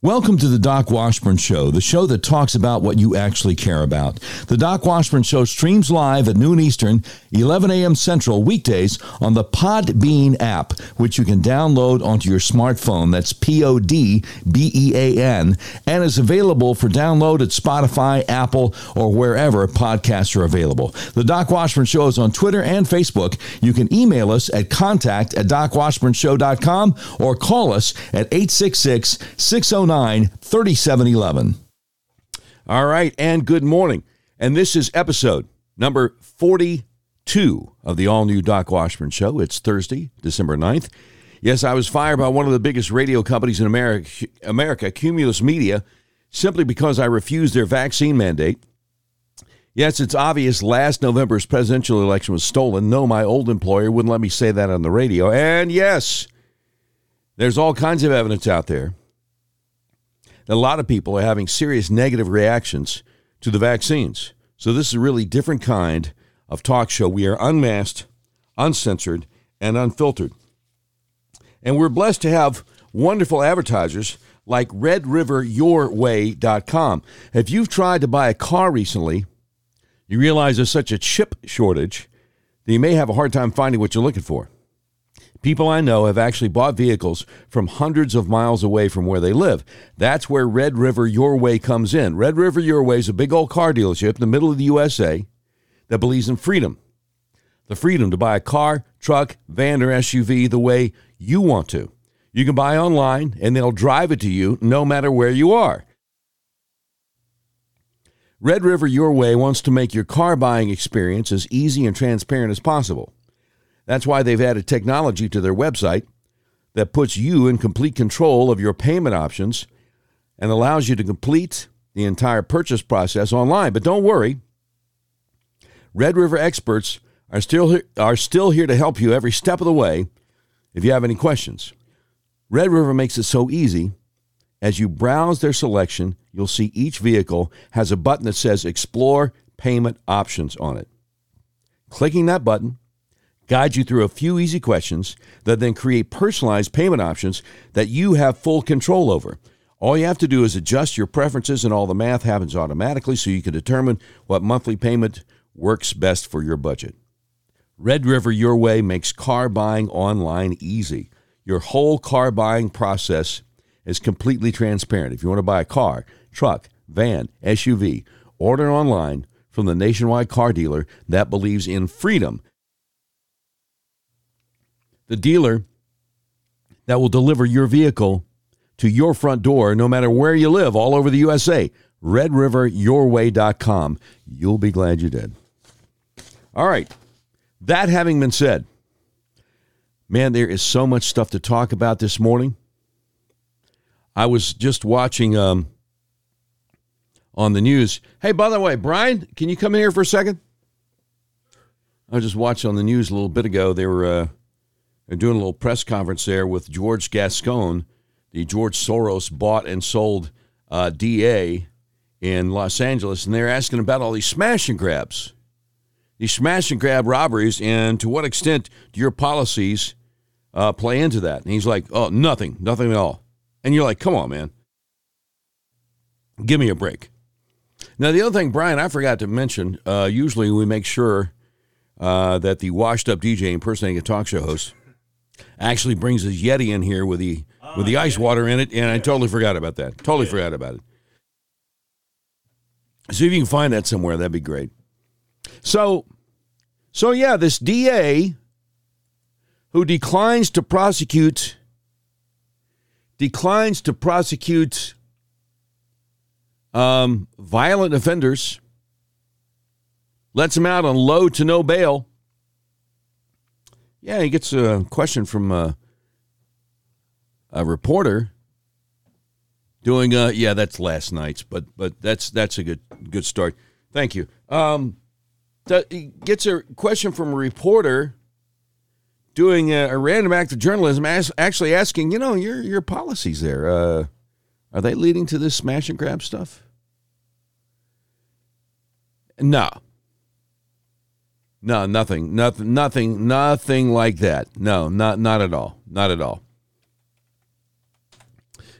Welcome to the Doc Washburn Show, the show that talks about what you actually care about. The Doc Washburn Show streams live at noon Eastern, 11 a.m. Central, weekdays on the Podbean app, which you can download onto your smartphone. That's P O D B E A N, and is available for download at Spotify, Apple, or wherever podcasts are available. The Doc Washburn Show is on Twitter and Facebook. You can email us at contact at docwashburnshow.com or call us at 866 609 3711. All right, and good morning. And this is episode number 42 of the all new Doc Washburn Show. It's Thursday, December 9th. Yes, I was fired by one of the biggest radio companies in America, America, Cumulus Media, simply because I refused their vaccine mandate. Yes, it's obvious last November's presidential election was stolen. No, my old employer wouldn't let me say that on the radio. And yes, there's all kinds of evidence out there a lot of people are having serious negative reactions to the vaccines. So this is a really different kind of talk show. We are unmasked, uncensored, and unfiltered. And we're blessed to have wonderful advertisers like redriveryourway.com. If you've tried to buy a car recently, you realize there's such a chip shortage that you may have a hard time finding what you're looking for. People I know have actually bought vehicles from hundreds of miles away from where they live. That's where Red River Your Way comes in. Red River Your Way is a big old car dealership in the middle of the USA that believes in freedom the freedom to buy a car, truck, van, or SUV the way you want to. You can buy online and they'll drive it to you no matter where you are. Red River Your Way wants to make your car buying experience as easy and transparent as possible. That's why they've added technology to their website that puts you in complete control of your payment options and allows you to complete the entire purchase process online. But don't worry, Red River experts are still are still here to help you every step of the way if you have any questions. Red River makes it so easy. As you browse their selection, you'll see each vehicle has a button that says Explore Payment Options on it. Clicking that button guide you through a few easy questions that then create personalized payment options that you have full control over. All you have to do is adjust your preferences, and all the math happens automatically so you can determine what monthly payment works best for your budget. Red River Your Way makes car buying online easy. Your whole car buying process is completely transparent. If you want to buy a car, truck, van, SUV, order online from the nationwide car dealer that believes in freedom the dealer that will deliver your vehicle to your front door, no matter where you live, all over the USA. RedRiverYourWay.com. You'll be glad you did. All right. That having been said, man, there is so much stuff to talk about this morning. I was just watching um, on the news. Hey, by the way, Brian, can you come in here for a second? I was just watching on the news a little bit ago. They were uh, doing a little press conference there with George Gascon, the George Soros bought and sold uh, DA in Los Angeles, and they're asking about all these smash and grabs, these smash and grab robberies, and to what extent do your policies uh, play into that? And he's like, oh, nothing, nothing at all. And you're like, come on, man. Give me a break. Now, the other thing, Brian, I forgot to mention, uh, usually we make sure uh, that the washed up DJ impersonating a talk show host actually brings his Yeti in here with the with the ice water in it, and I totally forgot about that. Totally yeah. forgot about it. See if you can find that somewhere. That'd be great. So, so yeah, this DA who declines to prosecute declines to prosecute um, violent offenders, lets them out on low to no bail yeah, he gets a question from a, a reporter doing uh yeah that's last night's but but that's that's a good good start. Thank you. Um he gets a question from a reporter doing a, a random act of journalism as, actually asking you know your your policies there uh are they leading to this smash and grab stuff? No no, nothing, nothing, nothing, nothing like that. No, not not at all, not at all.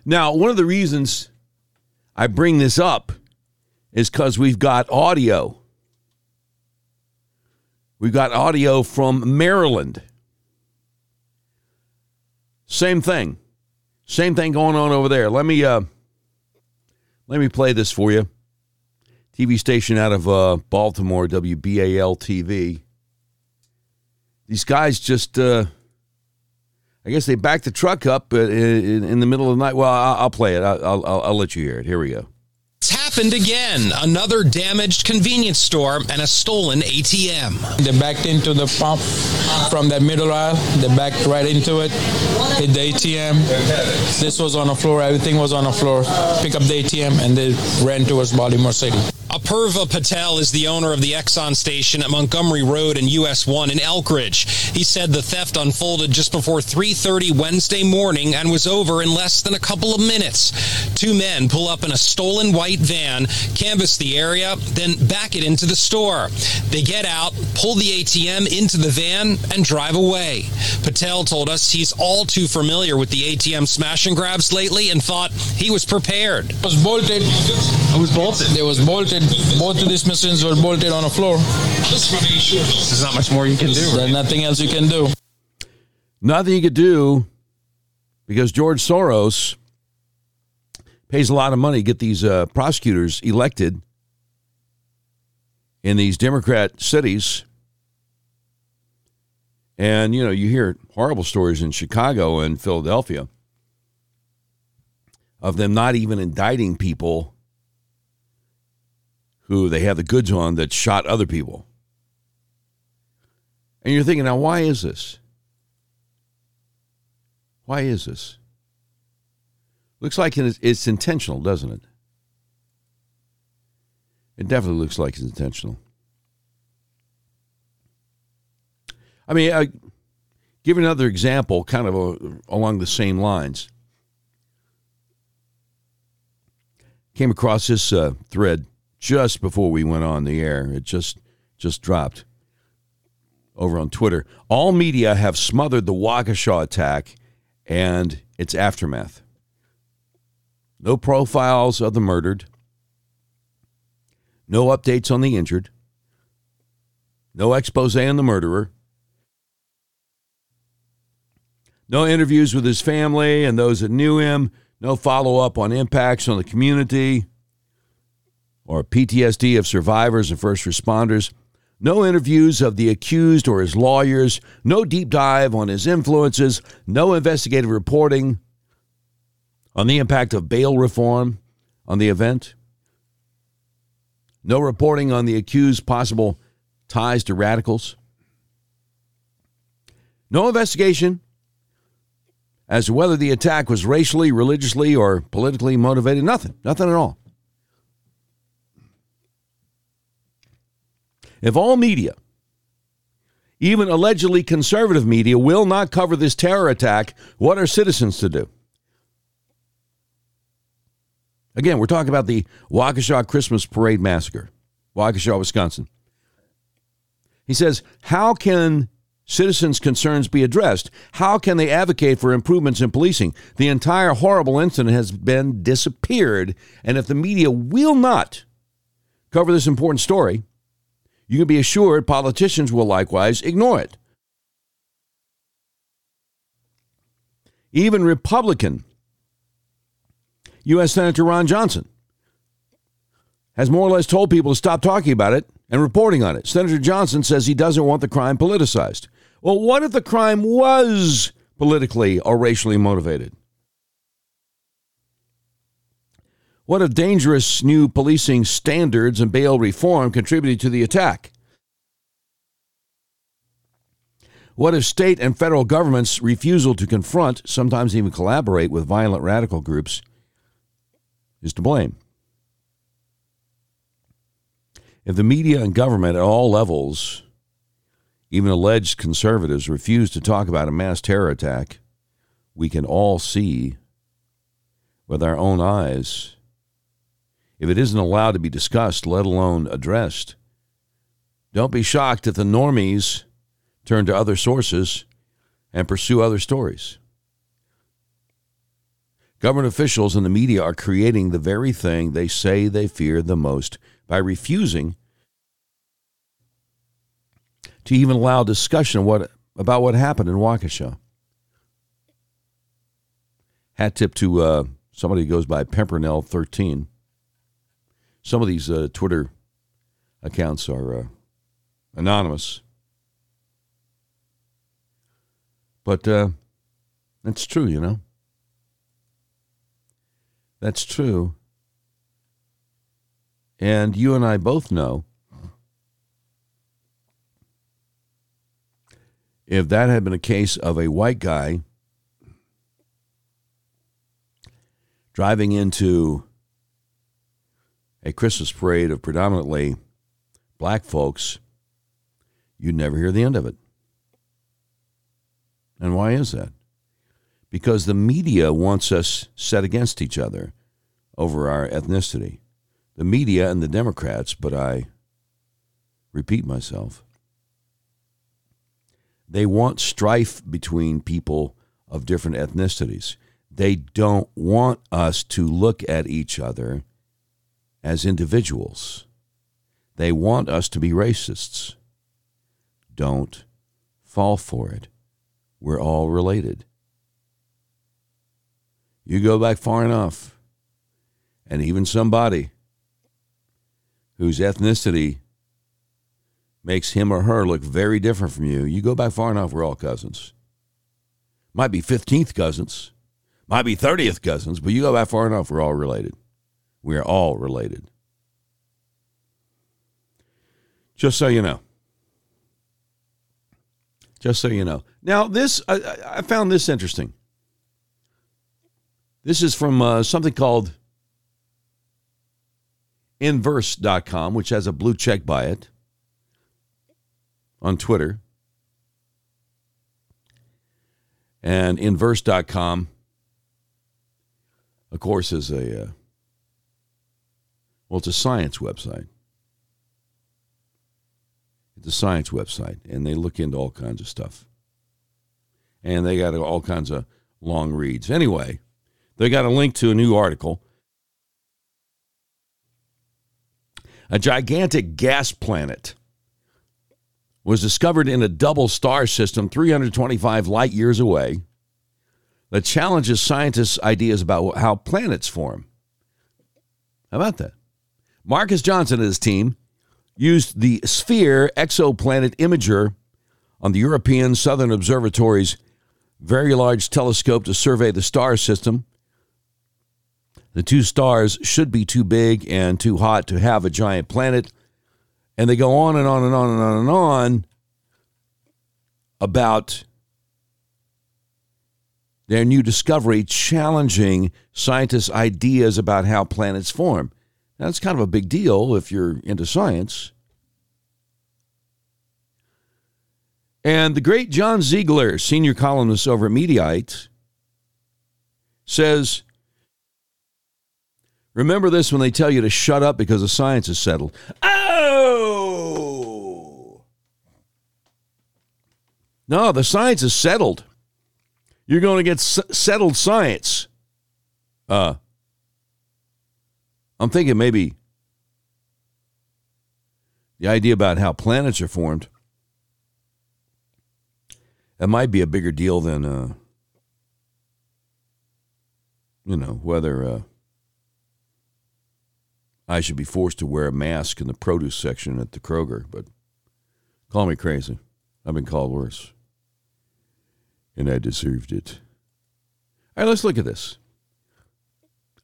Now, one of the reasons I bring this up is because we've got audio. We've got audio from Maryland. Same thing. Same thing going on over there. Let me uh, let me play this for you. TV station out of uh, Baltimore, WBAL TV. These guys just, uh, I guess they backed the truck up uh, in, in the middle of the night. Well, I'll, I'll play it. I'll, I'll, I'll let you hear it. Here we go. It's happened again. Another damaged convenience store and a stolen ATM. They backed into the pump from that middle aisle. They backed right into it, hit the ATM. This was on the floor. Everything was on the floor. Pick up the ATM and they ran towards Baltimore City. Apurva Patel is the owner of the Exxon station at Montgomery Road and US 1 in Elkridge. He said the theft unfolded just before 3:30 Wednesday morning and was over in less than a couple of minutes. Two men pull up in a stolen white van, canvass the area, then back it into the store. They get out, pull the ATM into the van and drive away. Patel told us he's all too familiar with the ATM smash and grabs lately and thought he was prepared. It was bolted. It was bolted. It was bolted. Both of these machines were bolted on the floor. There's not much more you can do. There's Right? nothing else you can do. Nothing you could do because George Soros pays a lot of money to get these uh, prosecutors elected in these Democrat cities. And, you know, you hear horrible stories in Chicago and Philadelphia of them not even indicting people who they have the goods on that shot other people. And you're thinking, now, why is this? Why is this? Looks like it's, intentional, doesn't it? It definitely looks like it's intentional. I mean, uh, give another example, kind of a, along the same lines. Came across this uh, thread just before we went on the air. It just just dropped over on Twitter. All media have smothered the Waukesha attack and its aftermath. No profiles of the murdered. No updates on the injured. No expose on the murderer. No interviews with his family and those that knew him. No follow up on impacts on the community or PTSD of survivors and first responders. No interviews of the accused or his lawyers. No deep dive on his influences. No investigative reporting on the impact of bail reform on the event. No reporting on the accused possible ties to radicals. No investigation as to whether the attack was racially, religiously, or politically motivated. Nothing. Nothing at all. If all media, even allegedly conservative media, will not cover this terror attack, what are citizens to do? Again, we're talking about the Waukesha Christmas Parade Massacre, Waukesha, Wisconsin. He says, How can citizens' concerns be addressed? How can they advocate for improvements in policing? The entire horrible incident has been disappeared, and if the media will not cover this important story, you can be assured politicians will likewise ignore it. Even Republican U.S. Senator Ron Johnson has more or less told people to stop talking about it and reporting on it. Senator Johnson says he doesn't want the crime politicized. Well, what if the crime was politically or racially motivated? What if dangerous new policing standards and bail reform contributed to the attack? What if state and federal governments' refusal to confront, sometimes even collaborate with violent radical groups, is to blame? If the media and government at all levels, even alleged conservatives, refuse to talk about a mass terror attack, we can all see with our own eyes if it isn't allowed to be discussed, let alone addressed. Don't be shocked if the normies turn to other sources and pursue other stories. Government officials and the media are creating the very thing they say they fear the most by refusing to even allow discussion what, about what happened in Waukesha. Hat tip to uh, somebody who goes by Pimpernel13. Some of these uh, Twitter accounts are uh, anonymous. But uh, that's true, you know. That's true. And you and I both know if that had been a case of a white guy driving into a Christmas parade of predominantly black folks, you'd never hear the end of it. And why is that? Because the media wants us set against each other over our ethnicity. The media and the Democrats, but I repeat myself. They want strife between people of different ethnicities. They don't want us to look at each other as individuals. They want us to be racists. Don't fall for it. We're all related. You go back far enough, and even somebody whose ethnicity makes him or her look very different from you, you go back far enough, we're all cousins. Might be 15th cousins, might be 30th cousins, but you go back far enough, we're all related. We are all related. Just so you know. Just so you know. Now, this, I, I found this interesting. This is from uh, something called inverse.com, which has a blue check by it on Twitter. And inverse.com, of course, is a, uh, well, it's a science website. It's a science website, and they look into all kinds of stuff. And they got all kinds of long reads. Anyway, they got a link to a new article. A gigantic gas planet was discovered in a double star system 325 light years away that challenges scientists' ideas about how planets form. How about that? Markus Janson and his team used the Sphere exoplanet imager on the European Southern Observatory's very large telescope to survey the star system. The two stars should be too big and too hot to have a giant planet. And they go on and on and on and on and on about their new discovery challenging scientists' ideas about how planets form. That's kind of a big deal if you're into science. And the great John Ziegler, senior columnist over at Mediaite, says, Remember this when they tell you to shut up because the science is settled. Oh! No, the science is settled. You're going to get s- settled science. Uh, I'm thinking maybe the idea about how planets are formed. It might be a bigger deal than, uh, you know, whether uh, I should be forced to wear a mask in the produce section at the Kroger. But call me crazy. I've been called worse. And I deserved it. All right, let's look at this.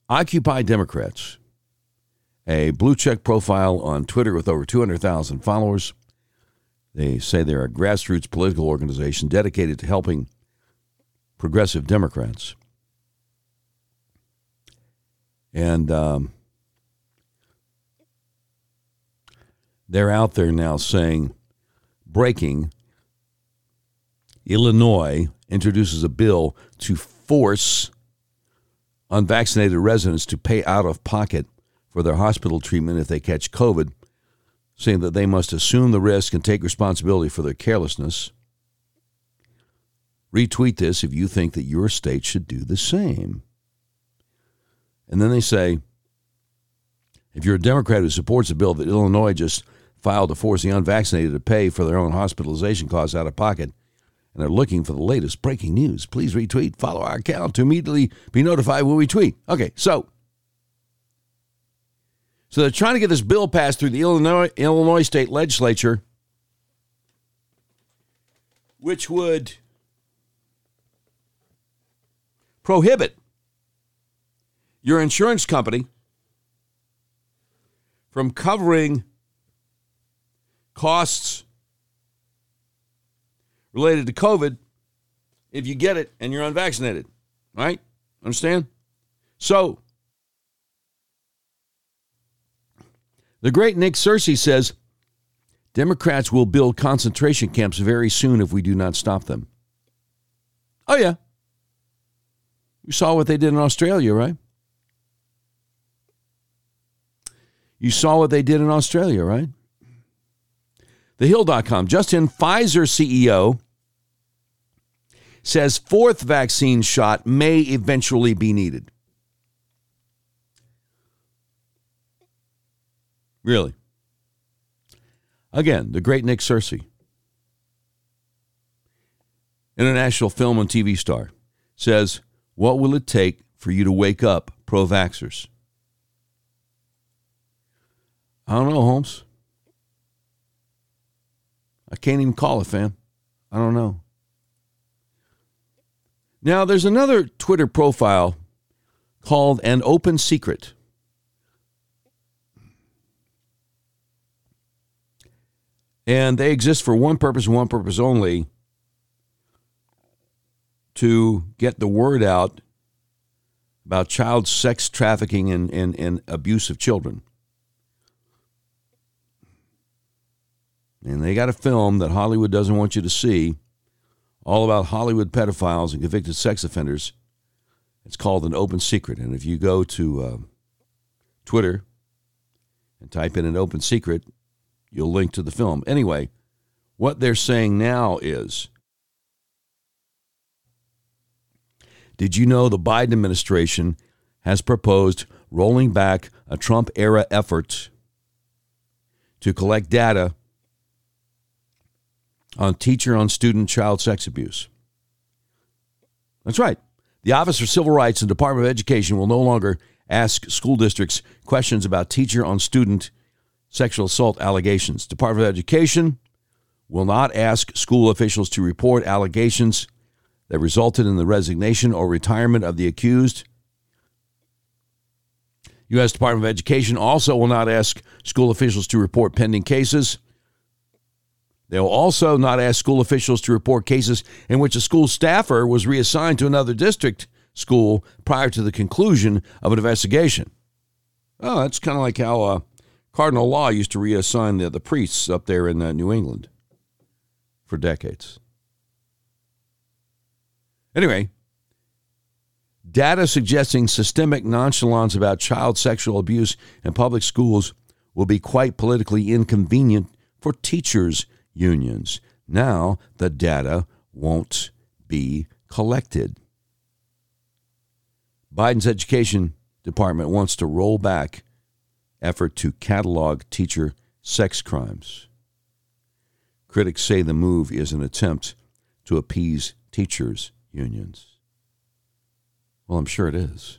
Occupy Democrats a blue check profile on Twitter with over 200,000 followers. They say they're a grassroots political organization dedicated to helping progressive Democrats. And um, they're out there now saying, breaking, Illinois introduces a bill to force unvaccinated residents to pay out of pocket for their hospital treatment if they catch COVID, saying that they must assume the risk and take responsibility for their carelessness. Retweet this if you think that your state should do the same. And then they say if you're a Democrat who supports a bill that Illinois just filed to force the unvaccinated to pay for their own hospitalization costs out of pocket, and are looking for the latest breaking news, please retweet, follow our account to immediately be notified when we tweet. Okay, so so they're trying to get this bill passed through the Illinois Illinois state legislature, which would prohibit your insurance company from covering costs related to COVID if you get it and you're unvaccinated. Right? Understand? So, the great Nick Searcy says Democrats will build concentration camps very soon if we do not stop them. Oh, yeah. You saw what they did in Australia, right? You saw what they did in Australia, right? TheHill.com. Justin Pfizer CEO says fourth vaccine shot may eventually be needed. Really? Again, the great Nick Searcy, international film and TV star, says, What will it take for you to wake up pro vaxxers? I don't know, Holmes. I can't even call it, fam. I don't know. Now, there's another Twitter profile called An Open Secret. And they exist for one purpose one purpose only to get the word out about child sex trafficking and, and, and abuse of children. And they got a film that Hollywood doesn't want you to see, all about Hollywood pedophiles and convicted sex offenders. It's called An Open Secret. And if you go to uh, Twitter and type in An Open Secret, you'll link to the film. Anyway, what they're saying now is Did you know the Biden administration has proposed rolling back a Trump era effort to collect data on teacher on student child sex abuse. That's right. The Office for Civil Rights and Department of Education will no longer ask school districts questions about teacher on student sexual assault allegations. Department of Education will not ask school officials to report allegations that resulted in the resignation or retirement of the accused. U.S. Department of Education also will not ask school officials to report pending cases. They will also not ask school officials to report cases in which a school staffer was reassigned to another district school prior to the conclusion of an investigation. Oh, that's kind of like how uh, Cardinal Law used to reassign the, the priests up there in uh, New England for decades. Anyway, data suggesting systemic nonchalance about child sexual abuse in public schools will be quite politically inconvenient for teachers unions. Now the data won't be collected. Biden's education department wants to roll back effort to catalog teacher sex crimes. Critics say the move is an attempt to appease teachers' unions. Well, I'm sure it is.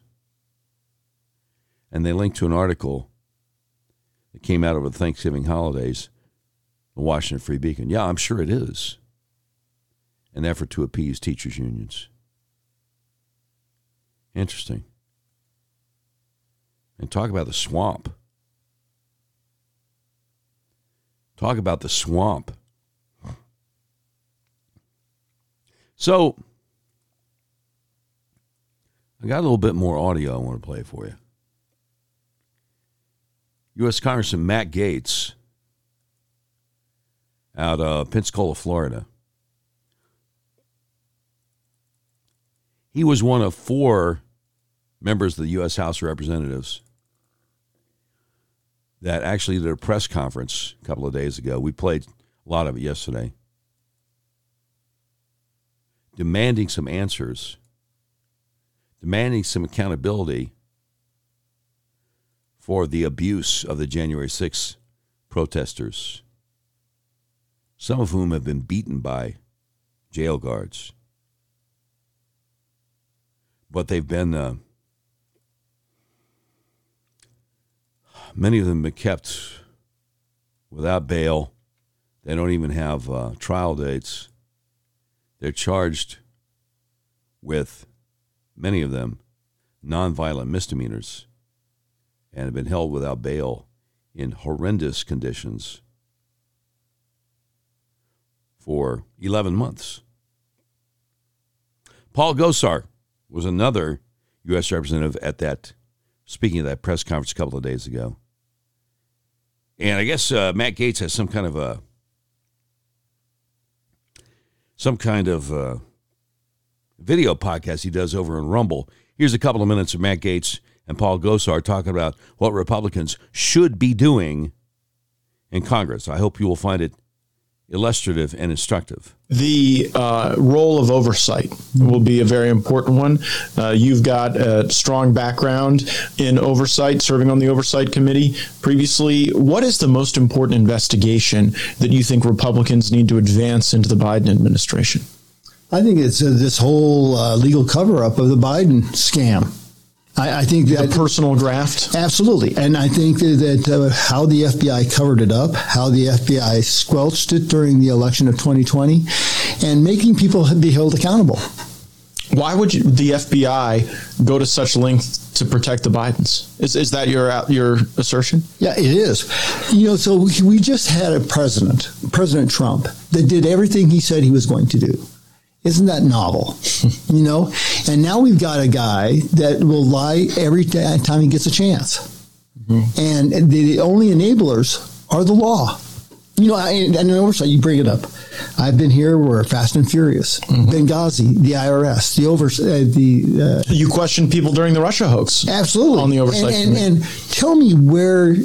And they link to an article that came out over the Thanksgiving holidays the Washington Free Beacon. Yeah, I'm sure it is an effort to appease teachers' unions. Interesting. And talk about the swamp. Talk about the swamp. So, I got a little bit more audio I want to play for you. U.S. Congressman Matt Gaetz out of Pensacola, Florida. He was one of four members of the U.S. House of Representatives that actually a press conference a couple of days ago. We played a lot of it yesterday, demanding some answers, demanding some accountability for the abuse of the January 6th protesters, some of whom have been beaten by jail guards. But they've been, uh, many of them have been kept without bail. They don't even have uh, trial dates. They're charged with, many of them, nonviolent misdemeanors and have been held without bail in horrendous conditions for 11 months. Paul Gosar was another U.S. representative at that, speaking at that press conference a couple of days ago. And I guess uh, Matt Gaetz has some kind of a, some kind of uh, video podcast he does over in Rumble. Here's a couple of minutes of Matt Gaetz and Paul Gosar talking about what Republicans should be doing in Congress. I hope you will find it illustrative and instructive. The uh, role of oversight will be a very important one. Uh, you've got a strong background in oversight, serving on the oversight committee previously. What is the most important investigation that you think Republicans need to advance into the Biden administration? I think it's uh, this whole uh, legal cover up of the Biden scam. I, I think that the personal graft, absolutely, and I think that uh, how the FBI covered it up, how the FBI squelched it during the election of 2020, and making people be held accountable. Why would you, the FBI go to such length to protect the Bidens? Is is that your your assertion? Yeah, it is. You know, so we just had a president, President Trump, that did everything he said he was going to do. Isn't that novel? you know? And now we've got a guy that will lie every time he gets a chance. Mm-hmm. And the only enablers are the law. You know, and oversight, you bring it up. I've been here. We're fast and furious. Mm-hmm. Benghazi, the IRS, the over, uh, the. Uh, you questioned people during the Russia hoax. Absolutely. On the oversight. And, and, and, tell me where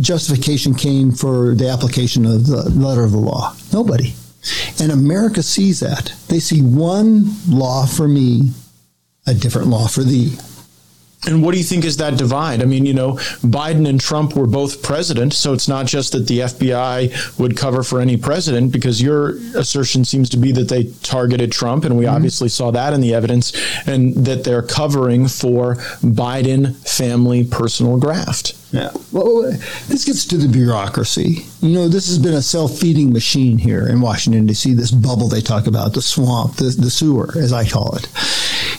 justification came for the application of the letter of the law. Nobody. And America sees that. They see one law for me, a different law for thee. And what do you think is that divide? I mean, you know, Biden and Trump were both president, so it's not just that the FBI would cover for any president, because your assertion seems to be that they targeted Trump, and we mm-hmm. obviously saw that in the evidence, and that they're covering for Biden family personal graft. Yeah. Well, this gets to the bureaucracy. You know, this has been a self-feeding machine here in Washington D.C. This bubble they talk about, the swamp, the, the sewer, as I call it,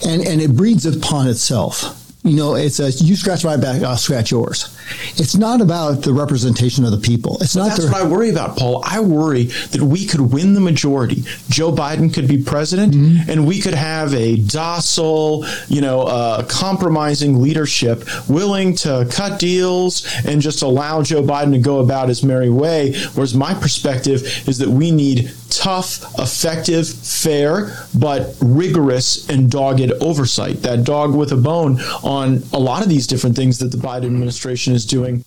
and and it breeds upon itself you know, it's a you scratch my back, I'll scratch yours. It's not about the representation of the people. It's but not. That's the, what I worry about, Paul. I worry that we could win the majority. Joe Biden could be president, mm-hmm. and we could have a docile, you know, uh, compromising leadership, willing to cut deals and just allow Joe Biden to go about his merry way. Whereas my perspective is that we need tough, effective, fair, but rigorous and dogged oversight. That dog with a bone on a lot of these different things that the Biden administration is doing.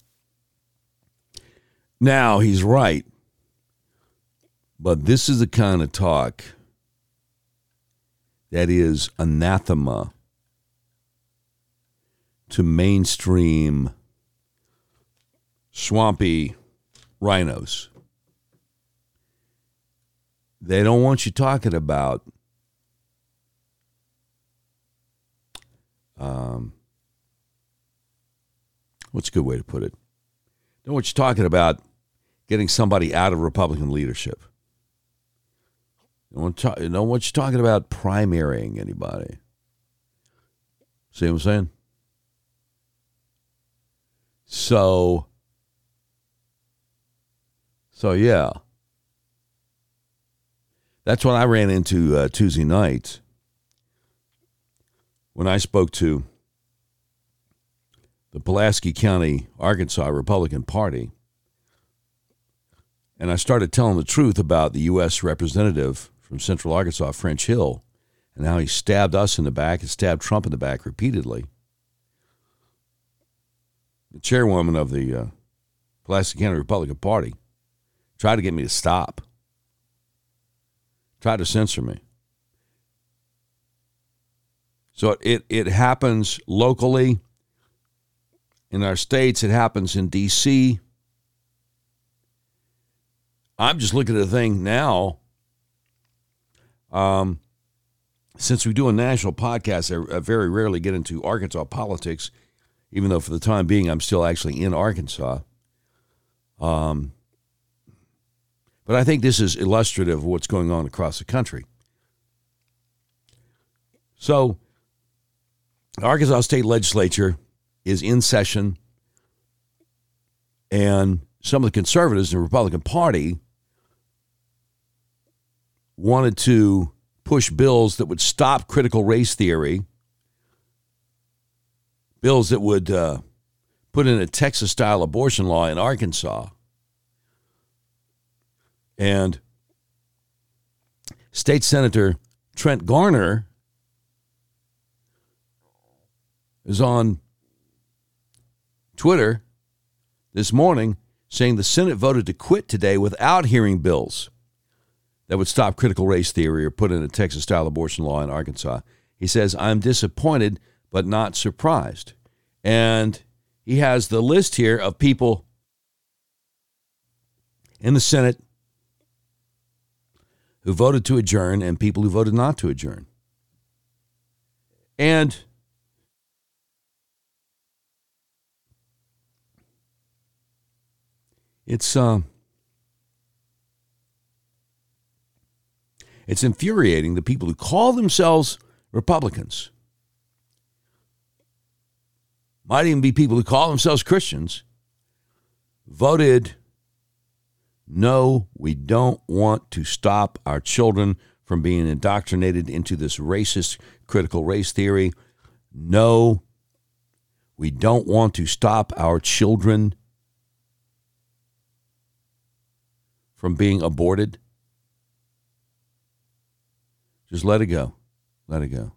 Now, he's right. But this is the kind of talk that is anathema to mainstream swampy rhinos. They don't want you talking about um, what's a good way to put it? Know what you're talking about getting somebody out of Republican leadership. You know, know what you're talking about primarying anybody. See what I'm saying? So, so yeah. That's what I ran into uh, Tuesday night when I spoke to the Pulaski County, Arkansas Republican Party, and I started telling the truth about the U.S. representative from Central Arkansas, French Hill, and how he stabbed us in the back and stabbed Trump in the back repeatedly. The chairwoman of the uh, Pulaski County Republican Party tried to get me to stop, tried to censor me. So it, it happens locally in our states, it happens in D.C. I'm just looking at the thing now. Um, since we do a national podcast, I, I very rarely get into Arkansas politics, even though for the time being I'm still actually in Arkansas. Um, but I think this is illustrative of what's going on across the country. So, Arkansas State Legislature is in session, and some of the conservatives in the Republican Party wanted to push bills that would stop critical race theory, bills that would uh, put in a Texas style abortion law in Arkansas. And State Senator Trent Garner is on Twitter this morning saying the Senate voted to quit today without hearing bills that would stop critical race theory or put in a Texas style abortion law in Arkansas. He says, I'm disappointed but not surprised. And he has the list here of people in the Senate who voted to adjourn and people who voted not to adjourn. And it's um it's infuriating the people who call themselves Republicans might even be people who call themselves Christians voted no, we don't want to stop our children from being indoctrinated into this racist critical race theory. No, we don't want to stop our children from being aborted. Just let it go. Let it go.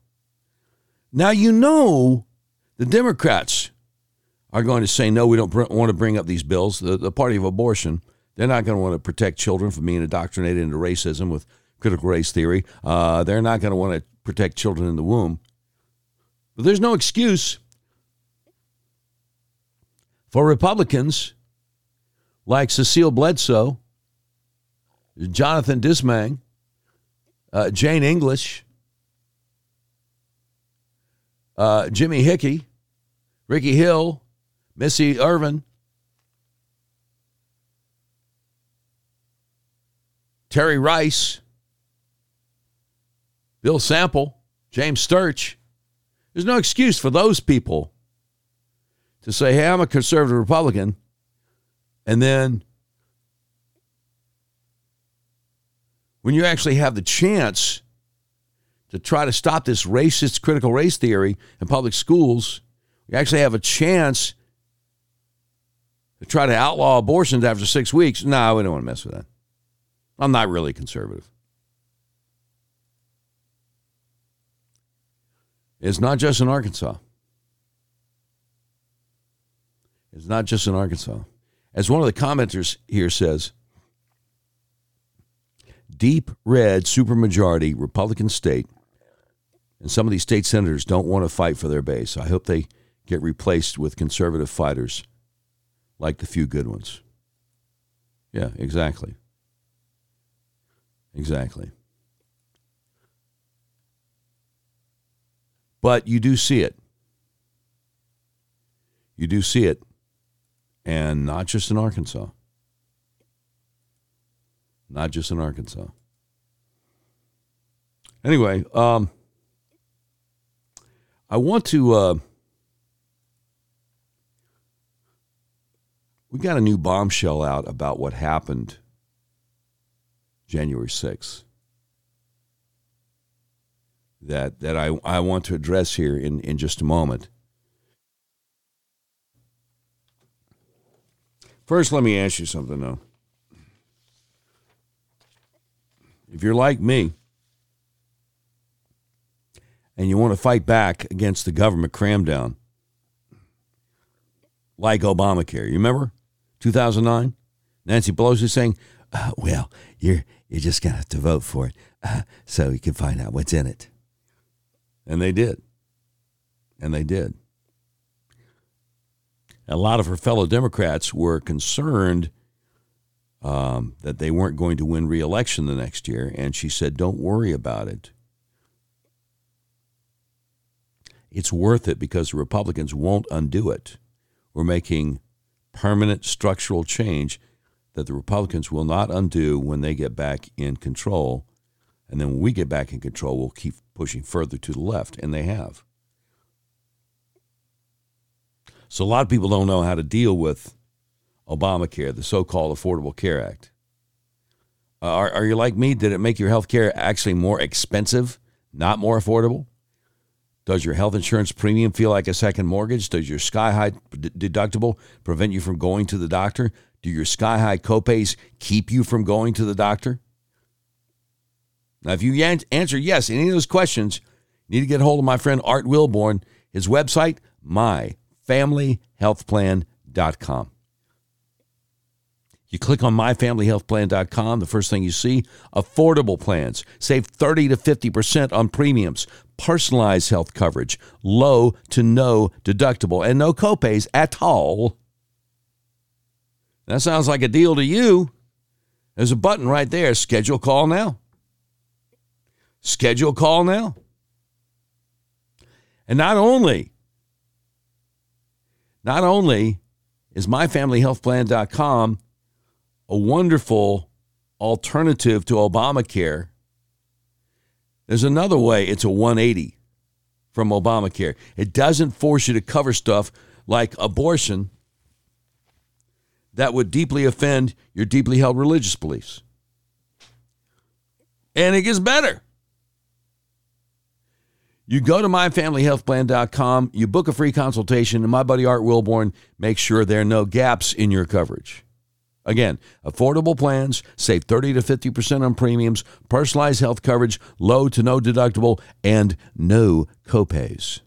Now, you know, the Democrats are going to say, no, we don't want to bring up these bills. The, the party of abortion they're not going to want to protect children from being indoctrinated into racism with critical race theory. Uh, they're not going to want to protect children in the womb. But there's no excuse for Republicans like Cecile Bledsoe, Jonathan Dismang, uh, Jane English, uh, Jimmy Hickey, Ricky Hill, Missy Irvin, Terry Rice, Bill Sample, James Sturch. There's no excuse for those people to say, hey, I'm a conservative Republican, and then when you actually have the chance to try to stop this racist critical race theory in public schools, you actually have a chance to try to outlaw abortions after six weeks. No, we don't want to mess with that. I'm not really conservative. It's not just in Arkansas. It's not just in Arkansas. As one of the commenters here says, deep red supermajority Republican state, and some of these state senators don't want to fight for their base. I hope they get replaced with conservative fighters like the few good ones. Yeah, exactly. Exactly. But you do see it. You do see it. And not just in Arkansas. Not just in Arkansas. Anyway, um, I want to. Uh, we got a new bombshell out about what happened January 6th that, that I, I want to address here in, in just a moment. First, let me ask you something, though. If you're like me and you want to fight back against the government cramdown, like Obamacare, you remember 2009? Nancy Pelosi saying, uh, well, you're you're just gonna have to vote for it, uh, so you can find out what's in it. And they did, and they did. A lot of her fellow Democrats were concerned um, that they weren't going to win re-election the next year, and she said, "Don't worry about it. It's worth it because the Republicans won't undo it. We're making permanent structural change that the Republicans will not undo when they get back in control." And then when we get back in control, we'll keep pushing further to the left, and they have. So a lot of people don't know how to deal with Obamacare, the so-called Affordable Care Act. Uh, are, are you like me? Did it make your health care actually more expensive, not more affordable? Does your health insurance premium feel like a second mortgage? Does your sky high d- deductible prevent you from going to the doctor? Do your sky high copays keep you from going to the doctor? Now, if you answer yes any of those questions, you need to get a hold of my friend Art Wilborn. His website, myfamilyhealthplan.com. You click on myfamilyhealthplan.com, the first thing you see, affordable plans. Save 30 to 50% on premiums, personalized health coverage, low to no deductible, and no copays at all. That sounds like a deal to you. There's a button right there, schedule call now. Schedule call now. And not only, not only is myfamilyhealthplan.com a wonderful alternative to Obamacare, there's another way it's a 180 from Obamacare. It doesn't force you to cover stuff like abortion that would deeply offend your deeply held religious beliefs. And it gets better. You go to myfamilyhealthplan.com, you book a free consultation, and my buddy Art Wilborn makes sure there are no gaps in your coverage. Again, affordable plans, save 30 to 50% on premiums, personalized health coverage, low to no deductible, and no copays.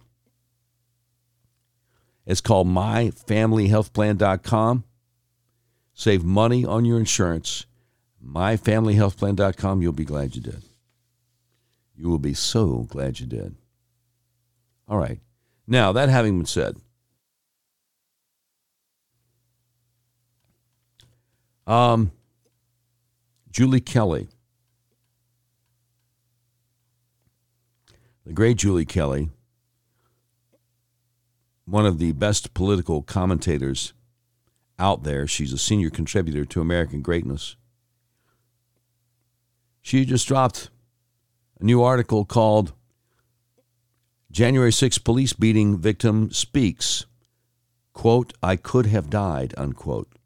It's called myfamilyhealthplan.com. Save money on your insurance. Myfamilyhealthplan.com. You'll be glad you did. You will be so glad you did. All right. Now, that having been said, um, Julie Kelly, the great Julie Kelly, one of the best political commentators out there. She's a senior contributor to American Greatness. She just dropped a new article called January 6 police beating victim speaks, quote, I could have died, unquote.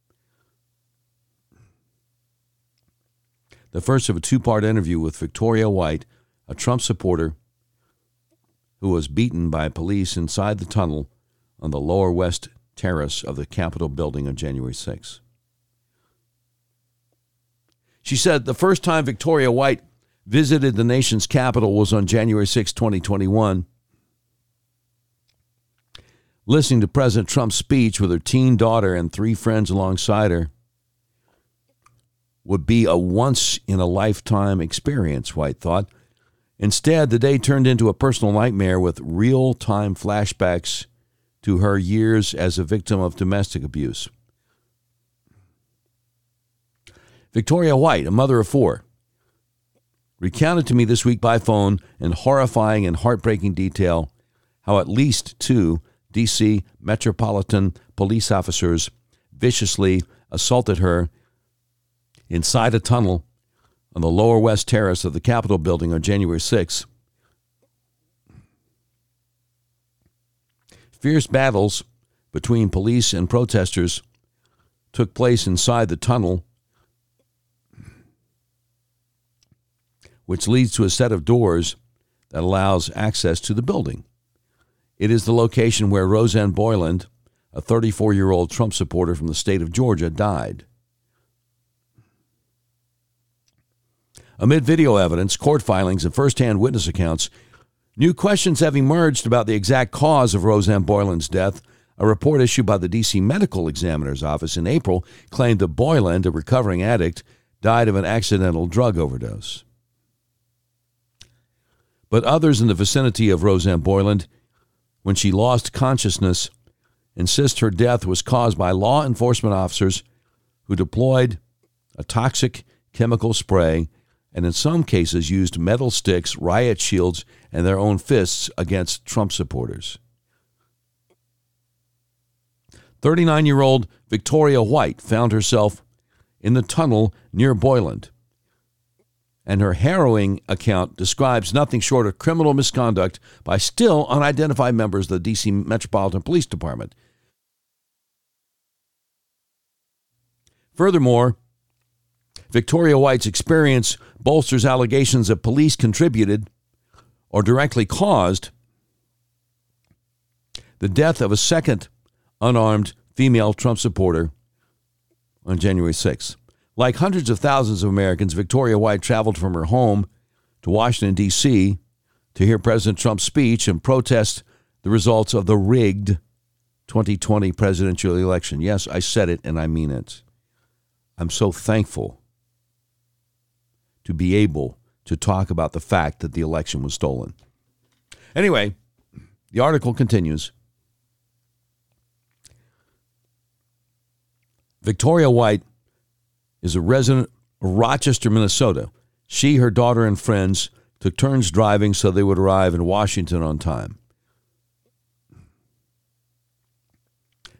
The first of a two part interview with Victoria White, a Trump supporter who was beaten by police inside the tunnel on the lower west terrace of the Capitol building on January 6. She said the first time Victoria White visited the nation's capital was on January 6, 2021 listening to President Trump's speech with her teen daughter and three friends alongside her would be a once in a lifetime experience, White thought. Instead, the day turned into a personal nightmare with real time flashbacks to her years as a victim of domestic abuse. Victoria White, a mother of four, recounted to me this week by phone in horrifying and heartbreaking detail how at least two D.C. Metropolitan police officers viciously assaulted her inside a tunnel on the lower west terrace of the Capitol building on January 6. Fierce battles between police and protesters took place inside the tunnel, which leads to a set of doors that allows access to the building. It is the location where Rosanne Boyland, a 34 year old Trump supporter from the state of Georgia, died. Amid video evidence, court filings, and firsthand witness accounts, new questions have emerged about the exact cause of Rosanne Boyland's death. A report issued by the D.C. Medical Examiner's Office in April claimed that Boyland, a recovering addict, died of an accidental drug overdose. But others in the vicinity of Rosanne Boyland when she lost consciousness insist her death was caused by law enforcement officers who deployed a toxic chemical spray and in some cases used metal sticks, riot shields, and their own fists against Trump supporters. 39 year old Victoria White found herself in the tunnel near Boyland. And her harrowing account describes nothing short of criminal misconduct by still unidentified members of the D.C. Metropolitan Police Department. Furthermore, Victoria White's experience bolsters allegations that police contributed or directly caused the death of a second unarmed female Trump supporter on January 6th. Like hundreds of thousands of Americans, Victoria White traveled from her home to Washington, D.C. to hear President Trump's speech and protest the results of the rigged 2020 presidential election. Yes, I said it and I mean it. I'm so thankful to be able to talk about the fact that the election was stolen. Anyway, the article continues. Victoria White is a resident of Rochester, Minnesota. She, her daughter, and friends took turns driving so they would arrive in Washington on time.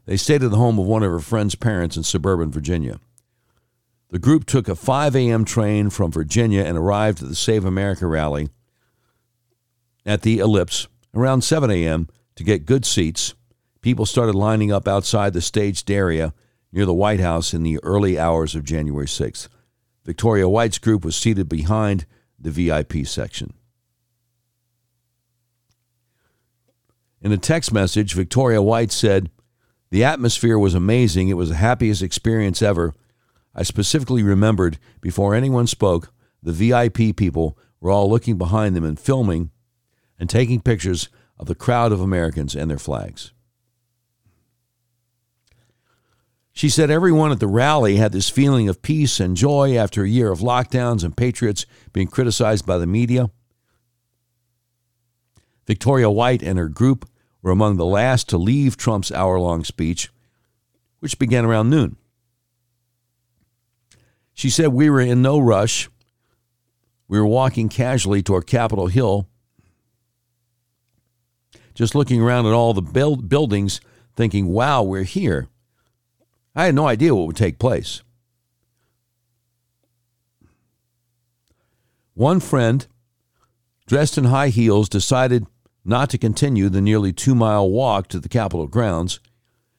They stayed at the home of one of her friend's parents in suburban Virginia. The group took a 5 a.m. train from Virginia and arrived at the Save America rally at the Ellipse around 7 a.m. to get good seats. People started lining up outside the staged area near the White House in the early hours of January 6th. Victoria White's group was seated behind the VIP section. In a text message, Victoria White said, The atmosphere was amazing. It was the happiest experience ever. I specifically remembered before anyone spoke, the VIP people were all looking behind them and filming and taking pictures of the crowd of Americans and their flags. She said everyone at the rally had this feeling of peace and joy after a year of lockdowns and patriots being criticized by the media. Victoria White and her group were among the last to leave Trump's hour long speech, which began around noon. She said, We were in no rush. We were walking casually toward Capitol Hill, just looking around at all the build- buildings, thinking, Wow, we're here. I had no idea what would take place. One friend, dressed in high heels, decided not to continue the nearly two mile walk to the Capitol grounds.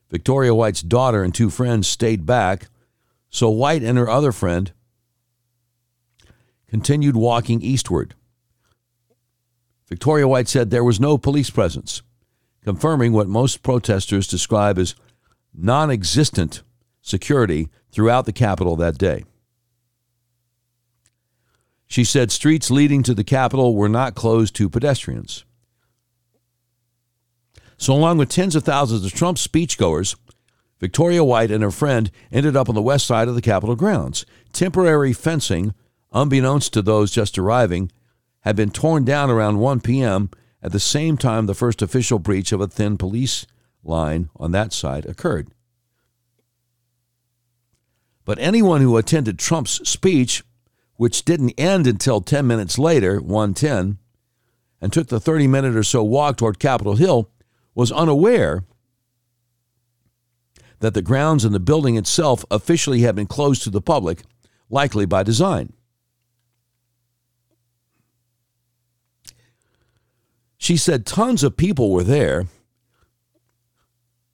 Victoria White's daughter and two friends stayed back, so White and her other friend continued walking eastward. Victoria White said there was no police presence, confirming what most protesters describe as non existent security throughout the Capitol that day. She said streets leading to the Capitol were not closed to pedestrians. So, along with tens of thousands of Trump speechgoers, Victoria White and her friend ended up on the west side of the Capitol grounds. Temporary fencing, unbeknownst to those just arriving, had been torn down around 1 p.m. at the same time the first official breach of a thin police line on that side occurred. But anyone who attended Trump's speech, which didn't end until 10 minutes later, 110, and took the 30 minute or so walk toward Capitol Hill, was unaware that the grounds and the building itself officially have been closed to the public, likely by design. She said tons of people were there.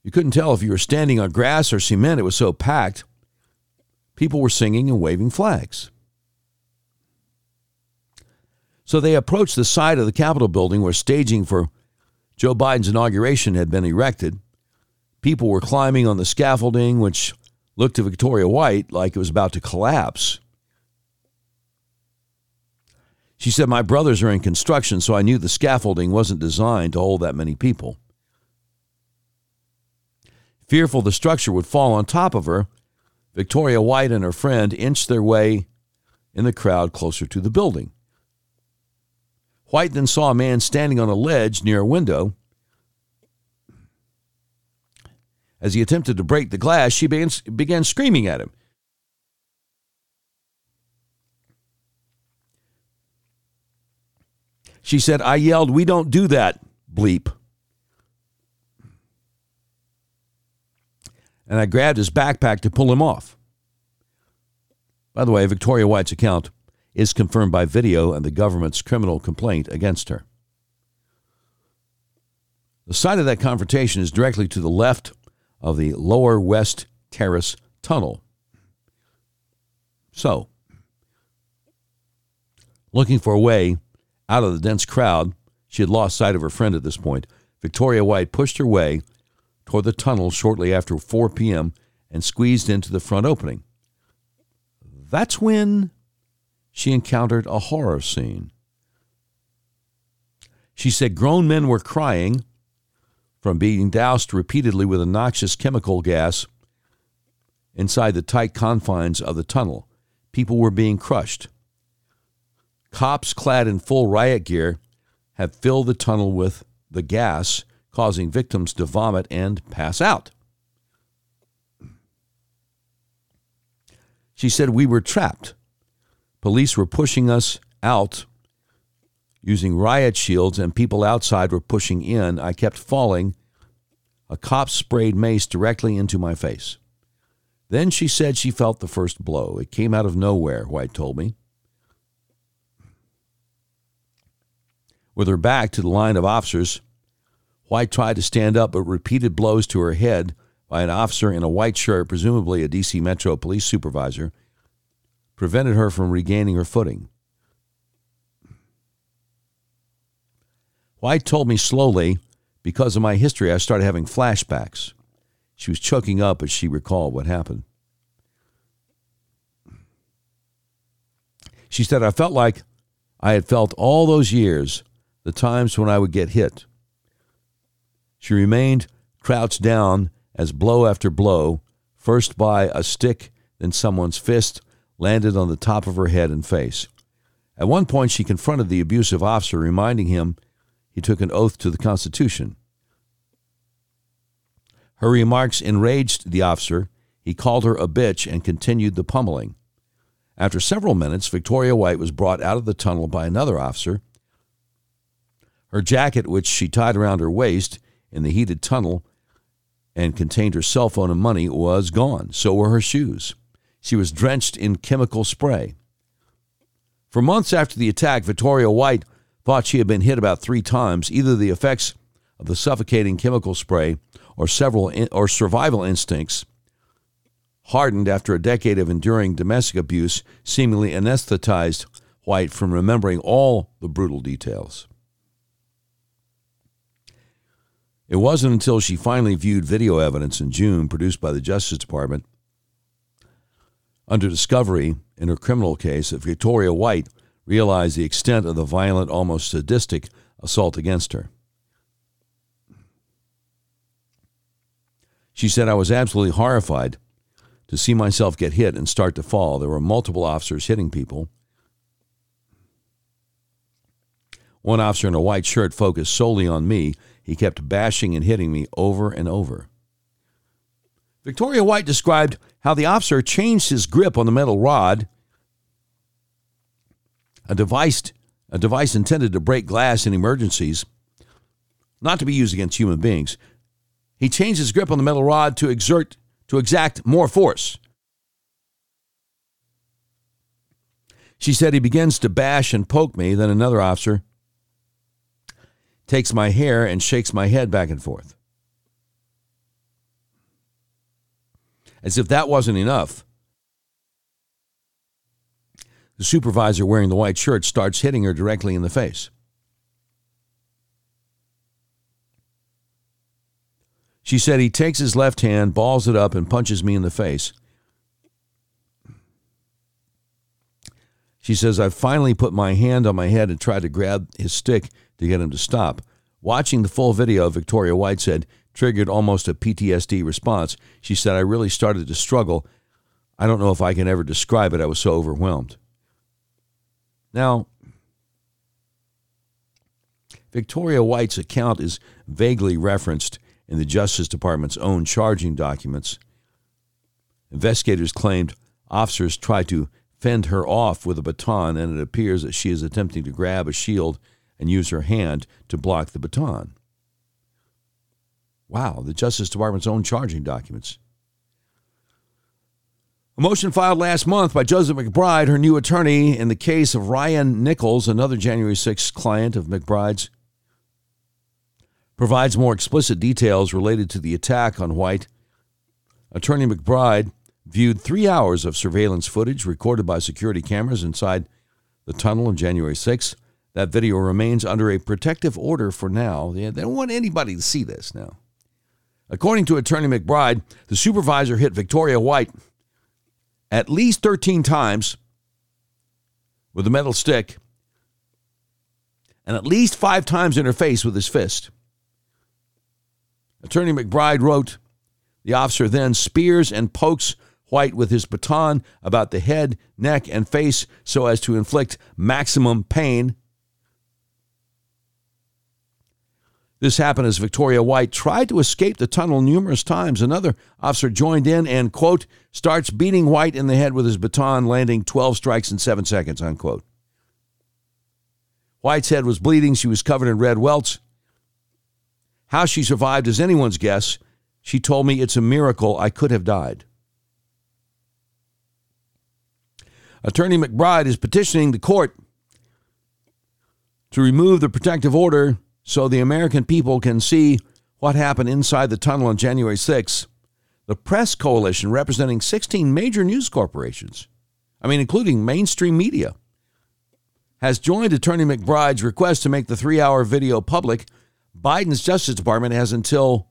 You couldn't tell if you were standing on grass or cement, it was so packed. People were singing and waving flags. So they approached the side of the Capitol building where staging for Joe Biden's inauguration had been erected. People were climbing on the scaffolding, which looked to Victoria White like it was about to collapse. She said, My brothers are in construction, so I knew the scaffolding wasn't designed to hold that many people. Fearful the structure would fall on top of her, Victoria White and her friend inched their way in the crowd closer to the building. White then saw a man standing on a ledge near a window. As he attempted to break the glass, she began, began screaming at him. She said, I yelled, We don't do that, bleep. And I grabbed his backpack to pull him off. By the way, Victoria White's account is confirmed by video and the government's criminal complaint against her. The site of that confrontation is directly to the left of the lower West Terrace tunnel. So, looking for a way out of the dense crowd, she had lost sight of her friend at this point. Victoria White pushed her way toward the tunnel shortly after 4 p.m. and squeezed into the front opening. That's when she encountered a horror scene. She said grown men were crying from being doused repeatedly with a noxious chemical gas inside the tight confines of the tunnel. People were being crushed. Cops clad in full riot gear have filled the tunnel with the gas, causing victims to vomit and pass out. She said, We were trapped. Police were pushing us out using riot shields, and people outside were pushing in. I kept falling. A cop sprayed mace directly into my face. Then she said she felt the first blow. It came out of nowhere, White told me. With her back to the line of officers, White tried to stand up, but repeated blows to her head by an officer in a white shirt, presumably a D.C. Metro police supervisor, prevented her from regaining her footing. White told me slowly, because of my history, I started having flashbacks. She was choking up as she recalled what happened. She said, I felt like I had felt all those years, the times when I would get hit. She remained crouched down as blow after blow, first by a stick, then someone's fist, landed on the top of her head and face. At one point, she confronted the abusive officer, reminding him he took an oath to the Constitution. Her remarks enraged the officer. He called her a bitch and continued the pummeling. After several minutes, Victoria White was brought out of the tunnel by another officer. Her jacket, which she tied around her waist in the heated tunnel and contained her cell phone and money, was gone. So were her shoes. She was drenched in chemical spray. For months after the attack, Victoria White thought she had been hit about three times, either the effects of the suffocating chemical spray or several in, or survival instincts hardened after a decade of enduring domestic abuse seemingly anesthetized White from remembering all the brutal details. It wasn't until she finally viewed video evidence in June produced by the Justice Department under discovery in her criminal case that Victoria White realized the extent of the violent, almost sadistic assault against her. She said, I was absolutely horrified to see myself get hit and start to fall. There were multiple officers hitting people. One officer in a white shirt focused solely on me. He kept bashing and hitting me over and over. Victoria White described how the officer changed his grip on the metal rod, a device, a device intended to break glass in emergencies, not to be used against human beings. He changed his grip on the metal rod to exert to exact more force. She said he begins to bash and poke me, then another officer takes my hair and shakes my head back and forth. As if that wasn't enough, the supervisor wearing the white shirt starts hitting her directly in the face. She said he takes his left hand, balls it up, and punches me in the face. She says, I finally put my hand on my head and tried to grab his stick to get him to stop. Watching the full video, Victoria White said, triggered almost a PTSD response. She said, I really started to struggle. I don't know if I can ever describe it. I was so overwhelmed. Now, Victoria White's account is vaguely referenced in the Justice Department's own charging documents. Investigators claimed officers tried to fend her off with a baton, and it appears that she is attempting to grab a shield and use her hand to block the baton. Wow, the Justice Department's own charging documents. A motion filed last month by Joseph McBride, her new attorney, in the case of Ryan Nichols, another January 6th client of McBride's, provides more explicit details related to the attack on White. Attorney McBride viewed three hours of surveillance footage recorded by security cameras inside the tunnel on January 6th. That video remains under a protective order for now. They don't want anybody to see this now. According to Attorney McBride, the supervisor hit Victoria White at least 13 times with a metal stick and at least five times in her face with his fist. Attorney McBride wrote The officer then spears and pokes White with his baton about the head, neck, and face so as to inflict maximum pain. This happened as Victoria White tried to escape the tunnel numerous times. Another officer joined in and, quote, starts beating White in the head with his baton, landing 12 strikes in seven seconds, unquote. White's head was bleeding. She was covered in red welts. How she survived is anyone's guess. She told me it's a miracle I could have died. Attorney McBride is petitioning the court to remove the protective order so the American people can see what happened inside the tunnel on January 6th. The Press Coalition, representing 16 major news corporations, I mean, including mainstream media, has joined Attorney McBride's request to make the three hour video public. Biden's Justice Department has until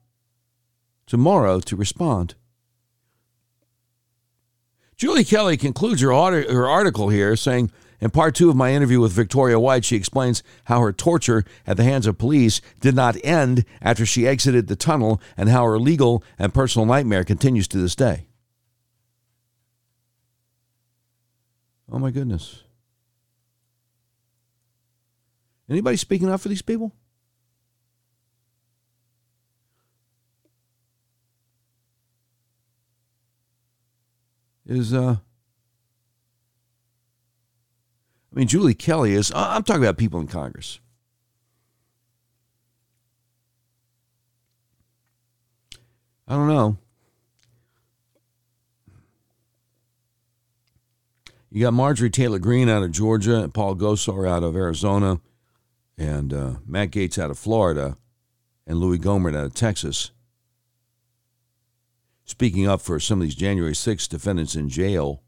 tomorrow to respond. Julie Kelly concludes her, her article here saying in part two of my interview with Victoria White, she explains how her torture at the hands of police did not end after she exited the tunnel and how her legal and personal nightmare continues to this day. Oh my goodness. Anybody speaking up for these people? Is uh I mean, Julie Kelly is, I'm talking about people in Congress. I don't know. You got Marjorie Taylor Greene out of Georgia, and Paul Gosar out of Arizona, and uh, Matt Gaetz out of Florida, and Louis Gohmert out of Texas. Speaking up for some of these January 6 defendants in jail.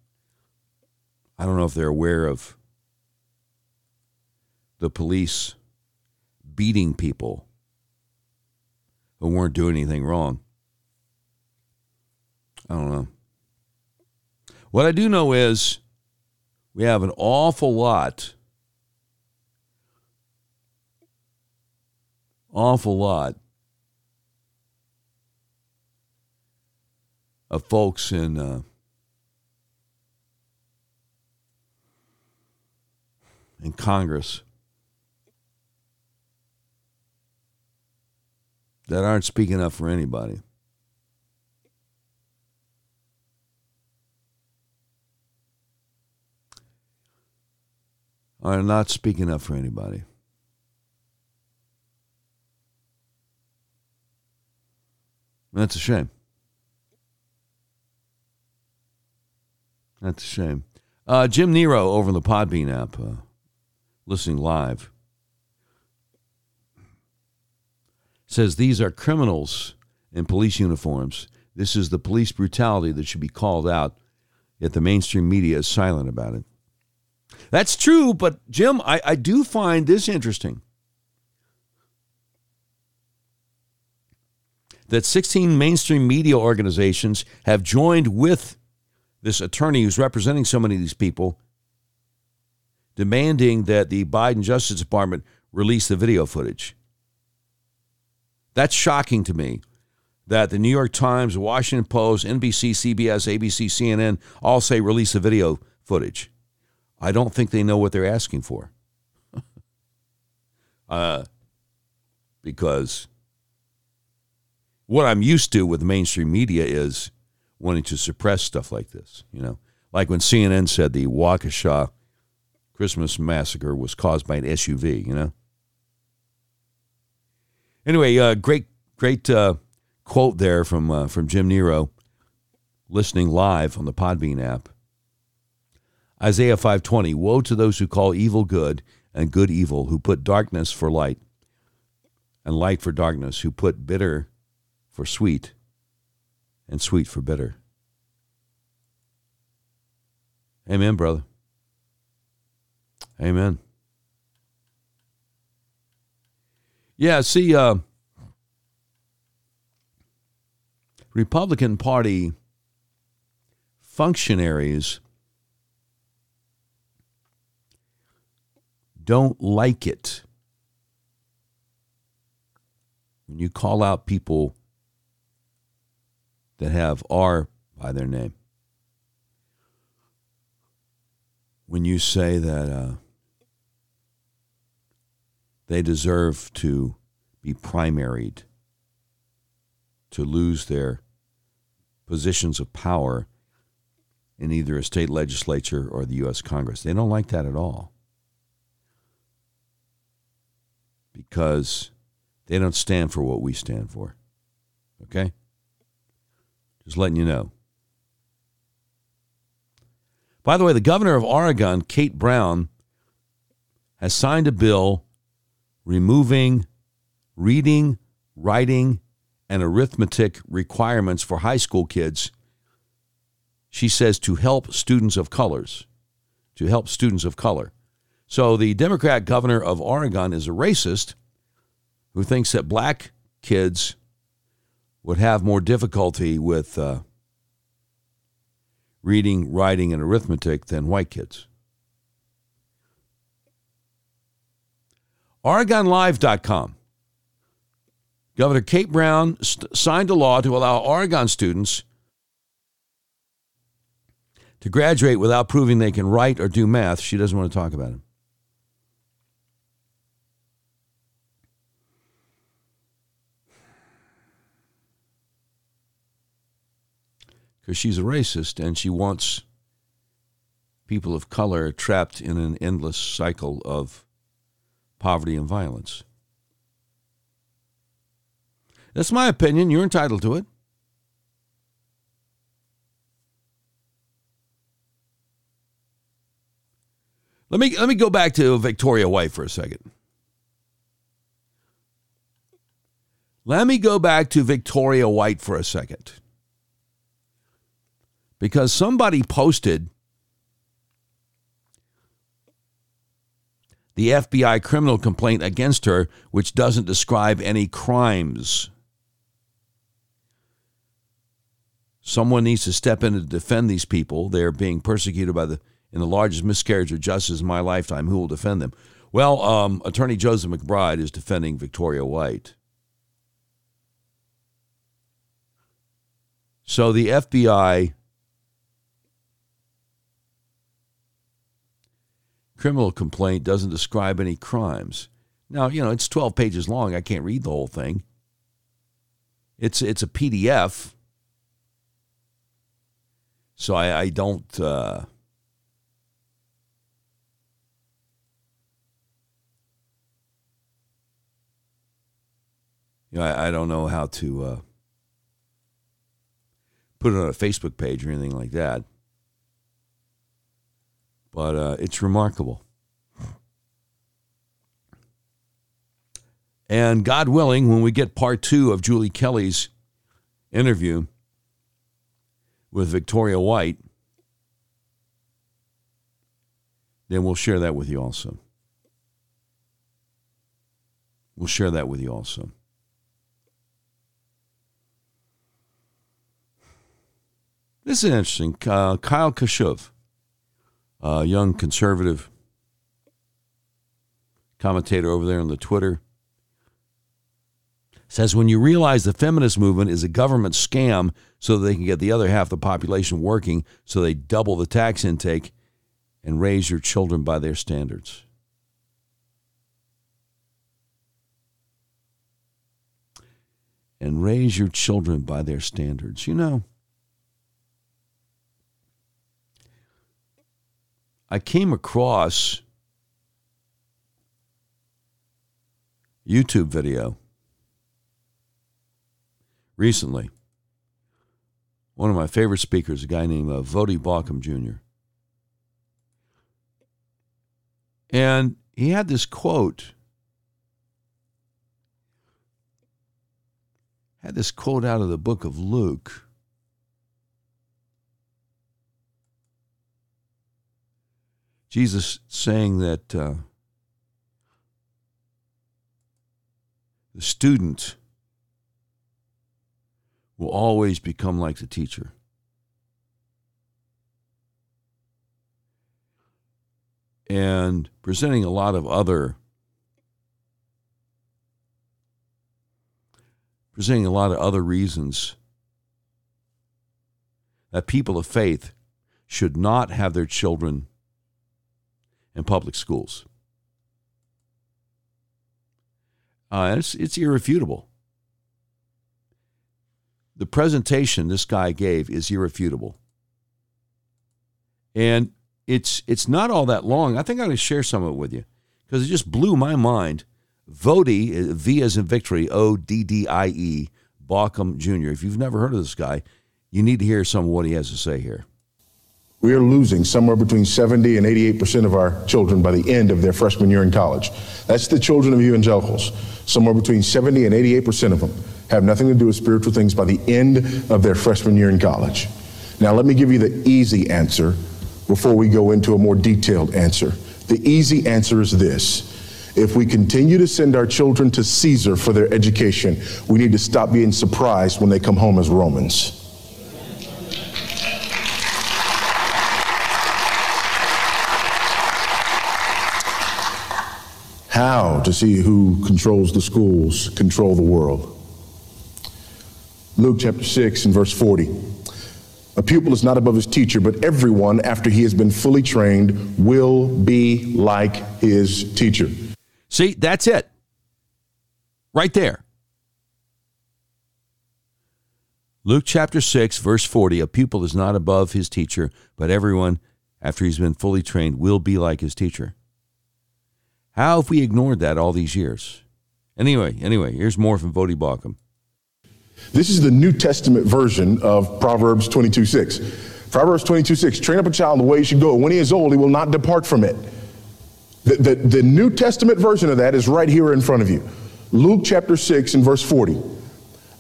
I don't know if they're aware of the police beating people who weren't doing anything wrong. I don't know. What I do know is we have an awful lot, awful lot of folks in uh, in Congress that aren't speaking up for anybody. Are not speaking up for anybody. That's a shame. That's a shame. Uh, Jim Nero over in the Podbean app, uh, listening live. Says these are criminals in police uniforms. This is the police brutality that should be called out, yet the mainstream media is silent about it. That's true, but Jim, I, I do find this interesting. That 16 mainstream media organizations have joined with this attorney who's representing so many of these people, demanding that the Biden Justice Department release the video footage. That's shocking to me that the New York Times, Washington Post, NBC, CBS, ABC, CNN all say release the video footage. I don't think they know what they're asking for. uh, because what I'm used to with mainstream media is wanting to suppress stuff like this. You know, like when CNN said the Waukesha Christmas massacre was caused by an SUV. You know. Anyway, uh, great, great uh, quote there from uh, from Jim Nero, listening live on the Podbean app. Isaiah 5:20 Woe to those who call evil good and good evil who put darkness for light and light for darkness who put bitter for sweet and sweet for bitter. Amen, brother. Amen. Yeah, see, uh, Republican Party functionaries don't like it when you call out people that have R by their name. When you say that uh, they deserve to be primaried, to lose their positions of power in either a state legislature or the U.S. Congress. They don't like that at all. Because they don't stand for what we stand for. Okay? Just letting you know. By the way, the governor of Oregon, Kate Brown, has signed a bill removing reading, writing, and arithmetic requirements for high school kids. She says to help students of colors, to help students of color. So the Democrat governor of Oregon is a racist who thinks that black kids would have more difficulty with uh, reading, writing, and arithmetic than white kids. OregonLive.com. Governor Kate Brown st- signed a law to allow Oregon students to graduate without proving they can write or do math. She doesn't want to talk about it. because she's a racist and she wants people of color trapped in an endless cycle of poverty and violence. That's my opinion. You're entitled to it. Let me let me go back to Victoria White for a second. Let me go back to Victoria White for a second because somebody posted the FBI criminal complaint against her, which doesn't describe any crimes. Someone needs to step in to defend these people. They're being persecuted by the in the largest miscarriage of justice in my lifetime. Who will defend them? Well, um, Attorney Joseph McBride is defending Victoria White. So the FBI criminal complaint doesn't describe any crimes. Now, you know, it's 12 pages long. I can't read the whole thing. It's it's a PDF. So I, I don't uh, you know, I, I, don't know how to uh, put it on a Facebook page or anything like that. But uh, it's remarkable. And God willing, when we get part two of Julie Kelly's interview with Victoria White, then we'll share that with you also. We'll share that with you also. This is interesting. Uh, Kyle Kashuv uh, young conservative commentator over there on the Twitter, says when you realize the feminist movement is a government scam so they can get the other half of the population working so they double the tax intake and raise your children by their standards. and raise your children by their standards. You know, I came across YouTube video recently. One of my favorite speakers, a guy named uh, Voddie Baucham Jr. And he had this quote. Had this quote out of the book of Luke. Jesus saying that uh, the student will always become like the teacher. And presenting a lot of other presenting a lot of other reasons that people of faith should not have their children in public schools. Uh, it's, it's irrefutable. The presentation this guy gave is irrefutable. And it's, it's not all that long. I think I'm going to share some of it with you because it just blew my mind. Voddie, uh, V as in victory, O D D I E, Baucham Jr. If you've never heard of this guy, you need to hear some of what he has to say here. We are losing somewhere between 70 and 88 percent of our children by the end of their freshman year in college. That's the children of evangelicals. Somewhere between 70 and 88 percent of them have nothing to do with spiritual things by the end of their freshman year in college. Now, let me give you the easy answer before we go into a more detailed answer. The easy answer is this. If we continue to send our children to Caesar for their education, we need to stop being surprised when they come home as Romans. How to see who controls the schools, control the world. Luke chapter 6 and verse 40. A pupil is not above his teacher, but everyone, after he has been fully trained, will be like his teacher. See, that's it. Right there. Luke chapter 6, verse 40 A pupil is not above his teacher, but everyone, after he's been fully trained, will be like his teacher. How have we ignored that all these years? Anyway, anyway, here's more from Voddie Baucham. This is the New Testament version of Proverbs 22 6. Proverbs 22 6 Train up a child in the way he should go. When he is old, he will not depart from it. The, the, the New Testament version of that is right here in front of you. Luke chapter 6 and verse 40.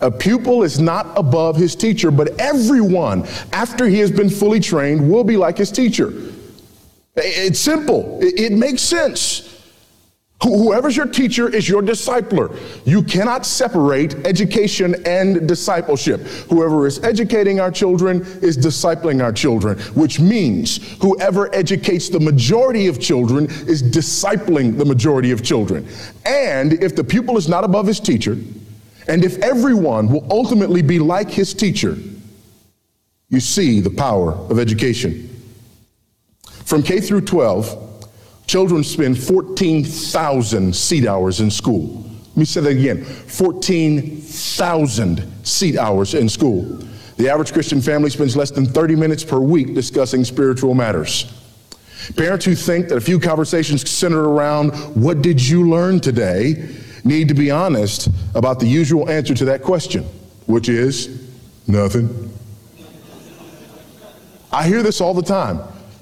A pupil is not above his teacher, but everyone, after he has been fully trained, will be like his teacher. It's simple, it, it makes sense. Whoever's your teacher is your discipler. You cannot separate education and discipleship. Whoever is educating our children is discipling our children, which means whoever educates the majority of children is discipling the majority of children. And if the pupil is not above his teacher, and if everyone will ultimately be like his teacher, you see the power of education. From K through 12, Children spend 14,000 seat hours in school. Let me say that again 14,000 seat hours in school. The average Christian family spends less than 30 minutes per week discussing spiritual matters. Parents who think that a few conversations centered around what did you learn today need to be honest about the usual answer to that question, which is nothing. I hear this all the time.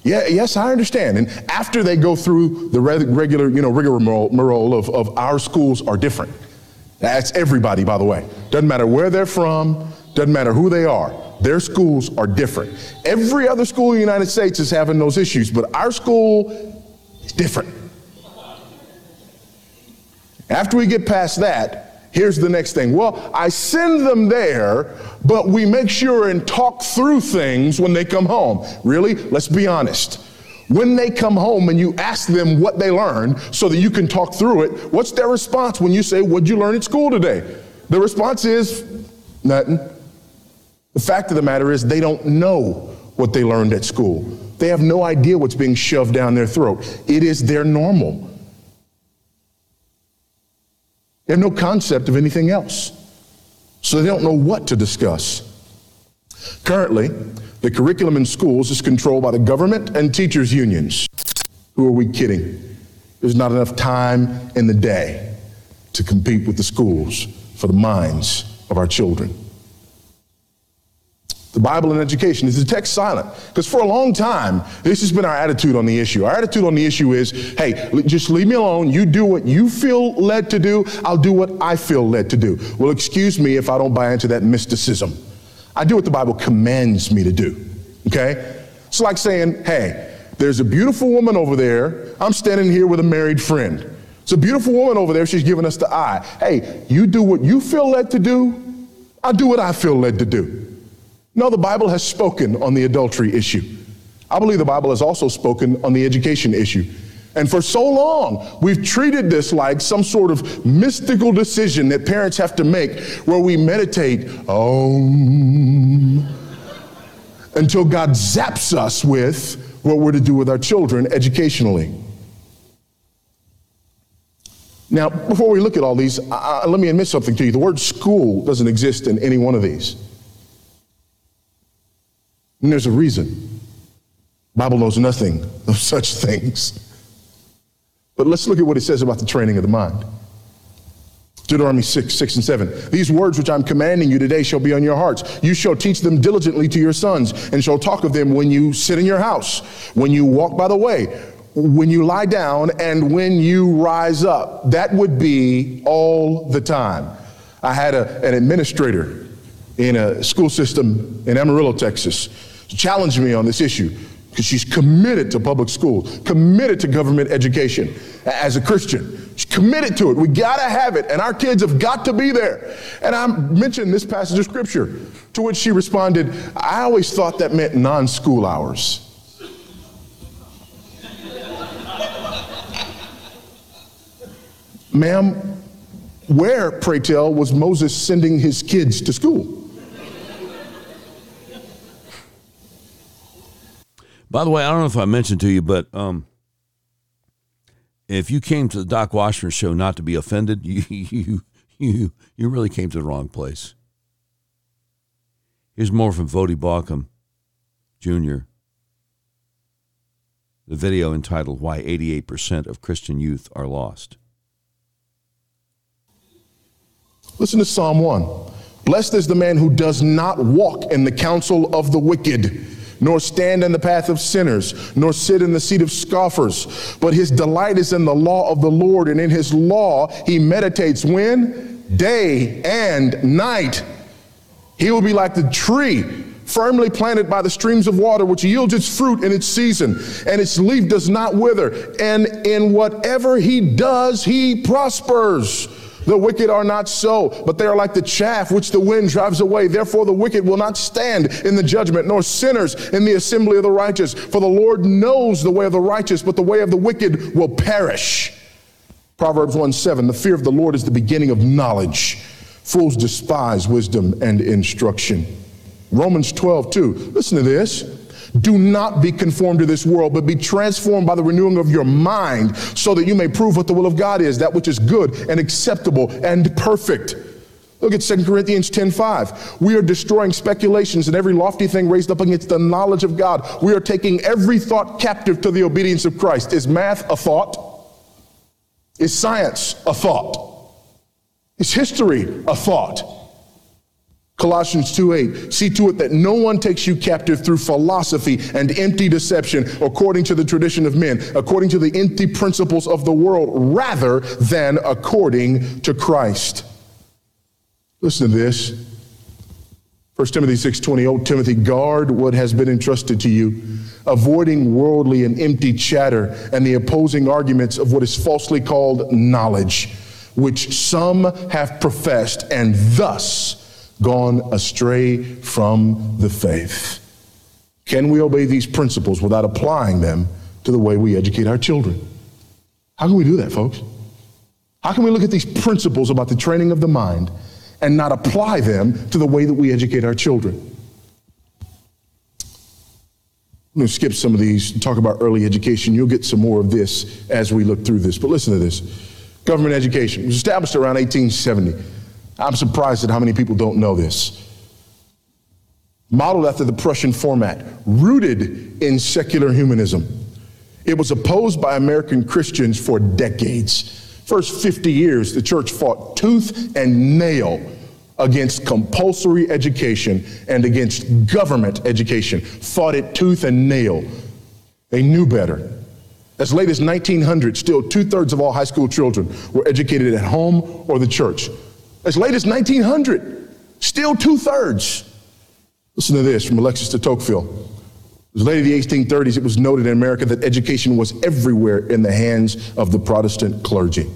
Yeah, yes, I understand. And after they go through the regular, you know, rigmarole of, of our schools are different. That's everybody, by the way. Doesn't matter where they're from, doesn't matter who they are. Their schools are different. Every other school in the United States is having those issues, but our school is different. After we get past that, Here's the next thing. Well, I send them there, but we make sure and talk through things when they come home. Really? Let's be honest. When they come home and you ask them what they learned so that you can talk through it, what's their response when you say, What'd you learn at school today? The response is, Nothing. The fact of the matter is, they don't know what they learned at school. They have no idea what's being shoved down their throat. It is their normal. They have no concept of anything else. so they don't know what to discuss. Currently, the curriculum in schools is controlled by the government and teachers' unions. Who are we kidding? There's not enough time in the day to compete with the schools for the minds of our children. The Bible and education is the text silent? Because for a long time, this has been our attitude on the issue. Our attitude on the issue is hey, just leave me alone. You do what you feel led to do, I'll do what I feel led to do. Well, excuse me if I don't buy into that mysticism. I do what the Bible commands me to do. Okay? It's like saying, hey, there's a beautiful woman over there. I'm standing here with a married friend. It's a beautiful woman over there. She's giving us the eye. Hey, you do what you feel led to do. I do what I feel led to do. No, the Bible has spoken on the adultery issue. I believe the Bible has also spoken on the education issue. And for so long, we've treated this like some sort of mystical decision that parents have to make where we meditate, um, until God zaps us with what we're to do with our children educationally. Now, before we look at all these, uh, let me admit something to you. The word school doesn't exist in any one of these. And there's a reason. The Bible knows nothing of such things. But let's look at what it says about the training of the mind. Deuteronomy 6, 6 and 7. These words which I'm commanding you today shall be on your hearts. You shall teach them diligently to your sons, and shall talk of them when you sit in your house, when you walk by the way, when you lie down, and when you rise up. That would be all the time. I had a, an administrator in a school system in Amarillo, Texas, challenge me on this issue because she's committed to public schools, committed to government education as a Christian. She's committed to it. We got to have it, and our kids have got to be there. And I mentioned this passage of scripture, to which she responded, I always thought that meant non school hours. Ma'am, where, pray tell, was Moses sending his kids to school? By the way, I don't know if I mentioned to you, but um, if you came to the Doc Washburn show not to be offended, you you you you really came to the wrong place. Here's more from Voddie Baucham Jr. The video entitled "Why 88% of Christian Youth Are Lost." Listen to Psalm 1. Blessed is the man who does not walk in the counsel of the wicked nor stand in the path of sinners, nor sit in the seat of scoffers. But his delight is in the law of the Lord, and in his law he meditates when? Day and night. He will be like the tree firmly planted by the streams of water, which yields its fruit in its season, and its leaf does not wither. And in whatever he does, he prospers. The wicked are not so, but they are like the chaff which the wind drives away. Therefore, the wicked will not stand in the judgment, nor sinners in the assembly of the righteous. For the Lord knows the way of the righteous, but the way of the wicked will perish. Proverbs 1 7 The fear of the Lord is the beginning of knowledge. Fools despise wisdom and instruction. Romans 12 2. Listen to this. Do not be conformed to this world, but be transformed by the renewing of your mind, so that you may prove what the will of God is, that which is good and acceptable and perfect. Look at 2 Corinthians 10:5. We are destroying speculations and every lofty thing raised up against the knowledge of God. We are taking every thought captive to the obedience of Christ. Is math a thought? Is science a thought? Is history a thought? Colossians 2:8 See to it that no one takes you captive through philosophy and empty deception according to the tradition of men, according to the empty principles of the world, rather than according to Christ. Listen to this. 1 Timothy 6:20 Oh Timothy guard what has been entrusted to you avoiding worldly and empty chatter and the opposing arguments of what is falsely called knowledge which some have professed and thus gone astray from the faith. Can we obey these principles without applying them to the way we educate our children? How can we do that, folks? How can we look at these principles about the training of the mind and not apply them to the way that we educate our children? I'm going to skip some of these and talk about early education. You'll get some more of this as we look through this. But listen to this government education was established around 1870 I'm surprised at how many people don't know this. Modeled after the Prussian format, rooted in secular humanism. It was opposed by American Christians for decades. First 50 years, the church fought tooth and nail against compulsory education and against government education, fought it tooth and nail. They knew better. As late as 1900, still two thirds of all high school children were educated at home or the church. As late as 1900, still two thirds. Listen to this from Alexis de Tocqueville. As late as the 1830s, it was noted in America that education was everywhere in the hands of the Protestant clergy.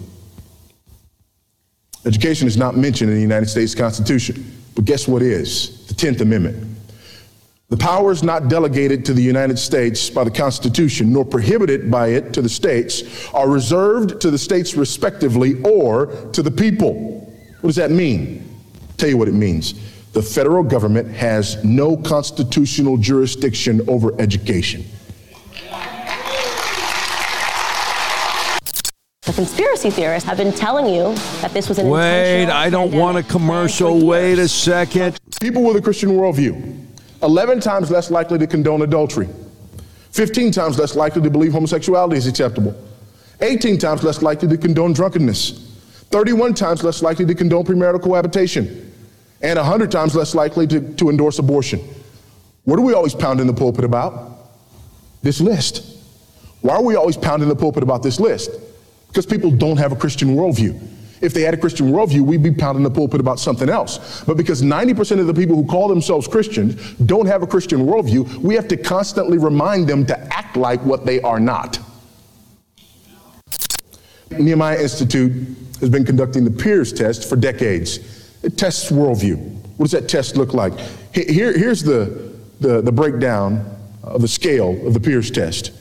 Education is not mentioned in the United States Constitution, but guess what is? The 10th Amendment. The powers not delegated to the United States by the Constitution, nor prohibited by it to the states, are reserved to the states respectively or to the people. What does that mean? Tell you what it means. The federal government has no constitutional jurisdiction over education. The conspiracy theorists have been telling you that this was an Wait, I don't want a commercial. Wait a second. People with a Christian worldview 11 times less likely to condone adultery, 15 times less likely to believe homosexuality is acceptable, 18 times less likely to condone drunkenness, 31 times less likely to condone premarital cohabitation, and 100 times less likely to, to endorse abortion. What are we always pounding the pulpit about? This list. Why are we always pounding the pulpit about this list? Because people don't have a Christian worldview. If they had a Christian worldview, we'd be pounding the pulpit about something else. But because 90% of the people who call themselves Christians don't have a Christian worldview, we have to constantly remind them to act like what they are not. Nehemiah Institute has been conducting the Peers test for decades. It tests worldview. What does that test look like? Here, here's the, the, the breakdown of the scale of the Peers test.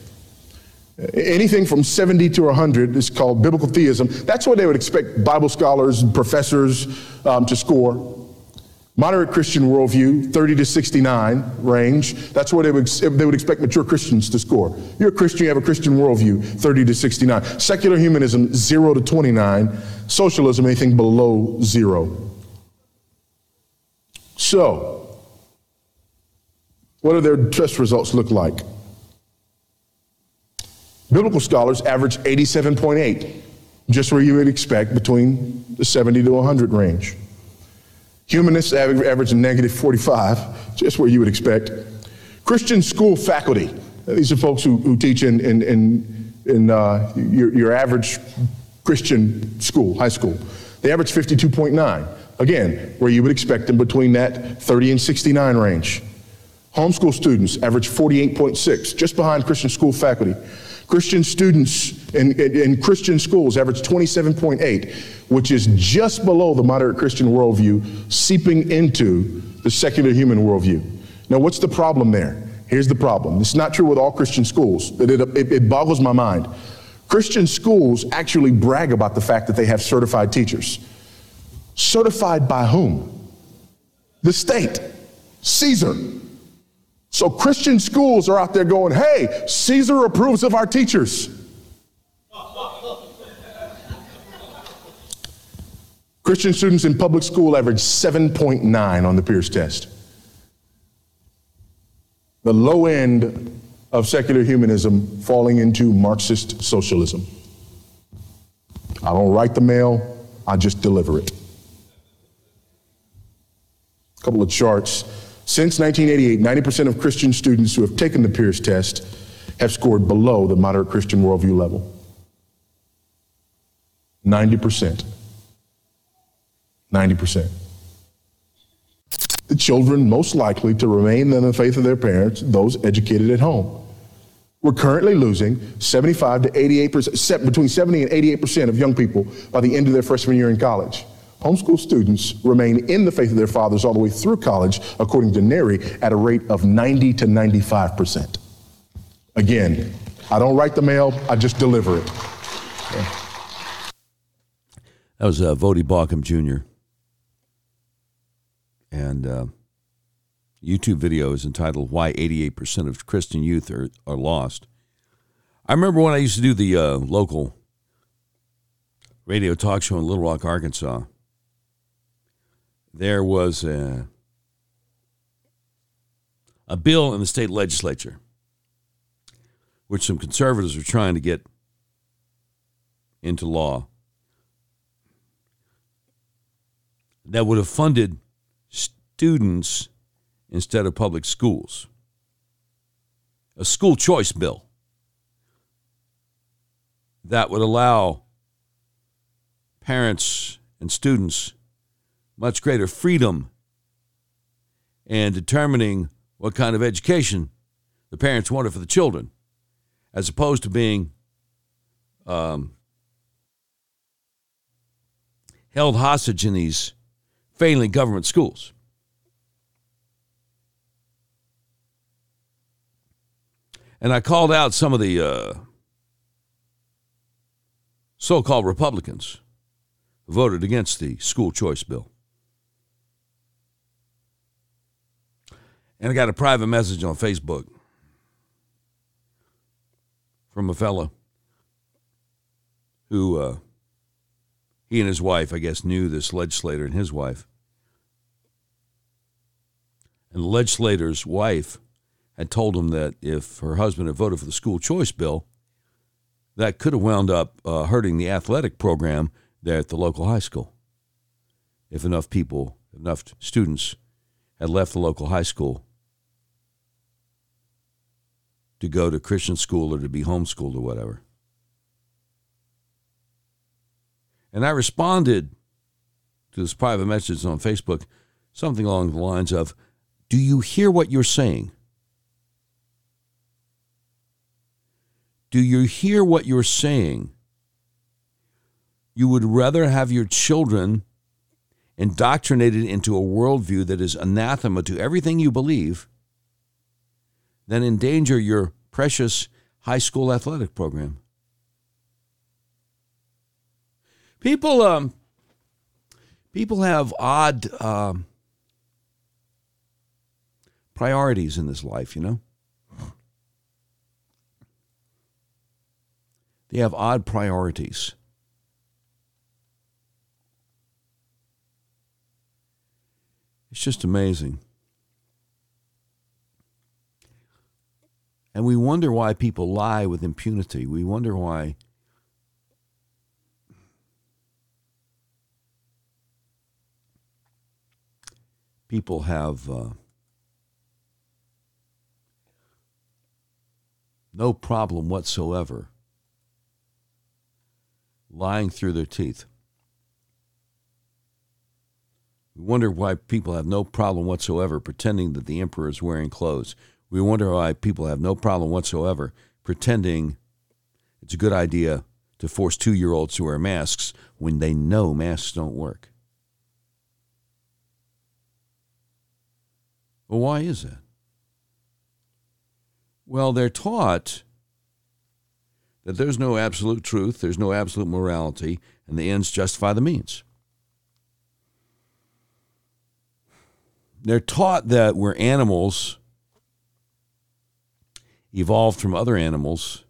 Anything from 70 to 100 is called biblical theism. That's what they would expect Bible scholars and professors um, to score. Moderate Christian worldview, 30 to 69 range. That's what they would, they would expect mature Christians to score. You're a Christian, you have a Christian worldview, 30 to 69. Secular humanism, 0 to 29. Socialism, anything below 0. So, what do their test results look like? Biblical scholars average 87.8, just where you would expect between the 70 to 100 range. Humanists average a negative 45, just where you would expect. Christian school faculty, these are folks who, who teach in, in, in, in uh, your, your average Christian school, high school. They average 52.9. Again, where you would expect them between that 30 and 69 range. Homeschool students average 48.6, just behind Christian school faculty. Christian students in, in, in, Christian schools average 27.8, which is just below the moderate Christian worldview, seeping into the secular human worldview. Now, what's the problem there? Here's the problem. It's not true with all Christian schools, it, it, it boggles my mind. Christian schools actually brag about the fact that they have certified teachers. Certified by whom? The state, Caesar. So Christian schools are out there going, hey, Caesar approves of our teachers. Christian students in public school average 7.9 on the Peers test. The low end of secular humanism falling into Marxist socialism. I don't write the mail, I just deliver it. A couple of charts since 1988, 90% of Christian students who have taken the Peers test have scored below the moderate Christian worldview level. 90%. 90%. The children most likely to remain in the faith of their parents, those educated at home. We're currently losing 75 to 88%, between 70 and 88% of young people by the end of their freshman year in college. Homeschool students remain in the faith of their fathers all the way through college, according to NHERI, at a rate of 90 to 95%. Again, I don't write the mail, I just deliver it. That was uh, Voddie Baucham Jr. And uh, YouTube video is entitled Why 88% of Christian Youth Are, are Lost. I remember when I used to do the uh, local radio talk show in Little Rock, Arkansas there was a, a bill in the state legislature which some conservatives are trying to get into law that would have funded students instead of public schools. A school choice bill that would allow parents and students much greater freedom in determining what kind of education the parents wanted for the children, as opposed to being um, held hostage in these failing government schools. And I called out some of the uh, so called Republicans who voted against the school choice bill. And I got a private message on Facebook from a fellow who uh, he and his wife, I guess, knew this legislator and his wife. And the legislator's wife had told him that if her husband had voted for the school choice bill, that could have wound up uh, hurting the athletic program there at the local high school. If enough people, enough students had left the local high school to go to Christian school or to be homeschooled or whatever. And I responded to this private message on Facebook, something along the lines of Do you hear what you're saying? Do you hear what you're saying? You would rather have your children indoctrinated into a worldview that is anathema to everything you believe than endanger your precious high school athletic program. People, um, people have odd um, priorities in this life, you know. They have odd priorities. It's just amazing. And we wonder why people lie with impunity. We wonder why people have uh, no problem whatsoever lying through their teeth. We wonder why people have no problem whatsoever pretending that the emperor is wearing clothes. We wonder why people have no problem whatsoever pretending it's a good idea to force two year olds to wear masks when they know masks don't work. Well, why is that? Well, they're taught that there's no absolute truth, there's no absolute morality, and the ends justify the means. They're taught that we're animals evolved from other animals,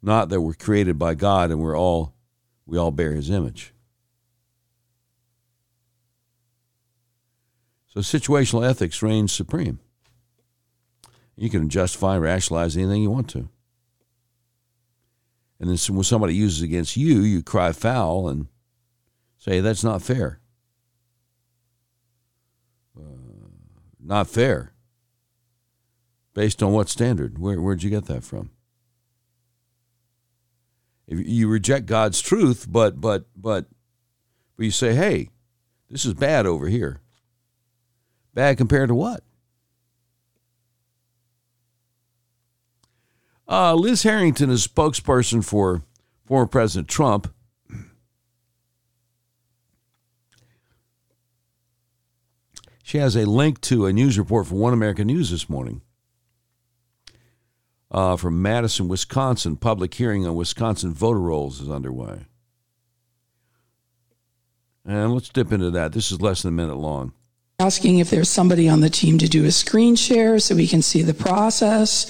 not that we're created by God and we're all we all bear his image. So situational ethics reigns supreme. You can justify rationalize anything you want to. And then when somebody uses against you, you cry foul and say, that's not fair. Uh, not fair. Based on what standard? Where, where'd you get that from? If you reject God's truth, but but but but you say, hey, this is bad over here. Bad compared to what? Uh, Liz Harrington is spokesperson for former President Trump. She has a link to a news report from One American News this morning uh, from Madison, Wisconsin. Public hearing on Wisconsin voter rolls is underway. And let's dip into that. This is less than a minute long asking if there's somebody on the team to do a screen share so we can see the process.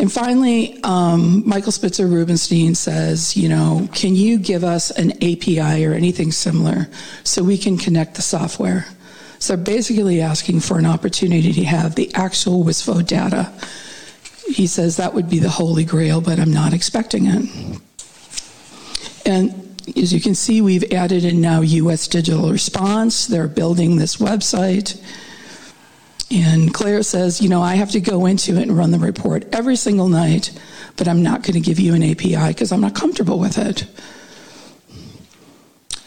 And finally, um, Michael Spitzer Rubenstein says, you know, can you give us an API or anything similar so we can connect the software? So basically asking for an opportunity to have the actual WISFO data. He says that would be the holy grail, but I'm not expecting it. And as you can see, we've added in now US Digital Response. They're building this website. And Claire says, you know, I have to go into it and run the report every single night, but I'm not going to give you an API because I'm not comfortable with it.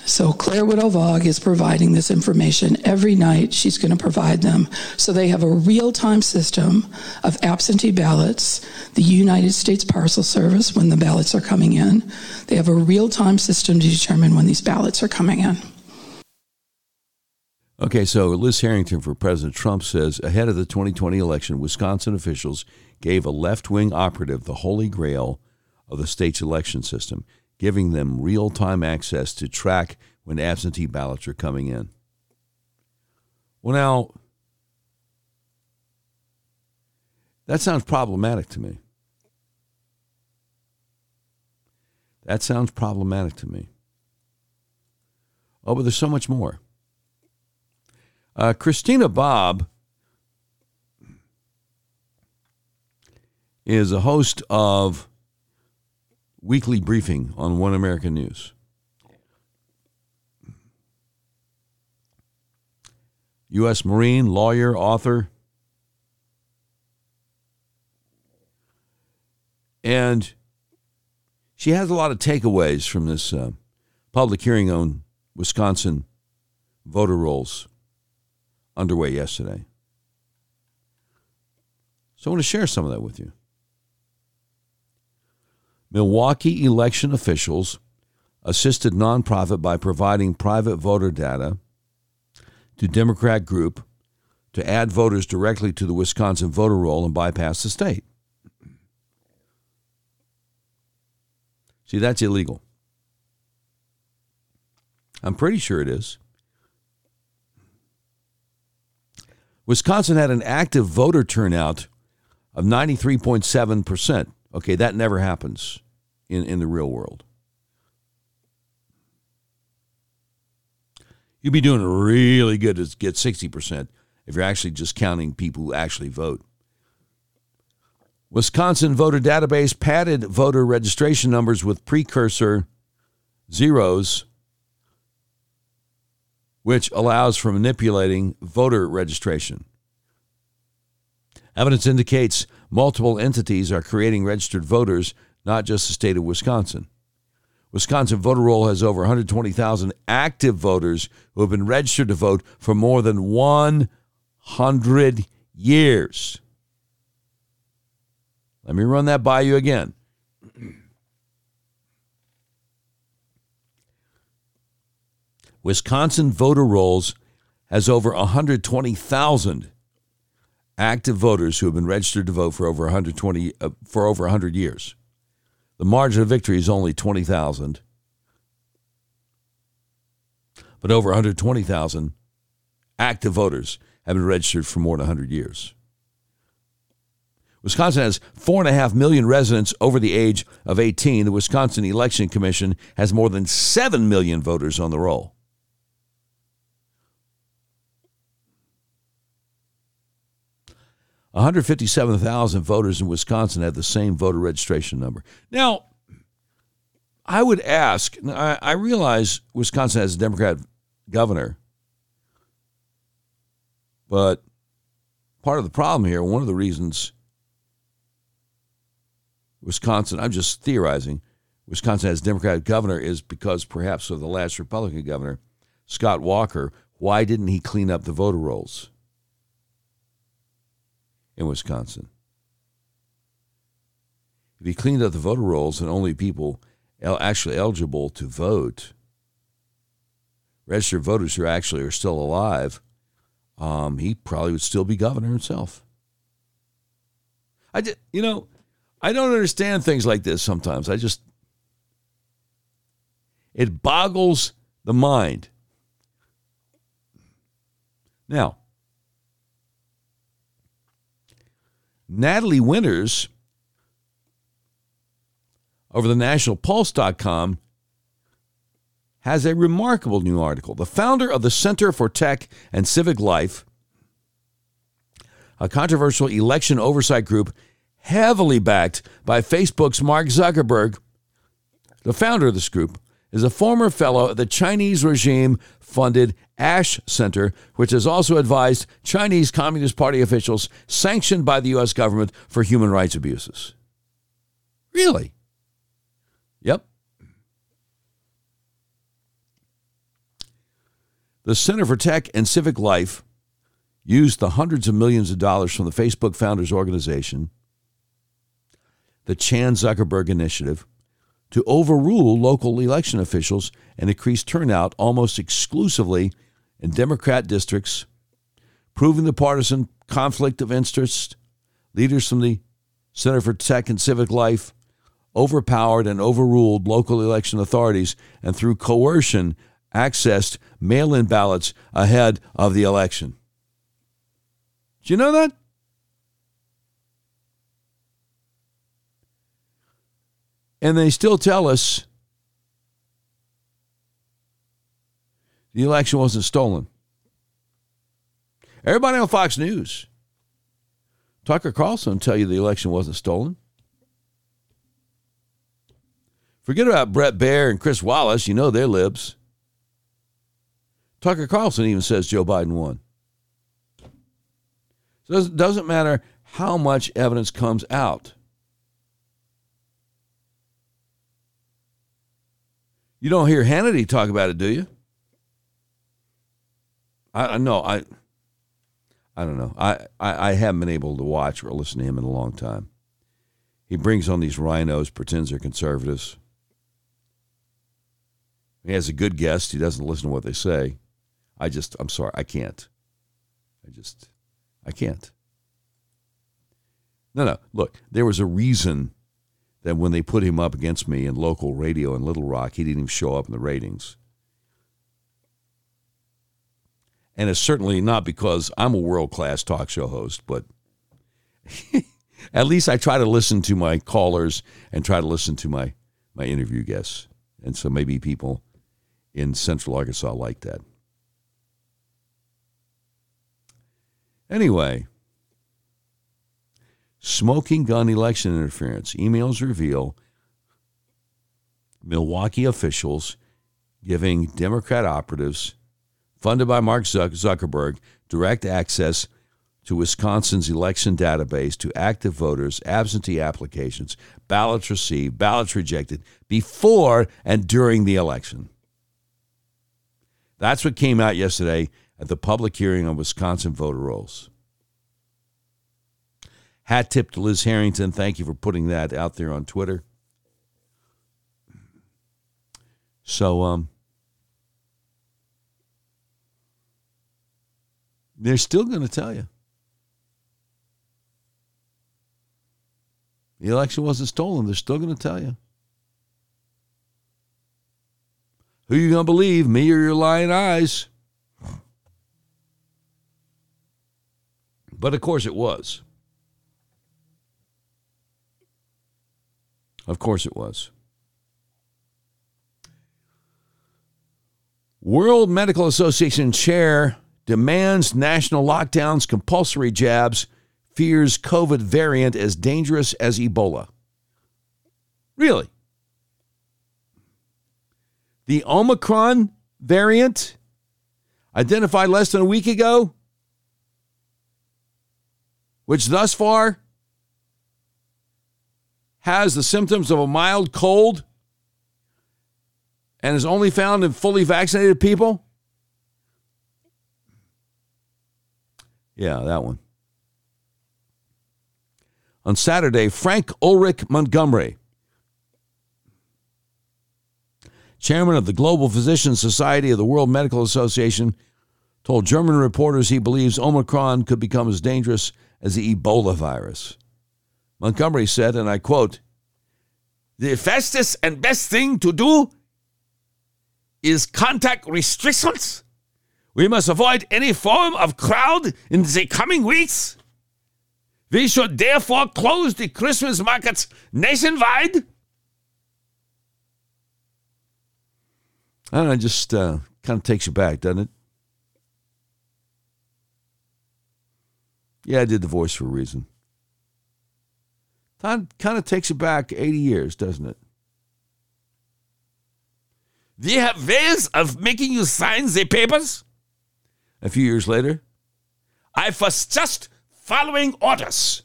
So Claire Woodall-Vogg is providing this information every night. She's going to provide them. So they have a real-time system of absentee ballots, the United States Parcel Service when the ballots are coming in. They have a real-time system to determine when these ballots are coming in. Okay, so Liz Harrington for President Trump says ahead of the 2020 election, Wisconsin officials gave a left wing operative the holy grail of the state's election system giving them real time access to track when absentee ballots are coming in. Well, now, that sounds problematic to me. That sounds problematic to me. Oh, but there's so much more. Uh, Christina Bobb is a host of weekly briefing on One American News. U.S. Marine, lawyer, author. And she has a lot of takeaways from this uh, public hearing on Wisconsin voter rolls underway yesterday. So I want to share some of that with you. Milwaukee election officials assisted nonprofit by providing private voter data to Democrat group to add voters directly to the Wisconsin voter roll and bypass the state. See, that's illegal. I'm pretty sure it is. Wisconsin had an active voter turnout of 93.7%. Okay, that never happens in, in the real world. You'd be doing really good to get 60% if you're actually just counting people who actually vote. Wisconsin voter database padded voter registration numbers with precursor zeros, which allows for manipulating voter registration. Evidence indicates multiple entities are creating registered voters not just the state of Wisconsin. Wisconsin voter roll has over 120,000 active voters who have been registered to vote for more than 100 years. Let me run that by you again. Wisconsin voter rolls has over 120,000 active voters who have been registered to vote for over 120 uh, for over 100 years. The margin of victory is only 20,000. But over 120,000 active voters have been registered for more than 100 years. Wisconsin has 4.5 million residents over the age of 18. The Wisconsin Election Commission has more than 7 million voters on the roll. 157,000 voters in Wisconsin have the same voter registration number. Now, I would ask, I, I realize Wisconsin has a Democrat governor, but part of the problem here, one of the reasons Wisconsin, I'm just theorizing, Wisconsin has a Democratic governor is because perhaps of the last Republican governor, Scott Walker. Why didn't he clean up the voter rolls? In Wisconsin. If he cleaned up the voter rolls and only people actually eligible to vote, registered voters who actually are still alive, um, he probably would still be governor himself. I just, you know, I don't understand things like this sometimes. I just, it boggles the mind. Now, Natalie Winters, over the nationalpulse.com has a remarkable new article. The founder of the Center for Tech and Civic Life, a controversial election oversight group heavily backed by Facebook's Mark Zuckerberg, the founder of this group, is a former fellow at the Chinese regime funded Ash Center, which has also advised Chinese Communist Party officials sanctioned by the U.S. government for human rights abuses. Really? Yep. The Center for Tech and Civic Life used the hundreds of millions of dollars from the Facebook Founders Organization, the Chan Zuckerberg Initiative, to overrule local election officials and increase turnout almost exclusively in Democrat districts, proving the partisan conflict of interest. Leaders from the Center for Tech and Civic Life overpowered and overruled local election authorities and through coercion accessed mail in ballots ahead of the election. Do you know that? And they still tell us the election wasn't stolen. Everybody on Fox News, Tucker Carlson tell you the election wasn't stolen. Forget about Bret Baier and Chris Wallace. You know they're libs. Tucker Carlson even says Joe Biden won. So it doesn't matter how much evidence comes out. You don't hear Hannity talk about it, do you? I know I. I don't know. I, I, I haven't been able to watch or listen to him in a long time. He brings on these RINOs, pretends they're conservatives. He has a good guest. He doesn't listen to what they say. I just, I'm sorry, I can't. I just, I can't. No, no. Look, there was a reason that when they put him up against me in local radio in Little Rock, he didn't even show up in the ratings. And it's certainly not because I'm a world class talk show host, but at least I try to listen to my callers and try to listen to my, my interview guests. And so maybe people in Central Arkansas like that. Anyway, smoking gun election interference. Emails reveal Milwaukee officials giving Democrat operatives funded by Mark Zuckerberg direct access to Wisconsin's election database to active voters, absentee applications, ballots received, ballots rejected before and during the election. That's what came out yesterday at the public hearing on Wisconsin voter rolls. Hat tip to Liz Harrington. Thank you for putting that out there on Twitter. So, um, they're still going to tell you the election wasn't stolen. They're still going to tell you. Who you going to believe, me or your lying eyes? But of course it was. Of course it was. World Medical Association chair demands national lockdowns, compulsory jabs, fears COVID variant as dangerous as Ebola. Really? The Omicron variant, identified less than a week ago, which thus far has the symptoms of a mild cold and is only found in fully vaccinated people? Yeah, that one. On Saturday, Frank Ulrich Montgomery, chairman of the Global Physician Society of the World Medical Association, told German reporters he believes Omicron could become as dangerous as the Ebola virus. Montgomery said, and I quote, The fastest and best thing to do is contact restrictions. We must avoid any form of crowd in the coming weeks. We should therefore close the Christmas markets nationwide. I don't know, just uh, kind of takes you back, doesn't it? Yeah, I did the voice for a reason. That kind of takes you back 80 years, doesn't it? They have ways of making you sign the papers a few years later, I was just following orders.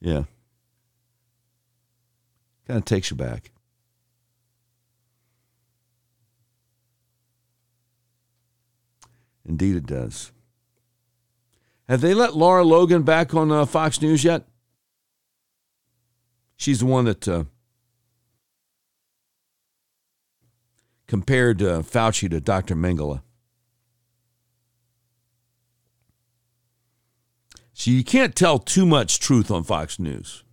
Yeah. Kind of takes you back. Indeed, it does. Have they let Lara Logan back on uh, Fox News yet? She's the one that uh, compared uh, Fauci to Dr. Mengele. So you can't tell too much truth on Fox News.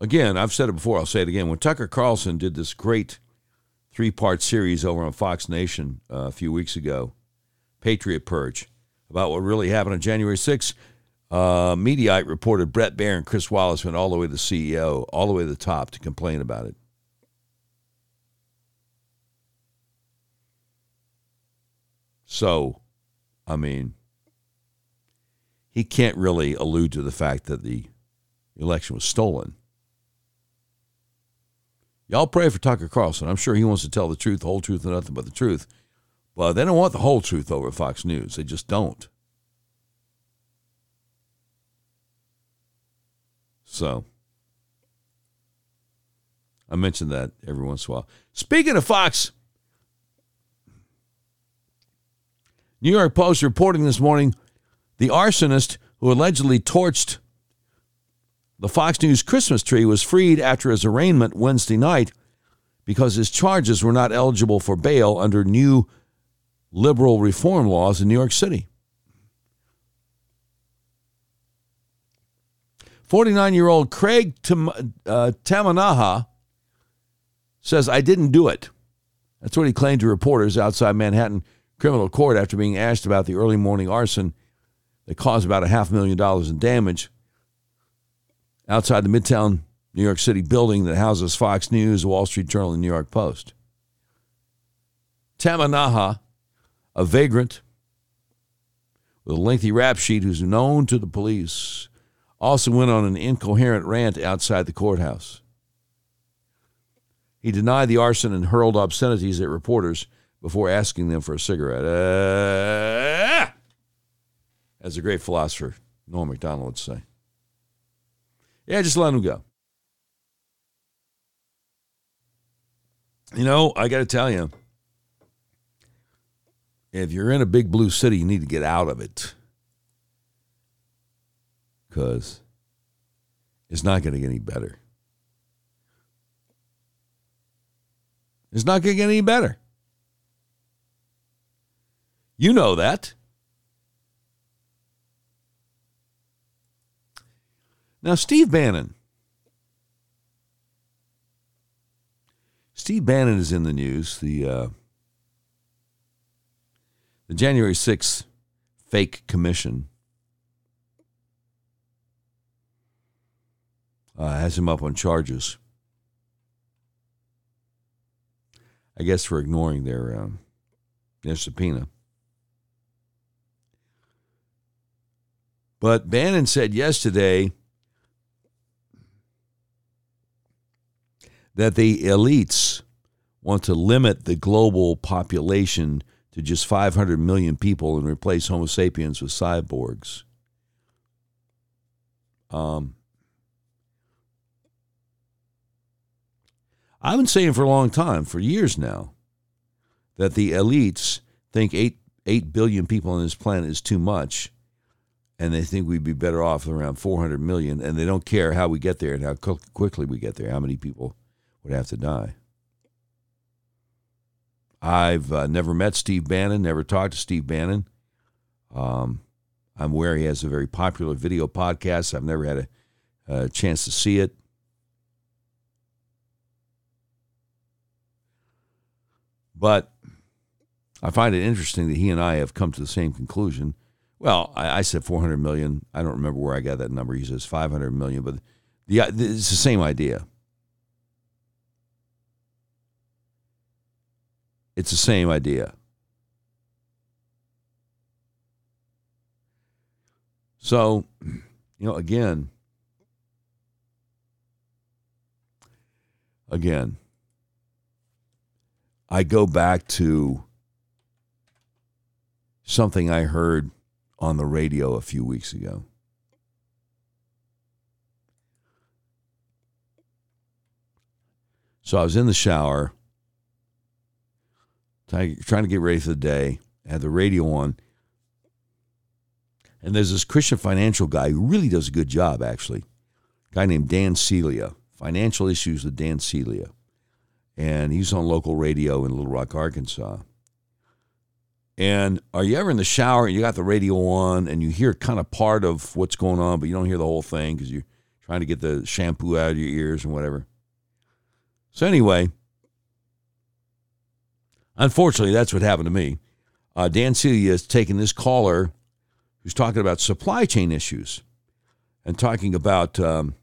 Again, I've said it before, I'll say it again. When Tucker Carlson did this great three part series over on Fox Nation uh, a few weeks ago, Patriot Purge, about what really happened on January 6th, uh, Mediaite reported Bret Baier and Chris Wallace went all the way to the CEO, all the way to the top to complain about it. So, I mean, he can't really allude to the fact that the election was stolen. Y'all pray for Tucker Carlson. I'm sure he wants to tell the truth, the whole truth, and nothing but the truth. But they don't want the whole truth over Fox News. They just don't. So, I mentioned that every once in a while. Speaking of Fox, New York Post reporting this morning the arsonist who allegedly torched the Fox News Christmas tree was freed after his arraignment Wednesday night because his charges were not eligible for bail under new liberal reform laws in New York City. 49 year old Craig Tam- uh, Tamanaha says, I didn't do it. That's what he claimed to reporters outside Manhattan criminal court after being asked about the early morning arson that caused about a half million dollars in damage outside the Midtown New York City building that houses Fox News, Wall Street Journal, and New York Post. Tamanaha, a vagrant with a lengthy rap sheet who's known to the police, also went on an incoherent rant outside the courthouse. He denied the arson and hurled obscenities at reporters before asking them for a cigarette. Uh, as the great philosopher Norm MacDonald would say. Yeah, just let him go. You know, I got to tell you, if you're in a big blue city, you need to get out of it. Because it's not going to get any better. It's not going to get any better. You know that. Now, Steve Bannon. Steve Bannon is in the news. The uh, the January 6th fake commission uh, has him up on charges. I guess for ignoring their um, their subpoena. But Bannon said yesterday that the elites want to limit the global population to just 500 million people and replace Homo sapiens with cyborgs. Um, I've been saying for a long time, for years now, that the elites think 8, 8 billion people on this planet is too much and they think we'd be better off around 400 million, and they don't care how we get there and how quickly we get there, how many people would have to die. I've uh, never met Steve Bannon, never talked to Steve Bannon. Um, I'm aware he has a very popular video podcast. I've never had a, a chance to see it. But I find it interesting that he and I have come to the same conclusion well, I, I, said 400 million. I don't remember where I got that number. He says 500 million, but the, uh, it's the same idea. It's the same idea. So, you know, again, again, I go back to something I heard on the radio a few weeks ago. So I was in the shower, trying to get ready for the day, had the radio on. And there's this Christian financial guy who really does a good job, actually. A guy named Dan Celia, Financial Issues with Dan Celia. And he's on local radio in Little Rock, Arkansas. And are you ever in the shower and you got the radio on and you hear kind of part of what's going on, but you don't hear the whole thing because you're trying to get the shampoo out of your ears and whatever? So, anyway, unfortunately, that's what happened to me. Uh, Dan Celia is taking this caller who's talking about supply chain issues and talking about, um,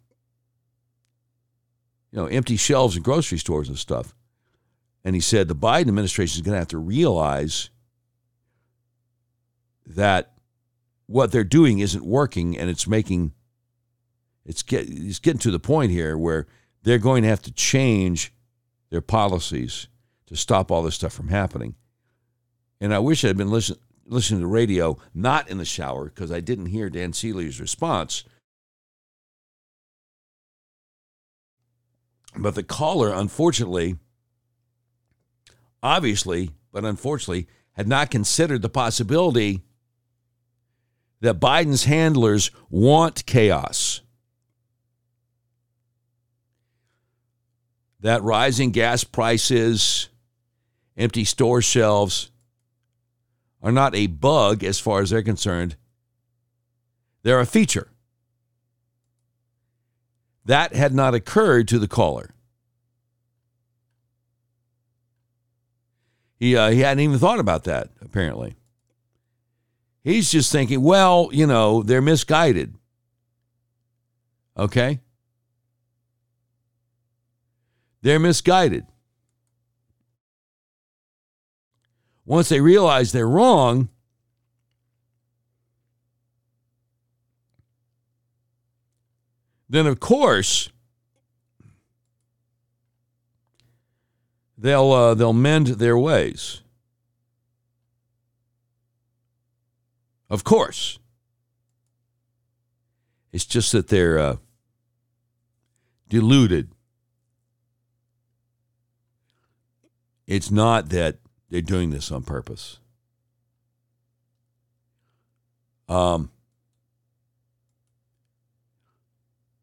you know, empty shelves in grocery stores and stuff. And he said the Biden administration is going to have to realize that what they're doing isn't working and it's making it's get it's getting to the point here where they're going to have to change their policies to stop all this stuff from happening. And I wish I had been listen, listening to radio not in the shower because I didn't hear Dan Celia's response. But the caller, unfortunately, obviously, but unfortunately, had not considered the possibility that Biden's handlers want chaos. That rising gas prices, empty store shelves are not a bug as far as they're concerned. They're a feature. That had not occurred to the caller. He, uh, he hadn't even thought about that, apparently. He's just thinking, well, you know, they're misguided. Okay? They're misguided. Once they realize they're wrong, then of course they'll uh, they'll mend their ways. Of course. It's just that they're uh, deluded. It's not that they're doing this on purpose. Um,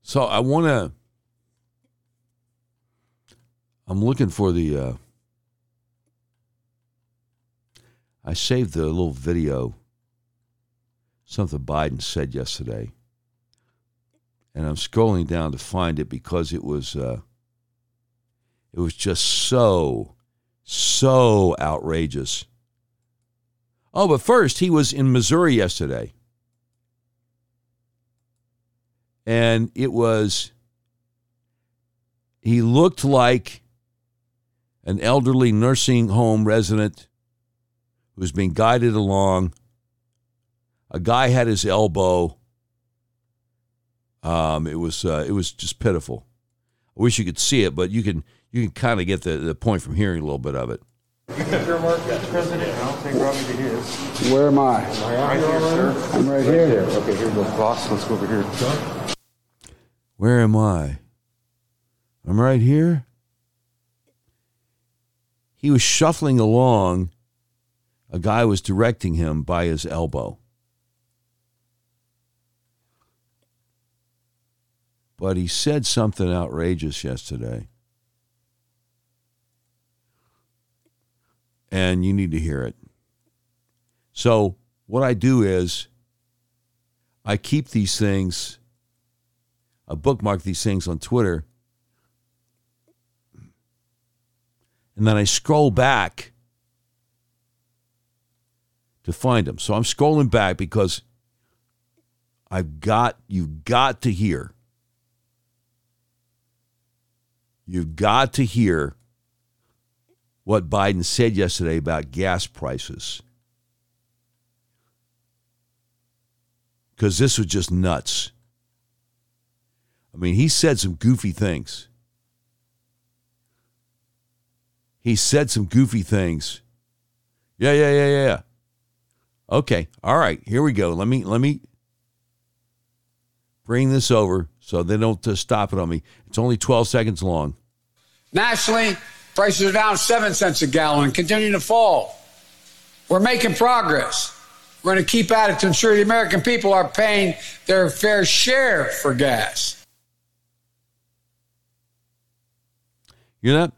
so I want to. I'm looking for the. Uh, I saved the little video something Biden said yesterday. And I'm scrolling down to find it because it was uh, it was just so so outrageous. Oh, but first he was in Missouri yesterday. And it was he looked like an elderly nursing home resident who was being guided along a guy had his elbow. Um, it was uh, it was just pitiful. I wish you could see it, but you can you can kind of get the, the point from hearing a little bit of it. You think you're Mark, President? I don't think Robbie did his. Where am I? Am I right here, sir? I'm right, here. there. Okay, here we go. Boss, let's go over here. Where am I? I'm right here. He was shuffling along. A guy was directing him by his elbow. But he said something outrageous yesterday. And you need to hear it. So, what I do is I keep these things, I bookmark these things on Twitter, and then I scroll back to find them. So I'm scrolling back because I've got, you've got to hear You've got to hear what Biden said yesterday about gas prices. Because this was just nuts. I mean, he said some goofy things. He said some goofy things. Yeah, yeah, yeah, yeah. Okay. All right. Here we go. Let me let me bring this over so they don't just stop it on me. It's only 12 seconds long. Nationally, prices are down 7 cents a gallon continue to fall. We're making progress. We're going to keep at it to ensure the American people are paying their fair share for gas. You know that?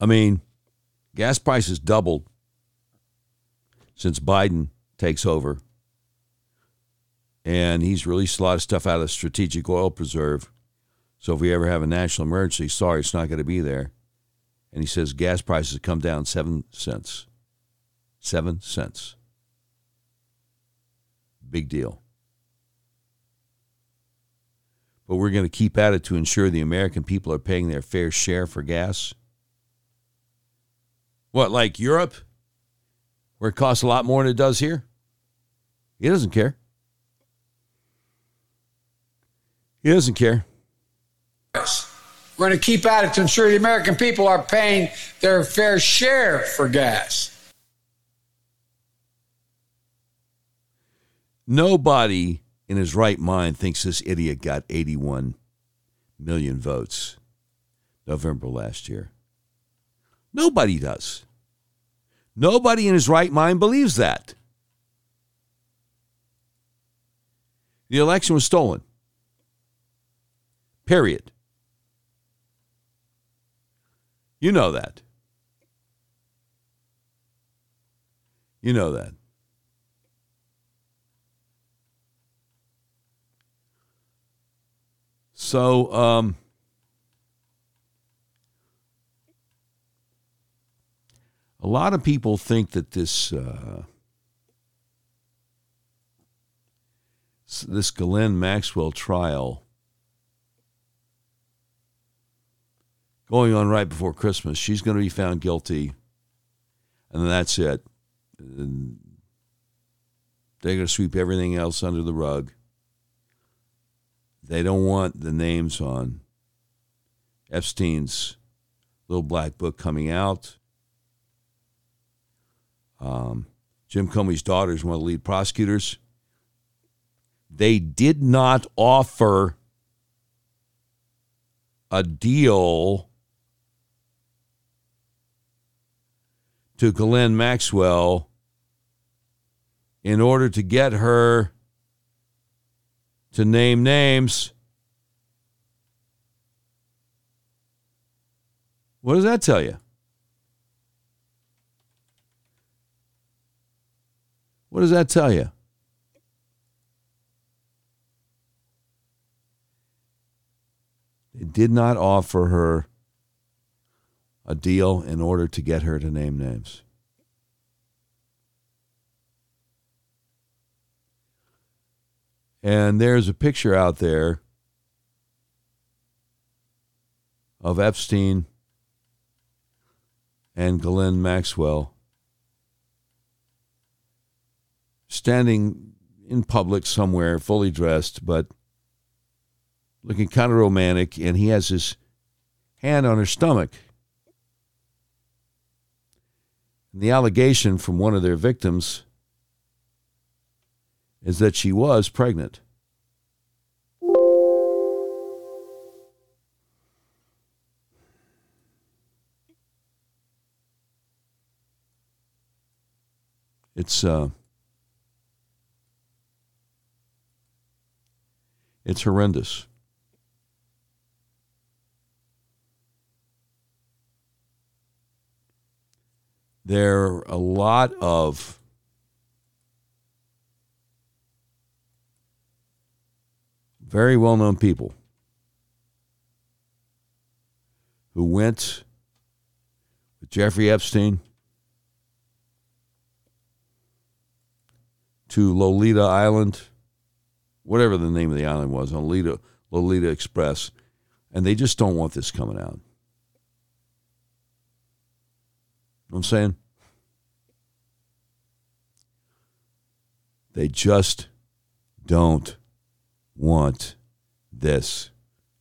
I mean, gas prices doubled since Biden takes over. And he's released a lot of stuff out of the strategic oil preserve. So if we ever have a national emergency, sorry, it's not going to be there. And he says gas prices have come down seven cents. Seven cents. Big deal. But we're going to keep at it to ensure the American people are paying their fair share for gas. What, like Europe, where it costs a lot more than it does here? He doesn't care. He doesn't care. We're going to keep at it to ensure the American people are paying their fair share for gas. Nobody in his right mind thinks this idiot got 81 million votes November last year. Nobody does. Nobody in his right mind believes that. The election was stolen. Period. You know that. You know that. So, um, a lot of people think that this uh, this Ghislaine Maxwell trial going on right before Christmas, she's going to be found guilty, and that's it. And they're going to sweep everything else under the rug. They don't want the names on Epstein's little black book coming out. Um, Jim Comey's daughter is one of the lead prosecutors. They did not offer a deal to Ghislaine Maxwell in order to get her to name names. What does that tell you? What does that tell you? They did not offer her a deal in order to get her to name names. And there's a picture out there of Epstein and Ghislaine Maxwell standing in public somewhere, fully dressed, but looking kind of romantic, and he has his hand on her stomach. And the allegation from one of their victims is that she was pregnant. It's uh, it's horrendous. There are a lot of very well known people who went with Jeffrey Epstein to Lolita Island, whatever the name of the island was, Lolita, Lolita Express, And they just don't want this coming out. You know what I'm saying? They just don't want this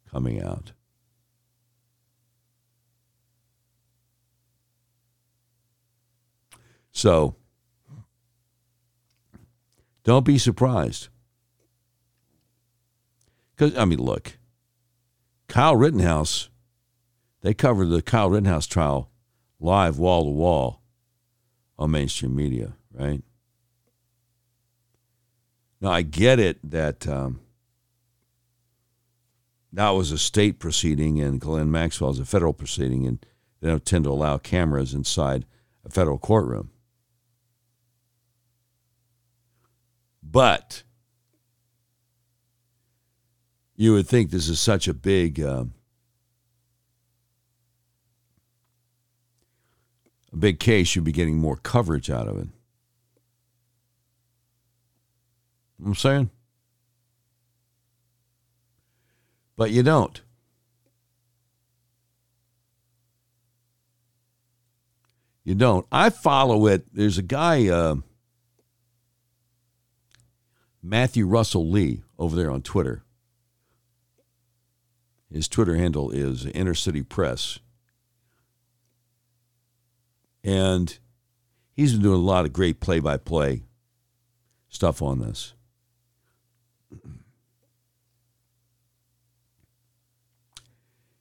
coming out. So don't be surprised. Because, I mean, look, Kyle Rittenhouse, they covered the Kyle Rittenhouse trial live wall to wall on mainstream media, right? Now, I get it that um, that was a state proceeding and Ghislaine Maxwell is a federal proceeding, and they don't tend to allow cameras inside a federal courtroom. But you would think this is such a big um, a big case, you'd be getting more coverage out of it. I'm saying? But you don't. You don't. I follow it. There's a guy, uh, Matthew Russell Lee, over there on Twitter. His Twitter handle is Inner City Press. And he's been doing a lot of great play by play stuff on this.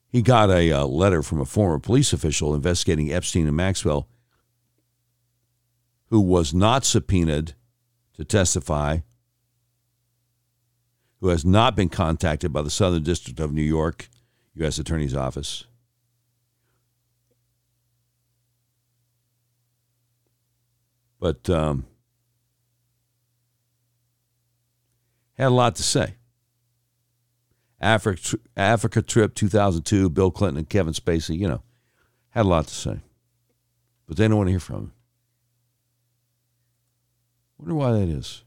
He got a uh, letter from a former police official investigating Epstein and Maxwell, who was not subpoenaed to testify, who has not been contacted by the Southern District of New York U.S. Attorney's Office. But um, had a lot to say. Africa, Africa trip 2002, Bill Clinton and Kevin Spacey, you know, had a lot to say. But they don't want to hear from him. Wonder why that is.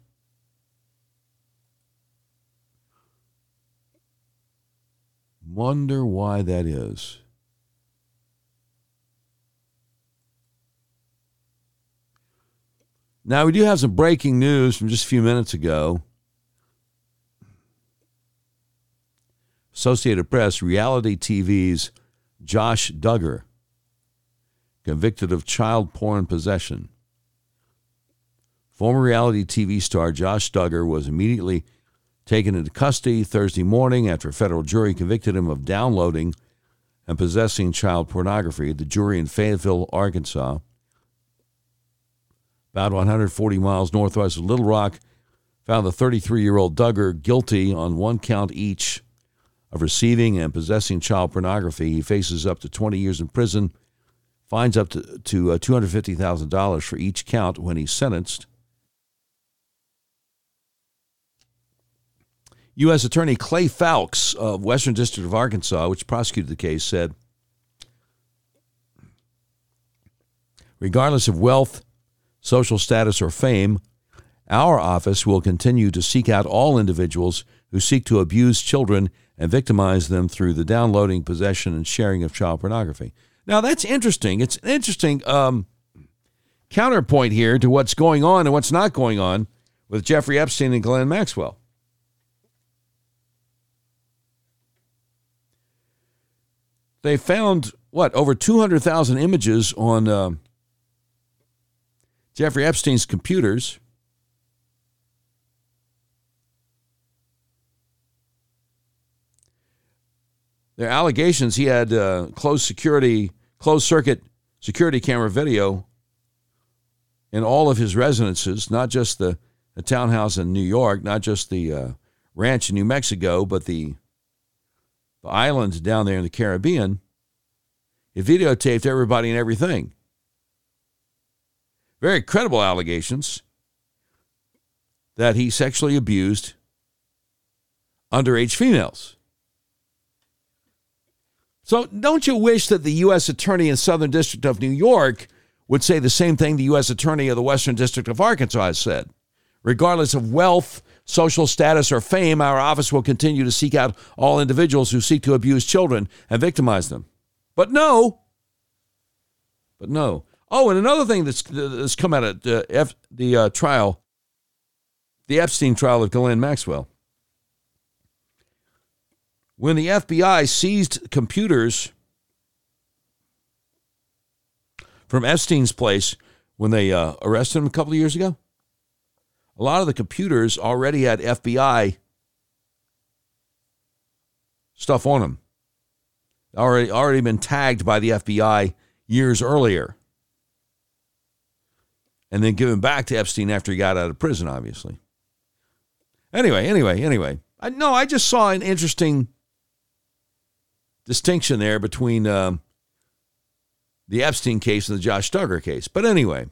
Wonder why that is. Now, we do have some breaking news from just a few minutes ago. Associated Press, reality TV's Josh Duggar, convicted of child porn possession. Former reality TV star Josh Duggar was immediately taken into custody Thursday morning after a federal jury convicted him of downloading and possessing child pornography. The jury in Fayetteville, Arkansas, about 140 miles northwest of Little Rock, found the 33 year old Duggar guilty on one count each of receiving and possessing child pornography. He faces up to 20 years in prison, fines up to, to uh, $250,000 for each count when he's sentenced. U.S. Attorney Clay Fowlkes of Western District of Arkansas, which prosecuted the case, said Regardless of wealth, social status, or fame, our office will continue to seek out all individuals who seek to abuse children and victimize them through the downloading, possession, and sharing of child pornography. Now, that's interesting. It's an interesting um, counterpoint here to what's going on and what's not going on with Jeffrey Epstein and Ghislaine Maxwell. They found, what, over 200,000 images on uh, Jeffrey Epstein's computers. Their allegations he had uh, closed security, closed circuit security camera video in all of his residences, not just the, the townhouse in New York, not just the uh, ranch in New Mexico, but the, the islands down there in the Caribbean. He videotaped everybody and everything. Very credible allegations that he sexually abused underage females. So, don't you wish that the U.S. Attorney in Southern District of New York would say the same thing the U.S. Attorney of the Western District of Arkansas said? Regardless of wealth, social status, or fame, our office will continue to seek out all individuals who seek to abuse children and victimize them. But no, but no. Oh, and another thing that's, that's come out of the, F, the uh, trial, the Epstein trial of Ghislaine Maxwell. When the FBI seized computers from Epstein's place when they uh, arrested him a couple of years ago, a lot of the computers already had FBI stuff on them. Already, already been tagged by the FBI years earlier. And then given back to Epstein after he got out of prison, obviously. Anyway, anyway, anyway. I, no, I just saw an interesting distinction there between um, the Epstein case and the Josh Duggar case. But anyway,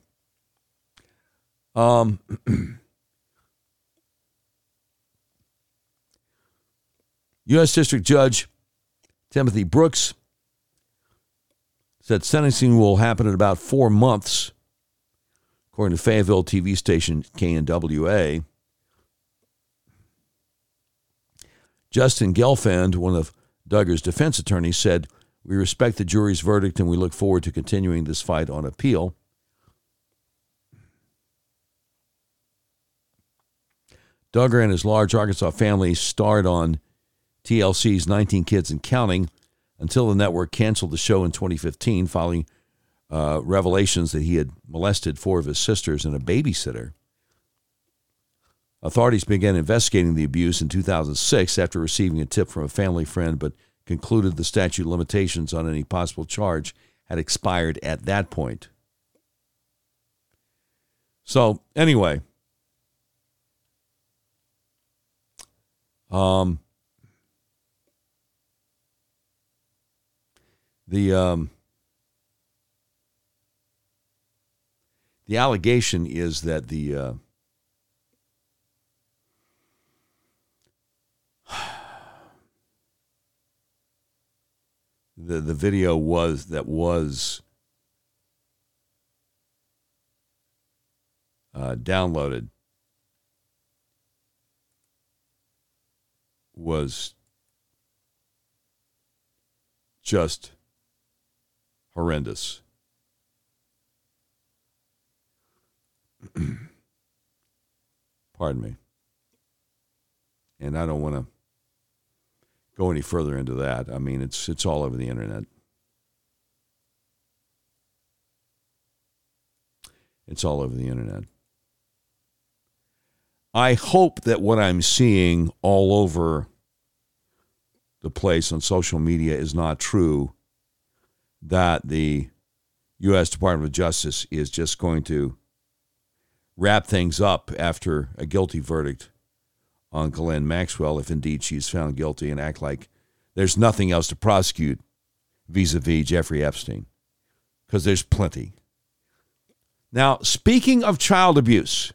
um, U.S. District Judge Timothy Brooks said sentencing will happen in about four months, according to Fayetteville TV station KNWA. Justin Gelfand, one of Duggar's defense attorneys, said, We respect the jury's verdict and we look forward to continuing this fight on appeal. Duggar and his large Arkansas family starred on TLC's 19 Kids and Counting until the network canceled the show in 2015 following uh, revelations that he had molested four of his sisters and a babysitter. Authorities began investigating the abuse in 2006 after receiving a tip from a family friend, but concluded the statute limitations on any possible charge had expired at that point. So, anyway, um, the um, the allegation is that the uh, the the video was that was uh, downloaded was just horrendous. Pardon me. And I don't want to go any further into that. I mean, it's it's all over the internet. It's all over the internet. I hope that what I'm seeing all over the place on social media is not true that the U.S. Department of Justice is just going to wrap things up after a guilty verdict on Ghislaine Maxwell, if indeed she's found guilty, and act like there's nothing else to prosecute vis a vis Jeffrey Epstein, because there's plenty. Now, speaking of child abuse,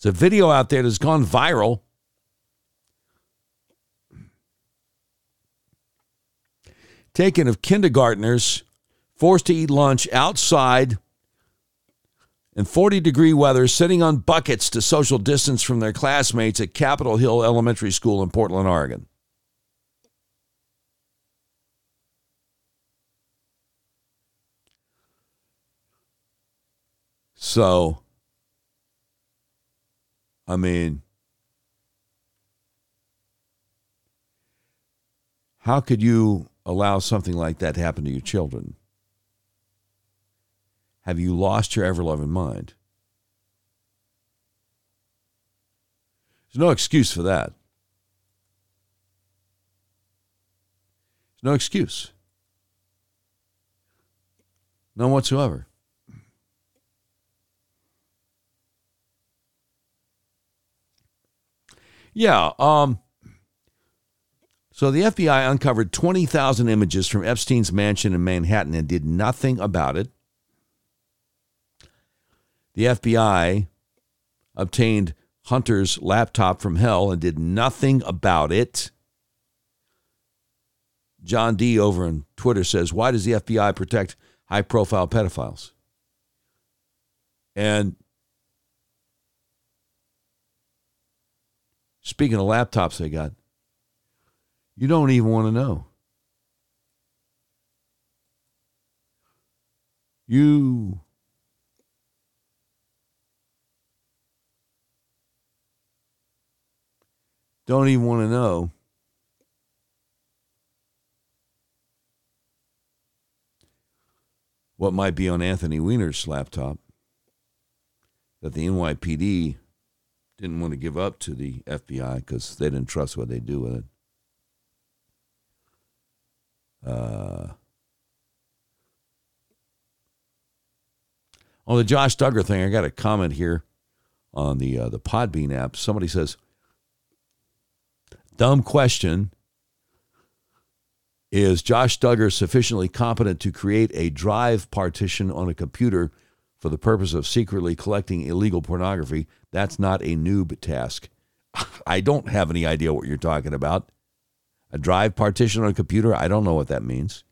there's a video out there that's gone viral taken of kindergartners forced to eat lunch outside in 40 degree weather, sitting on buckets to social distance from their classmates at Capitol Hill Elementary School in Portland, Oregon. So, I mean, how could you allow something like that to happen to your children? Have you lost your ever loving mind? There's no excuse for that. There's no excuse. None whatsoever. Yeah, um, so the FBI uncovered 20,000 images from Epstein's mansion in Manhattan and did nothing about it. The FBI obtained Hunter's laptop from hell and did nothing about it. John D over on Twitter says, Why does the FBI protect high profile pedophiles? And speaking of laptops they got, you don't even want to know. You don't even want to know what might be on Anthony Weiner's laptop that the NYPD didn't want to give up to the FBI because they didn't trust what they do with it. Uh, on the Josh Duggar thing, I got a comment here on the uh, the Podbean app. Somebody says, "Dumb question: Is Josh Duggar sufficiently competent to create a drive partition on a computer for the purpose of secretly collecting illegal pornography? That's not a noob task." I don't have any idea what you're talking about. A drive partition on a computer? I don't know what that means.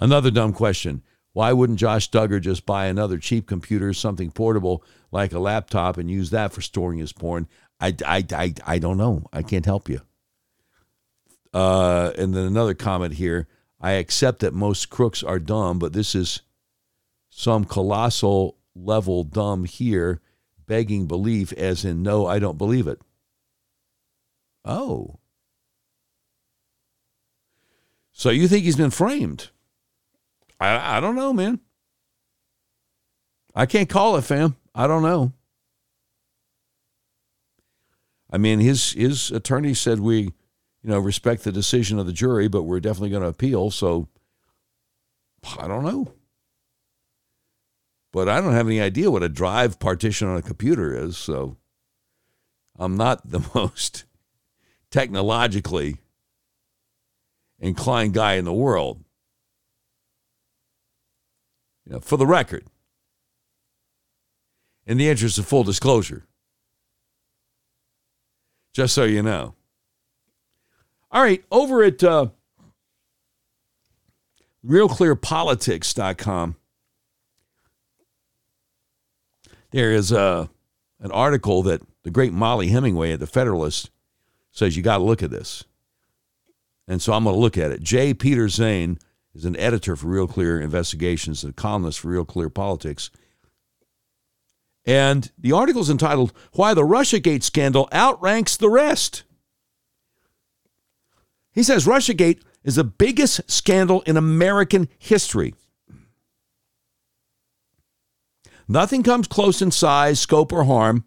Another dumb question. Why wouldn't Josh Duggar just buy another cheap computer, something portable like a laptop, and use that for storing his porn? I, I, I, I don't know. I can't help you. Uh, and then another comment here. I accept that most crooks are dumb, but this is some colossal level dumb here, begging belief, as in, no, I don't believe it. Oh. So you think he's been framed? I, I don't know, man. I can't call it, fam. I don't know. I mean, his his attorney said we, you know, respect the decision of the jury, but we're definitely going to appeal. So I don't know. But I don't have any idea what a drive partition on a computer is. So I'm not the most technologically inclined guy in the world. You know, for the record, in the interest of full disclosure, just so you know. All right, over at uh, realclearpolitics.com, there is uh, an article that the great Mollie Hemingway at the Federalist says you got to look at this. And so I'm going to look at it. J. Peder Zane is an editor for Real Clear Investigations and a columnist for Real Clear Politics. And the article is entitled Why the Russiagate Scandal Outranks the Rest. He says Russiagate is the biggest scandal in American history. Nothing comes close in size, scope, or harm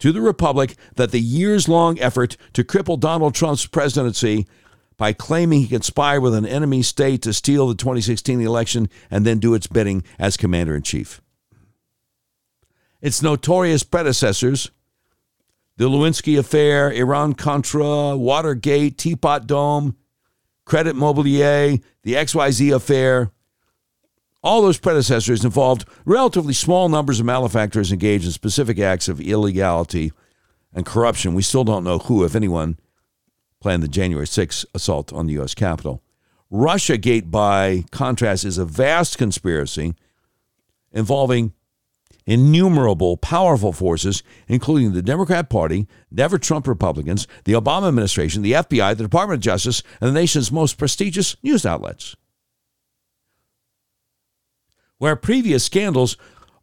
to the Republic that the years long effort to cripple Donald Trump's presidency by claiming he conspired with an enemy state to steal the 2016 election and then do its bidding as commander in chief. Its notorious predecessors, the Lewinsky affair, Iran Contra, Watergate, Teapot Dome, Credit Mobilier, the XYZ affair, all those predecessors involved relatively small numbers of malefactors engaged in specific acts of illegality and corruption. We still don't know who, if anyone, planned the January 6th assault on the U.S. Capitol. Russiagate, by contrast, is a vast conspiracy involving innumerable powerful forces, including the Democrat Party, never Trump Republicans, the Obama administration, the FBI, the Department of Justice, and the nation's most prestigious news outlets where previous scandals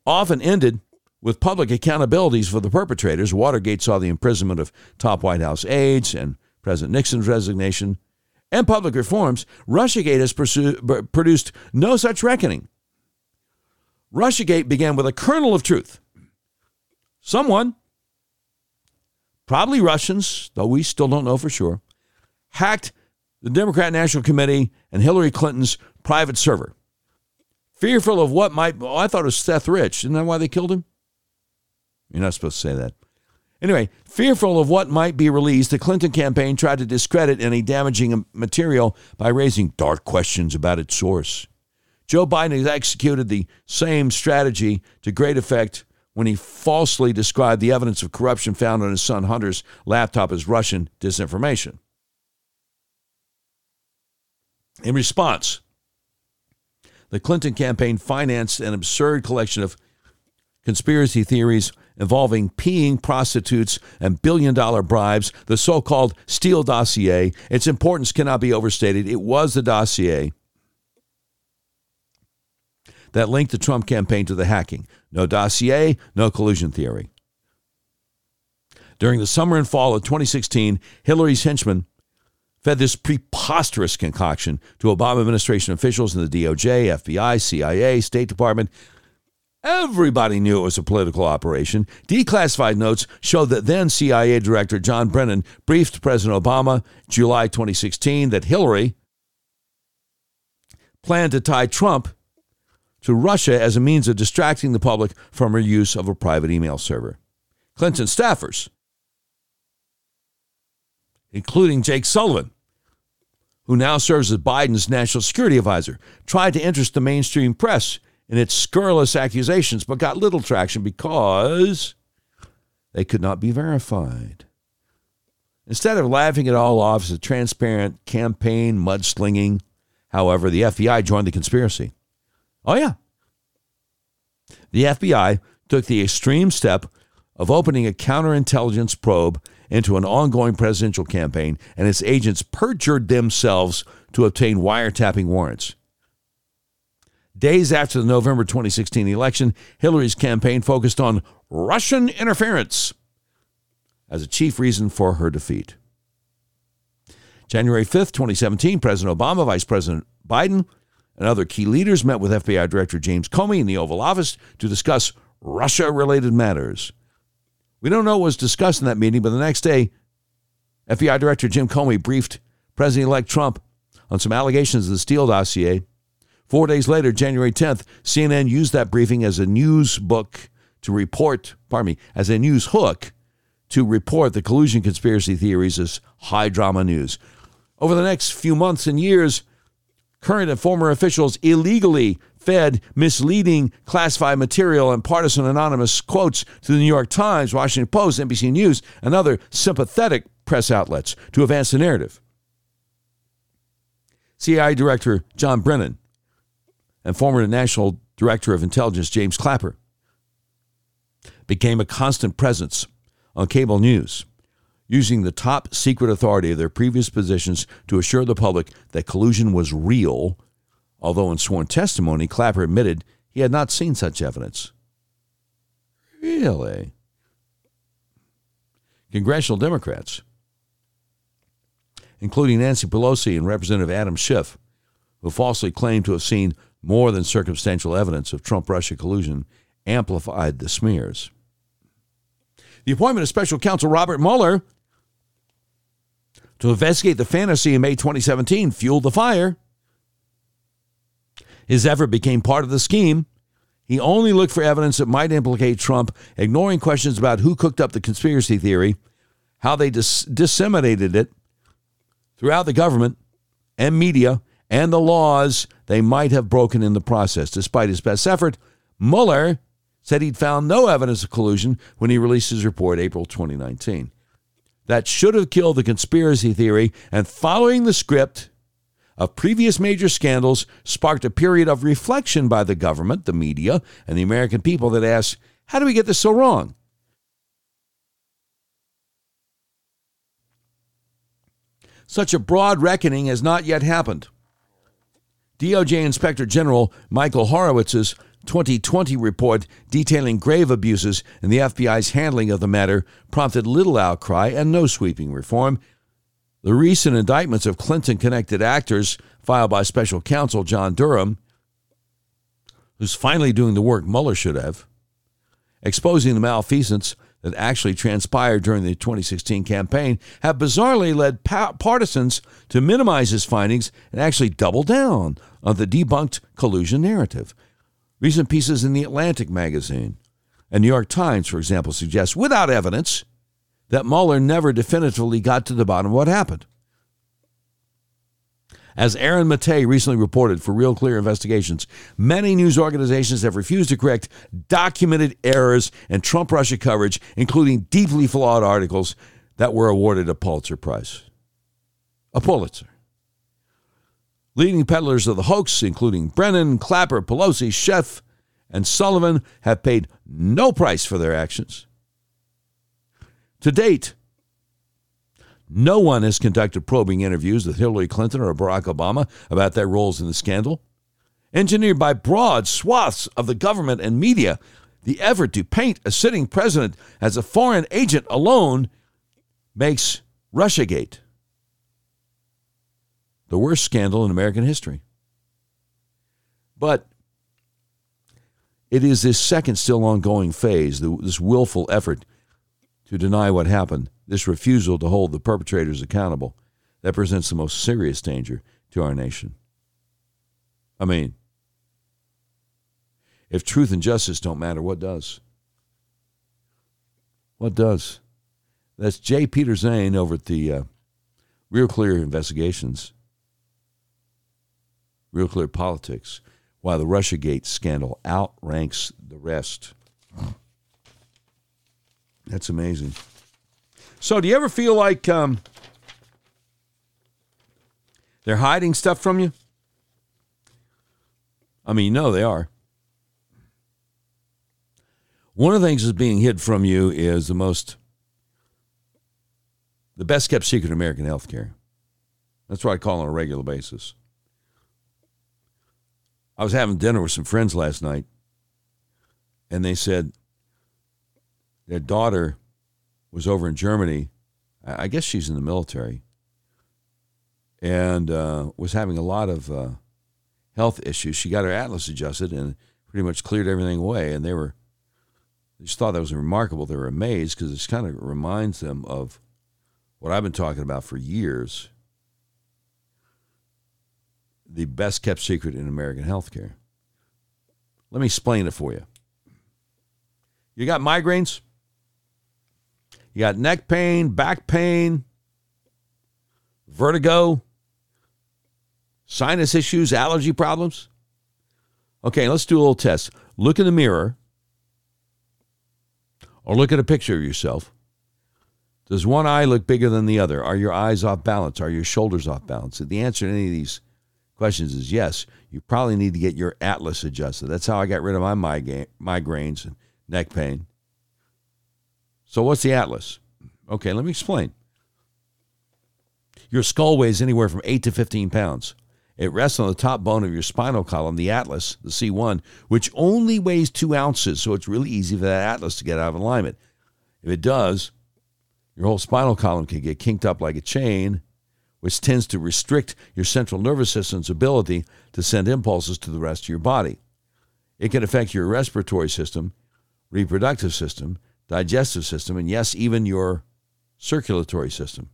often ended with public accountabilities for the perpetrators. Watergate saw the imprisonment of top White House aides and President Nixon's resignation and public reforms. Russiagate has pursued, produced no such reckoning. Russiagate began with a kernel of truth. Someone, probably Russians, though we still don't know for sure, hacked the Democrat National Committee and Hillary Clinton's private server fearful of what might. Oh, I thought it was Seth Rich. Isn't that why they killed him? You're not supposed to say that. Anyway, fearful of what might be released, the Clinton campaign tried to discredit any damaging material by raising dark questions about its source. Joe Biden has executed the same strategy to great effect when he falsely described the evidence of corruption found on his son Hunter's laptop as Russian disinformation. In response, the Clinton campaign financed an absurd collection of conspiracy theories involving peeing prostitutes and billion dollar bribes, the so called Steele dossier. Its importance cannot be overstated. It was the dossier that linked the Trump campaign to the hacking. No dossier, no collusion theory. During the summer and fall of 2016, Hillary's henchmen fed this preposterous concoction to Obama administration officials in the DOJ, FBI, CIA, State Department. Everybody knew it was a political operation. Declassified notes showed that then CIA Director John Brennan briefed President Obama July 2016 that Hillary planned to tie Trump to Russia as a means of distracting the public from her use of a private email server. Clinton staffers, including Jake Sullivan, who now serves as Biden's national security advisor, tried to interest the mainstream press in its scurrilous accusations, but got little traction because they could not be verified. Instead of laughing it all off as a transparent campaign mudslinging, however, the FBI joined the conspiracy. Oh, yeah. The FBI took the extreme step of opening a counterintelligence probe into an ongoing presidential campaign, and its agents perjured themselves to obtain wiretapping warrants. Days after the November 2016 election, Hillary's campaign focused on Russian interference as a chief reason for her defeat. January 5th, 2017, President Obama, Vice President Biden, and other key leaders met with FBI Director James Comey in the Oval Office to discuss Russia related matters. We don't know what was discussed in that meeting, but the next day, FBI Director Jim Comey briefed President elect Trump on some allegations of the Steele dossier. Four days later, January 10th, CNN used that briefing as a news book to report, pardon me, as a news hook to report the collusion conspiracy theories as high drama news. Over the next few months and years, current and former officials illegally fed misleading classified material and partisan anonymous quotes to the New York Times, Washington Post, NBC News, and other sympathetic press outlets to advance the narrative. CIA Director John Brennan and former National Director of Intelligence James Clapper became a constant presence on cable news, using the top secret authority of their previous positions to assure the public that collusion was real although in sworn testimony, Clapper admitted he had not seen such evidence. Really? Congressional Democrats, including Nancy Pelosi and Representative Adam Schiff, who falsely claimed to have seen more than circumstantial evidence of Trump Russia collusion, amplified the smears. The appointment of special counsel Robert Mueller to investigate the fantasy in May 2017 fueled the fire his effort became part of the scheme. He only looked for evidence that might implicate Trump, ignoring questions about who cooked up the conspiracy theory, how they dis- disseminated it throughout the government and media, and the laws they might have broken in the process. Despite his best effort, Mueller said he'd found no evidence of collusion when he released his report April 2019. That should have killed the conspiracy theory, and following the script, of previous major scandals sparked a period of reflection by the government, the media, and the American people that asked, how do we get this so wrong? Such a broad reckoning has not yet happened. DOJ Inspector General Michael Horowitz's 2020 report detailing grave abuses in the FBI's handling of the matter prompted little outcry and no sweeping reform. The recent indictments of Clinton connected actors filed by special counsel John Durham, who's finally doing the work Mueller should have, exposing the malfeasance that actually transpired during the 2016 campaign, have bizarrely led pa- partisans to minimize his findings and actually double down on the debunked collusion narrative. Recent pieces in the Atlantic magazine and New York Times, for example, suggest without evidence that Mueller never definitively got to the bottom of what happened. As Aaron Mate recently reported for Real Clear Investigations, many news organizations have refused to correct documented errors in Trump Russia coverage, including deeply flawed articles that were awarded a Pulitzer Prize. A Pulitzer. Leading peddlers of the hoax, including Brennan, Clapper, Pelosi, Schiff, and Sullivan have paid no price for their actions. To date, no one has conducted probing interviews with Hillary Clinton or Barack Obama about their roles in the scandal. Engineered by broad swaths of the government and media, the effort to paint a sitting president as a foreign agent alone makes Russiagate the worst scandal in American history. But it is this second, still ongoing phase, this willful effort to deny what happened, this refusal to hold the perpetrators accountable, that presents the most serious danger to our nation. I mean, if truth and justice don't matter, what does? What does? That's J. Peder Zane over at the uh, Real Clear Investigations, Real Clear Politics, while the Russiagate scandal outranks the rest. That's amazing. So, do you ever feel like um, they're hiding stuff from you? I mean, no, they are. One of the things that's being hid from you is the most, the best kept secret in American healthcare. That's what I call on a regular basis. I was having dinner with some friends last night, and they said their daughter was over in Germany. I guess she's in the military, and uh, was having a lot of uh, health issues. She got her atlas adjusted and pretty much cleared everything away, and they were they just thought that was remarkable. They were amazed because it kind of reminds them of what I've been talking about for years the best kept secret in American healthcare. Let me explain it for you. You got migraines, you got neck pain, back pain, vertigo, sinus issues, allergy problems. Okay, let's do a little test. Look in the mirror or look at a picture of yourself. Does one eye look bigger than the other? Are your eyes off balance? Are your shoulders off balance? If The answer to any of these questions is yes. You probably need to get your atlas adjusted. That's how I got rid of my migraines and neck pain. So, what's the atlas? Okay, let me explain. Your skull weighs anywhere from 8 to 15 pounds. It rests on the top bone of your spinal column, the atlas, the C1, which only weighs two ounces, so it's really easy for that atlas to get out of alignment. If it does, your whole spinal column can get kinked up like a chain, which tends to restrict your central nervous system's ability to send impulses to the rest of your body. It can affect your respiratory system, reproductive system, digestive system, and yes, even your circulatory system.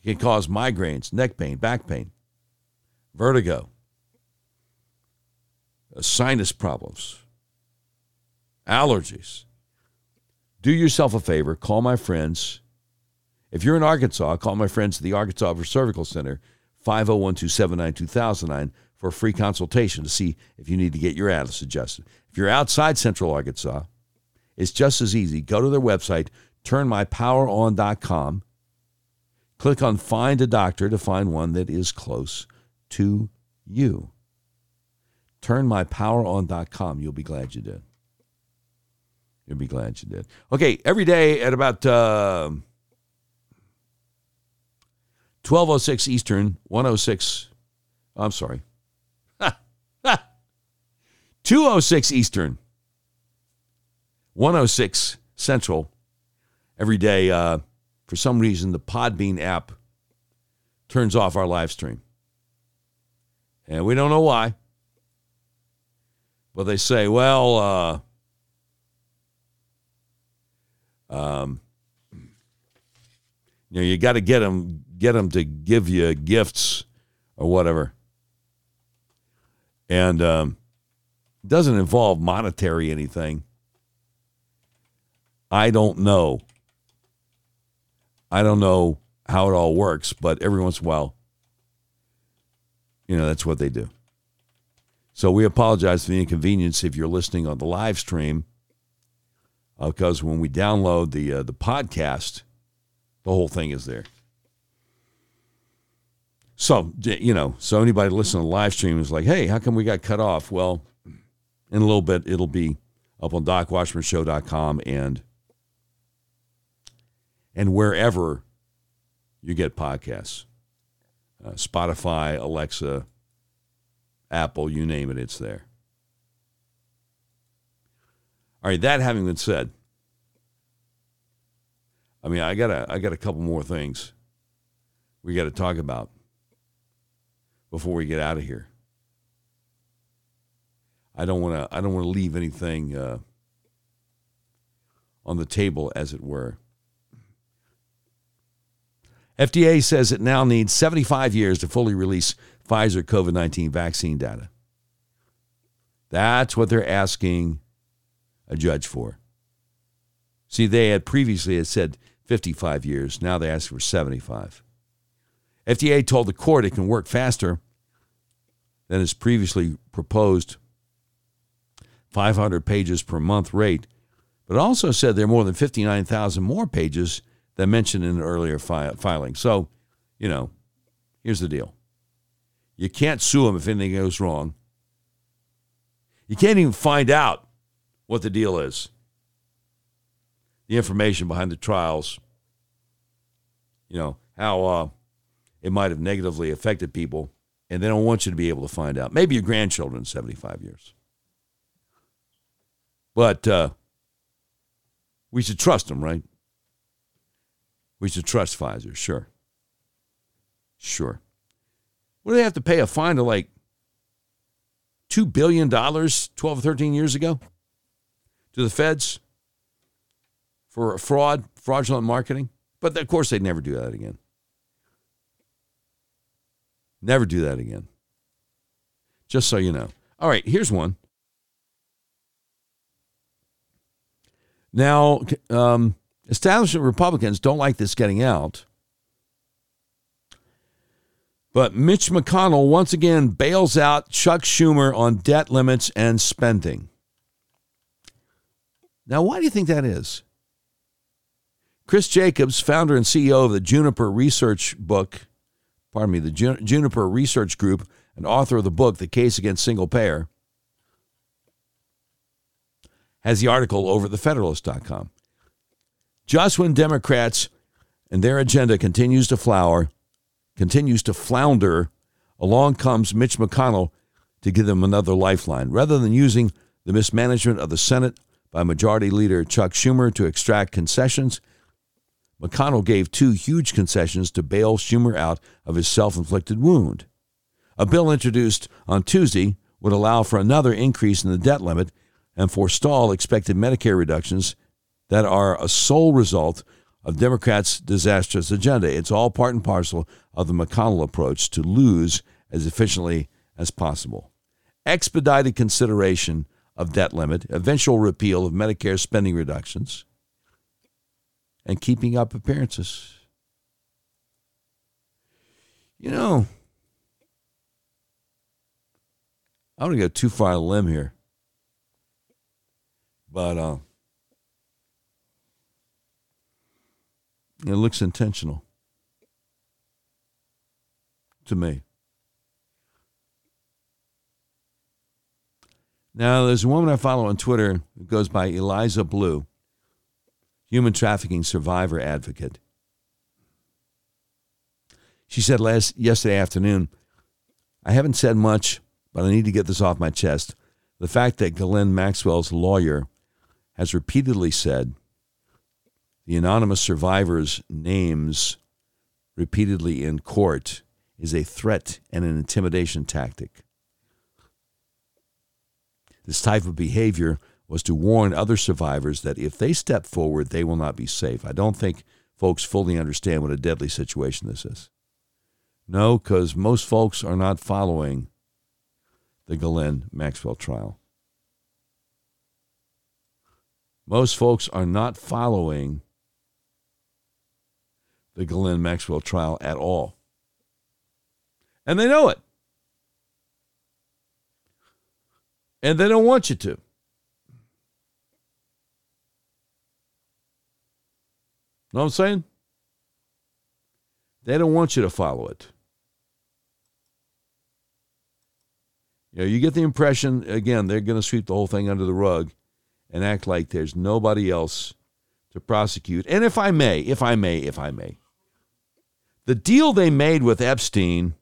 It can cause migraines, neck pain, back pain vertigo, uh, sinus problems, allergies. Do yourself a favor, call my friends. If you're in Arkansas, call my friends at the Arkansas Upper Cervical Center, 501 279 2009, for a free consultation to see if you need to get your atlas adjusted. If you're outside Central Arkansas, it's just as easy. Go to their website, turnmypoweron.com, click on Find a Doctor to find one that is close to you. TurnMyPowerOn.com. You'll be glad you did. You'll be glad you did. Okay, every day at about uh, 1206 Eastern, 106, I'm sorry, 206 Eastern, 106 Central, every day, uh, for some reason, the Podbean app turns off our live stream. And we don't know why. But they say, well, uh, um, you know, you got to get them, get them to give you gifts or whatever. And um, doesn't involve monetary anything. I don't know. I don't know how it all works, but every once in a while, you know, that's what they do. So we apologize for the inconvenience if you're listening on the live stream, because uh, when we download the uh, the podcast, the whole thing is there. So you know, so anybody listening to the live stream is like, "Hey, how come we got cut off?" Well, in a little bit, it'll be up on DocWashburnShow.com and and wherever you get podcasts. Uh, Spotify, Alexa, Apple, you name it, it's there. All right, that having been said, I mean, I got a, I got a couple more things we got to talk about before we get out of here. I don't want to, I don't want to leave anything uh, on the table, as it were. FDA says it now needs 75 years to fully release Pfizer COVID 19 vaccine data. That's what they're asking a judge for. See, they had previously had said 55 years. Now they ask for 75. FDA told the court it can work faster than its previously proposed 500 pages per month rate, but also said there are more than 59,000 more pages than mentioned in an earlier fi- filing. So, you know, here's the deal you can't sue them if anything goes wrong. You can't even find out what the deal is. The information behind the trials, you know, how uh, it might have negatively affected people, and they don't want you to be able to find out. Maybe your grandchildren in 75 years. But uh, we should trust them, right? We should trust Pfizer, sure. Sure. What do they have to pay a fine to like $2 billion 12 or 13 years ago to the feds for fraud, fraudulent marketing? But of course, they'd never do that again. Never do that again. Just so you know. All right, here's one. Now, um, establishment Republicans don't like this getting out. But Mitch McConnell once again bails out Chuck Schumer on debt limits and spending. Now, why do you think that is? Chris Jacobs, founder and CEO of the Juniper Research book, pardon me, the Juniper Research Group, and author of the book, The Case Against Single Payer, has the article over at thefederalist.com. Just when Democrats and their agenda continues to flower, continues to flounder, along comes Mitch McConnell to give them another lifeline. Rather than using the mismanagement of the Senate by Majority Leader Chuck Schumer to extract concessions, McConnell gave two huge concessions to bail Schumer out of his self inflicted wound. A bill introduced on Tuesday would allow for another increase in the debt limit and forestall expected Medicare reductions that are a sole result of Democrats' disastrous agenda. It's all part and parcel of the McConnell approach to lose as efficiently as possible. Expedited consideration of debt limit, eventual repeal of Medicare spending reductions, and keeping up appearances. You know, I don't to go too far a limb here. But uh, it looks intentional to me. Now, there's a woman I follow on Twitter who goes by Eliza Bleu, human trafficking survivor advocate. She said last yesterday afternoon, I haven't said much, but I need to get this off my chest. The fact that Ghislaine Maxwell's lawyer has repeatedly said the anonymous survivors' names repeatedly in court is a threat and an intimidation tactic. This type of behavior was to warn other survivors that if they step forward, they will not be safe. I don't think folks fully understand what a deadly situation this is. No, because most folks are not following the Ghislaine Maxwell trial. Most folks are not following the Ghislaine Maxwell trial at all. And they know it. And they don't want you to. Know what I'm saying? They don't want you to follow it. You know, you get the impression again they're going to sweep the whole thing under the rug and act like there's nobody else to prosecute. And if I may, if I may, if I may, the deal they made with Epstein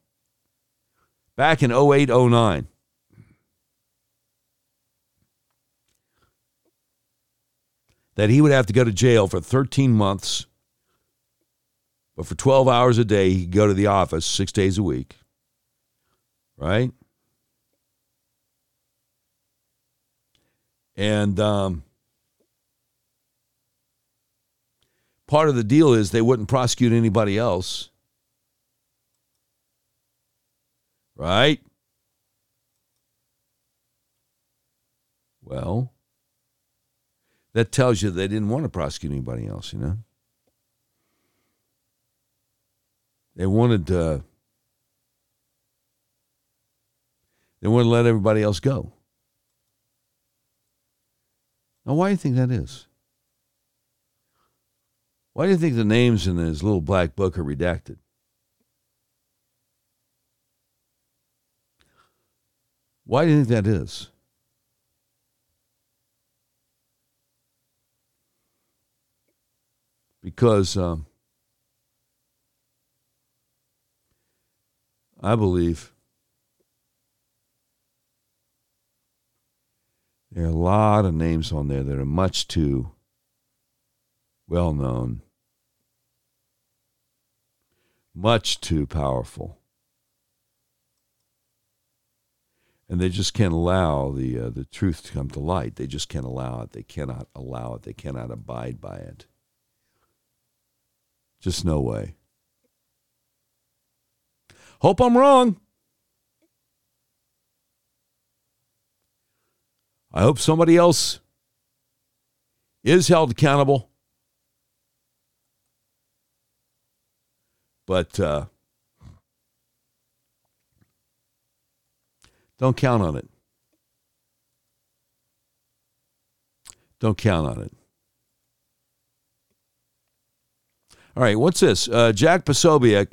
back in 08 that he would have to go to jail for 13 months, but for 12 hours a day, he could go to the office six days a week. Right? And um, part of the deal is they wouldn't prosecute anybody else. Right? Well, that tells you they didn't want to prosecute anybody else, you know? They wanted to. They to let everybody else go. Now, why do you think that is? Why do you think the names in his little black book are redacted? Why do you think that is? Because um, I believe there are a lot of names on there that are much too well known, much too powerful. And they just can't allow the uh, the truth to come to light. They just can't allow it. They cannot allow it. They cannot abide by it. Just no way. Hope I'm wrong. I hope somebody else is held accountable. But uh, don't count on it. Don't count on it. All right, what's this? Uh, Jack Posobiec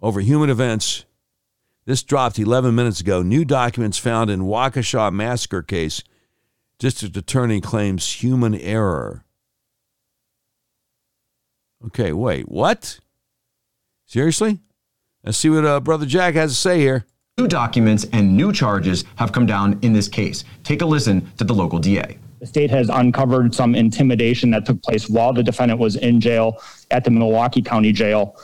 over human events. This dropped 11 minutes ago. New documents found in Waukesha massacre case. District attorney claims human error. Okay, wait, what? Seriously? Let's see what uh, Brother Jack has to say here. New documents and new charges have come down in this case. Take a listen to the local DA. The state has uncovered some intimidation that took place while the defendant was in jail at the Milwaukee County Jail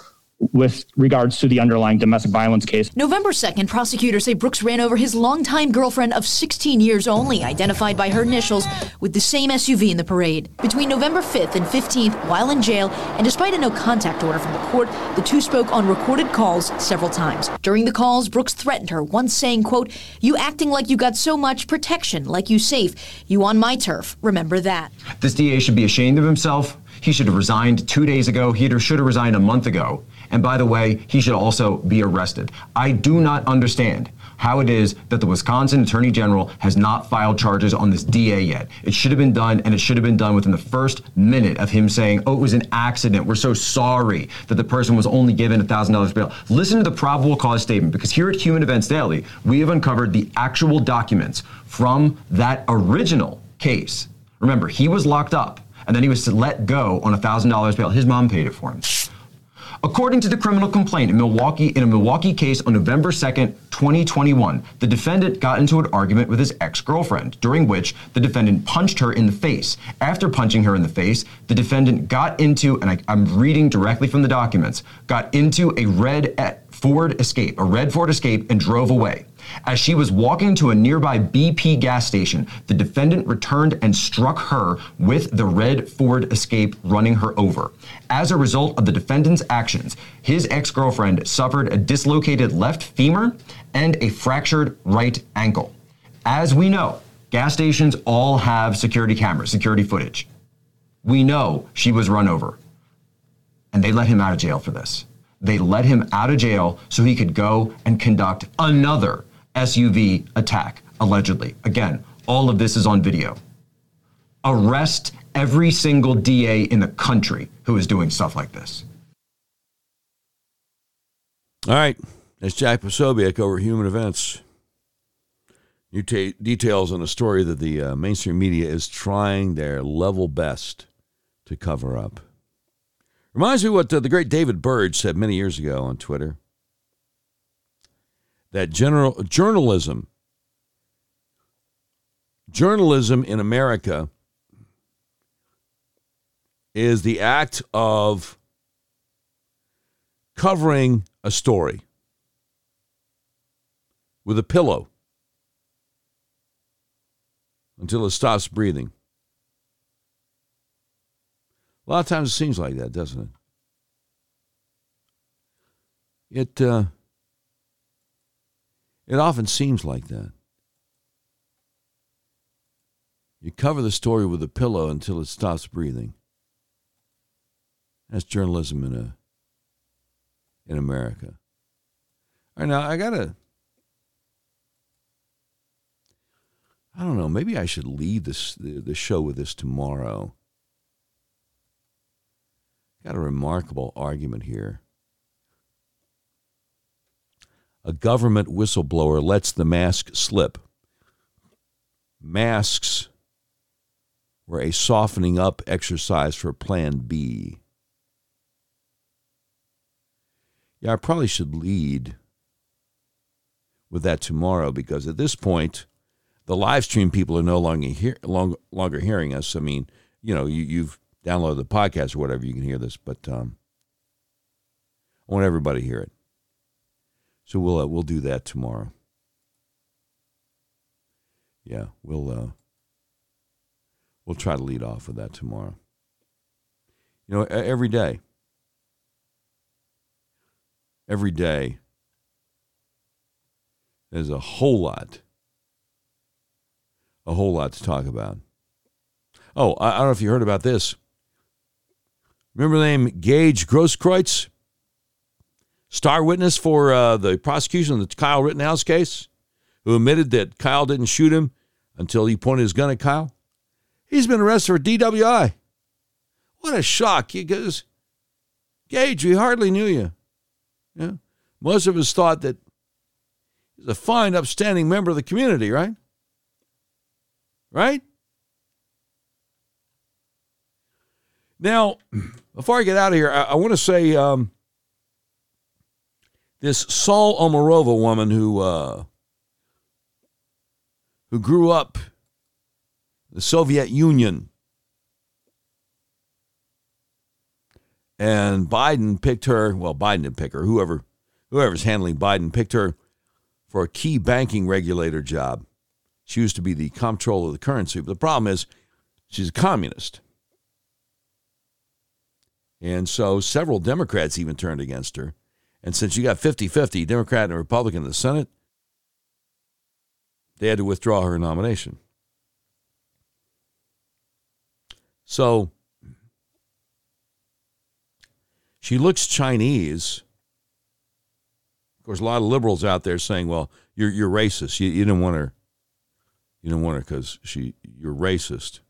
with regards to the underlying domestic violence case. November 2nd, prosecutors say Brooks ran over his longtime girlfriend of 16 years only, identified by her initials, with the same SUV in the parade. Between November 5th and 15th, while in jail, and despite a no contact order from the court, the two spoke on recorded calls several times. During the calls, Brooks threatened her, once saying, quote, You acting like you got so much protection, like you safe. You on my turf. Remember that. This DA should be ashamed of himself. He should have resigned two days ago. He either should have resigned a month ago. And by the way, he should also be arrested. I do not understand how it is that the Wisconsin Attorney General has not filed charges on this DA yet. It should have been done, and it should have been done within the first minute of him saying, Oh, it was an accident. We're so sorry that the person was only given $1,000 bail. Listen to the probable cause statement, because here at Human Events Daily, we have uncovered the actual documents from that original case. Remember, he was locked up, and then he was let go on $1,000 bail. His mom paid it for him. According to the criminal complaint in Milwaukee, in a Milwaukee case on November 2nd, 2021, the defendant got into an argument with his ex-girlfriend, during which the defendant punched her in the face. After punching her in the face, the defendant got into, and I, am reading directly from the documents, got into a red eh, Ford Escape, a red Ford Escape, and drove away. As she was walking to a nearby BP gas station, the defendant returned and struck her with the red Ford Escape, running her over. As a result of the defendant's actions, his ex girlfriend suffered a dislocated left femur and a fractured right ankle. As we know, gas stations all have security cameras, security footage. We know she was run over. And they let him out of jail for this. They let him out of jail so he could go and conduct another SUV attack, allegedly. Again, all of this is on video. Arrest every single DA in the country who is doing stuff like this. All right. That's Jack Posobiec over Human Events. New ta- details on a story that the uh, mainstream media is trying their level best to cover up. Reminds me what uh, the great David Burge said many years ago on Twitter that general journalism journalism in America is the act of covering a story with a pillow until it stops breathing. A lot of times it seems like that, doesn't it? It uh, it often seems like that. You cover the story with a pillow until it stops breathing. That's journalism in a in America. All right, now I gotta I don't know. Maybe I should leave this the, the show with this tomorrow. Got a remarkable argument here. A government whistleblower lets the mask slip. Masks were a softening up exercise for Plan B. Yeah, I probably should lead with that tomorrow because at this point, the live stream people are no longer hear, long, longer hearing us. I mean, you know, you, you've downloaded the podcast or whatever, you can hear this, but um, I want everybody to hear it. So we'll uh, we'll do that tomorrow. Yeah, we'll uh, we'll try to lead off with that tomorrow. You know, every day, every day, there's a whole lot a whole lot to talk about. Oh, I, I don't know if you heard about this. Remember the name Gage Grosskreutz? Star witness for uh, the prosecution of the Kyle Rittenhouse case, who admitted that Kyle didn't shoot him until he pointed his gun at Kyle. He's been arrested for DWI. What a shock! Because Gage, we hardly knew you. Yeah, most of us thought that he's a fine, upstanding member of the community, right? right? Now, before I get out of here, I, I want to say um, this Saule Omarova woman who uh, who grew up in the Soviet Union, and Biden picked her. Well, Biden didn't pick her. Whoever whoever's handling Biden picked her for a key banking regulator job. She used to be the comptroller of the currency. But the problem is, she's a communist. And so several Democrats even turned against her. And since you got 50 50, Democrat and Republican in the Senate, they had to withdraw her nomination. So she looks Chinese. Of course, a lot of liberals out there saying, well, you're, you're racist. You, you didn't want her you don't want her because she you're racist.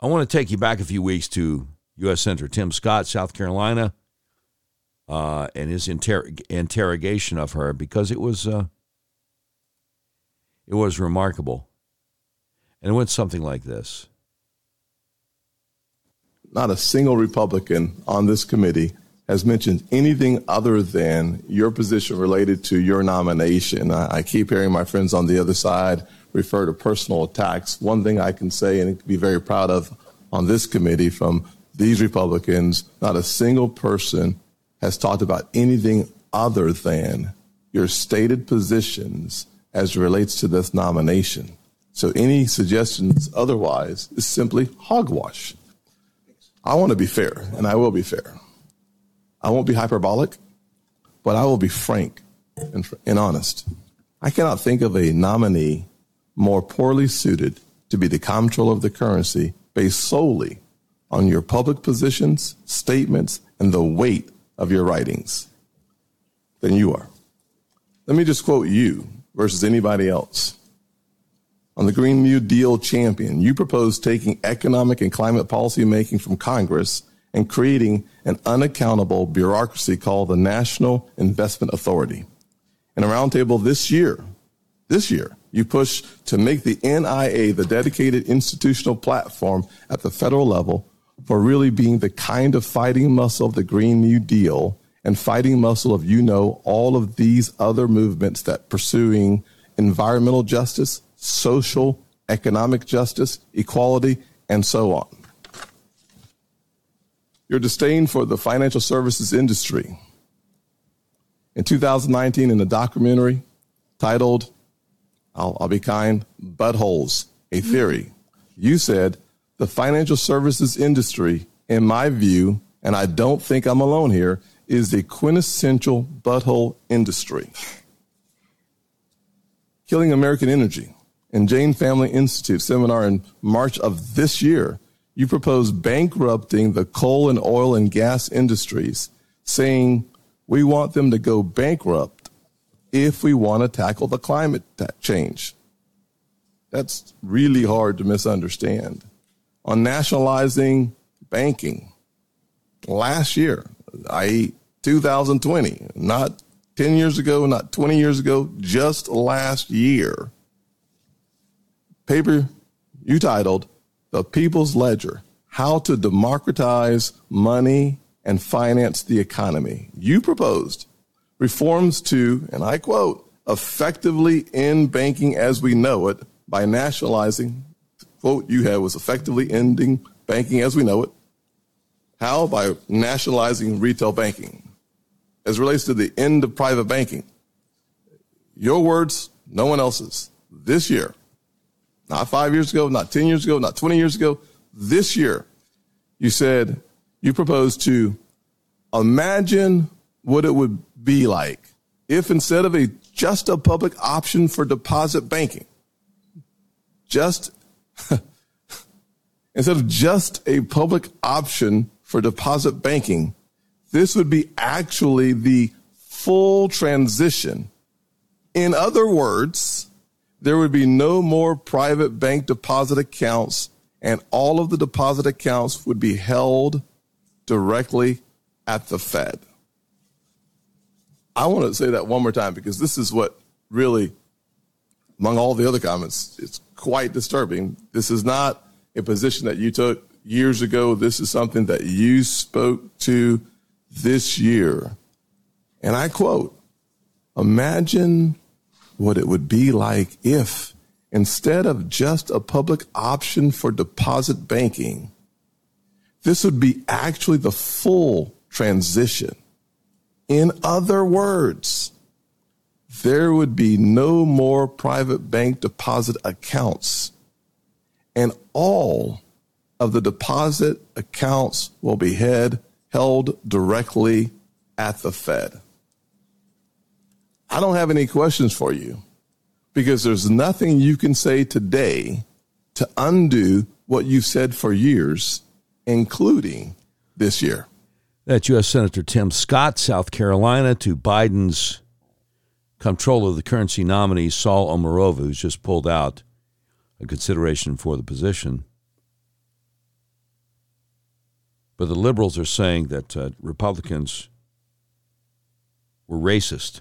I want to take you back a few weeks to U.S. Senator Tim Scott, South Carolina, uh, and his inter- interrogation of her because it was uh, it was remarkable, and it went something like this. Not a single Republican on this committee has mentioned anything other than your position related to your nomination. I, I keep hearing my friends on the other side refer to personal attacks. One thing I can say and be very proud of on this committee from these Republicans, not a single person has talked about anything other than your stated positions as relates to this nomination. So any suggestions otherwise is simply hogwash. I want to be fair, and I will be fair. I won't be hyperbolic, but I will be frank and, and honest. I cannot think of a nominee more poorly suited to be the comptroller of the currency based solely on your public positions, statements, and the weight of your writings than you are. Let me just quote you versus anybody else. On the Green New Deal champion, you proposed taking economic and climate policy making from Congress and creating an unaccountable bureaucracy called the National Investment Authority. In a roundtable this year, this year, You push to make the NIA the dedicated institutional platform at the federal level for really being the kind of fighting muscle of the Green New Deal and fighting muscle of, you know, all of these other movements that pursuing environmental justice, social, economic justice, equality, and so on. Your disdain for the financial services industry. In 2019, in a documentary titled, I'll, I'll be kind, Buttholes, a Theory, you said the financial services industry, in my view, and I don't think I'm alone here, is the quintessential butthole industry. Killing American Energy and Jain Family Institute seminar in March of this year, you proposed bankrupting the coal and oil and gas industries, saying we want them to go bankrupt if we want to tackle the climate change. That's really hard to misunderstand on nationalizing banking last year, i.e., 2020, not 10 years ago, not 20 years ago, just last year. Paper you titled The People's Ledger How to Democratize Money and Finance the Economy. You proposed reforms to, and I quote, effectively end banking as we know it by nationalizing quote you had was effectively ending banking as we know it. How? By nationalizing retail banking. As relates to the end of private banking, your words, no one else's. This year, not five years ago, not 10 years ago, not 20 years ago, this year, you said you proposed to imagine what it would be like if instead of a just a public option for deposit banking, just instead of just a public option for deposit banking, this would be actually the full transition. In other words, there would be no more private bank deposit accounts, and all of the deposit accounts would be held directly at the Fed. I want to say that one more time because this is what really, among all the other comments, it's quite disturbing. This is not a position that you took years ago. This is something that you spoke to this year. And I quote, imagine what it would be like if instead of just a public option for deposit banking, this would be actually the full transition. In other words, there would be no more private bank deposit accounts, and all of the deposit accounts will be head, held directly at the Fed. I don't have any questions for you because there's nothing you can say today to undo what you've said for years, including this year. That's U.S. Senator Tim Scott, South Carolina, to Biden's comptroller of the currency nominee, Saule Omarova, who's just pulled out a consideration for the position. But the liberals are saying that uh, Republicans were racist.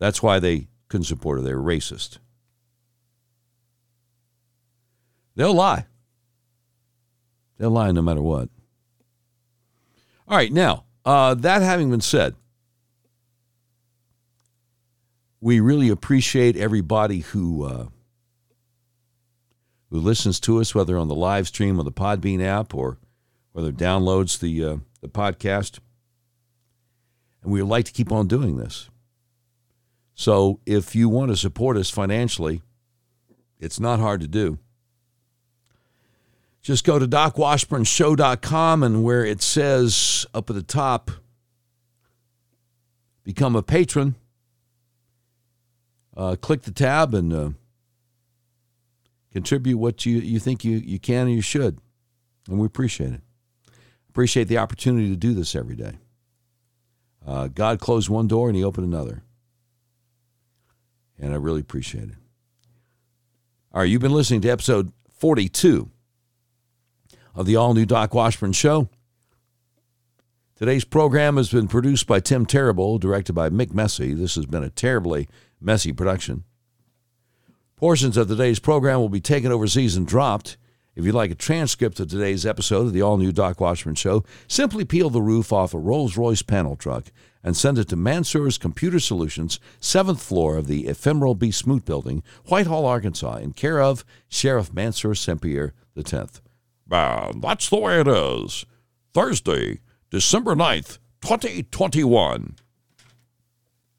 That's why they couldn't support her. They were racist. They'll lie. They'll lie no matter what. All right, now, uh, that having been said, we really appreciate everybody who uh, who listens to us, whether on the live stream on the Podbean app or whether downloads the uh, the podcast. And we would like to keep on doing this. So if you want to support us financially, it's not hard to do. Just go to docwashburnshow.com and where it says up at the top, become a patron, uh, click the tab and uh, contribute what you, you think you, you can and you should. And we appreciate it. Appreciate the opportunity to do this every day. Uh, God closed one door and he opened another and I really appreciate it. All right, you've been listening to episode 42 of the all new Doc Washburn Show. Today's program has been produced by Tim Terrible, directed by Mick Messy. This has been a terribly messy production. Portions of today's program will be taken overseas and dropped. If you'd like a transcript of today's episode of the all new Doc Washburn Show, simply peel the roof off a Rolls Royce panel truck and send it to Mansur's Computer Solutions, 7th floor of the ephemeral B. Smoot Building, Whitehall, Arkansas, in care of Sheriff Mansur Sempier X. And that's the way it is. Thursday, December 9th, 2021.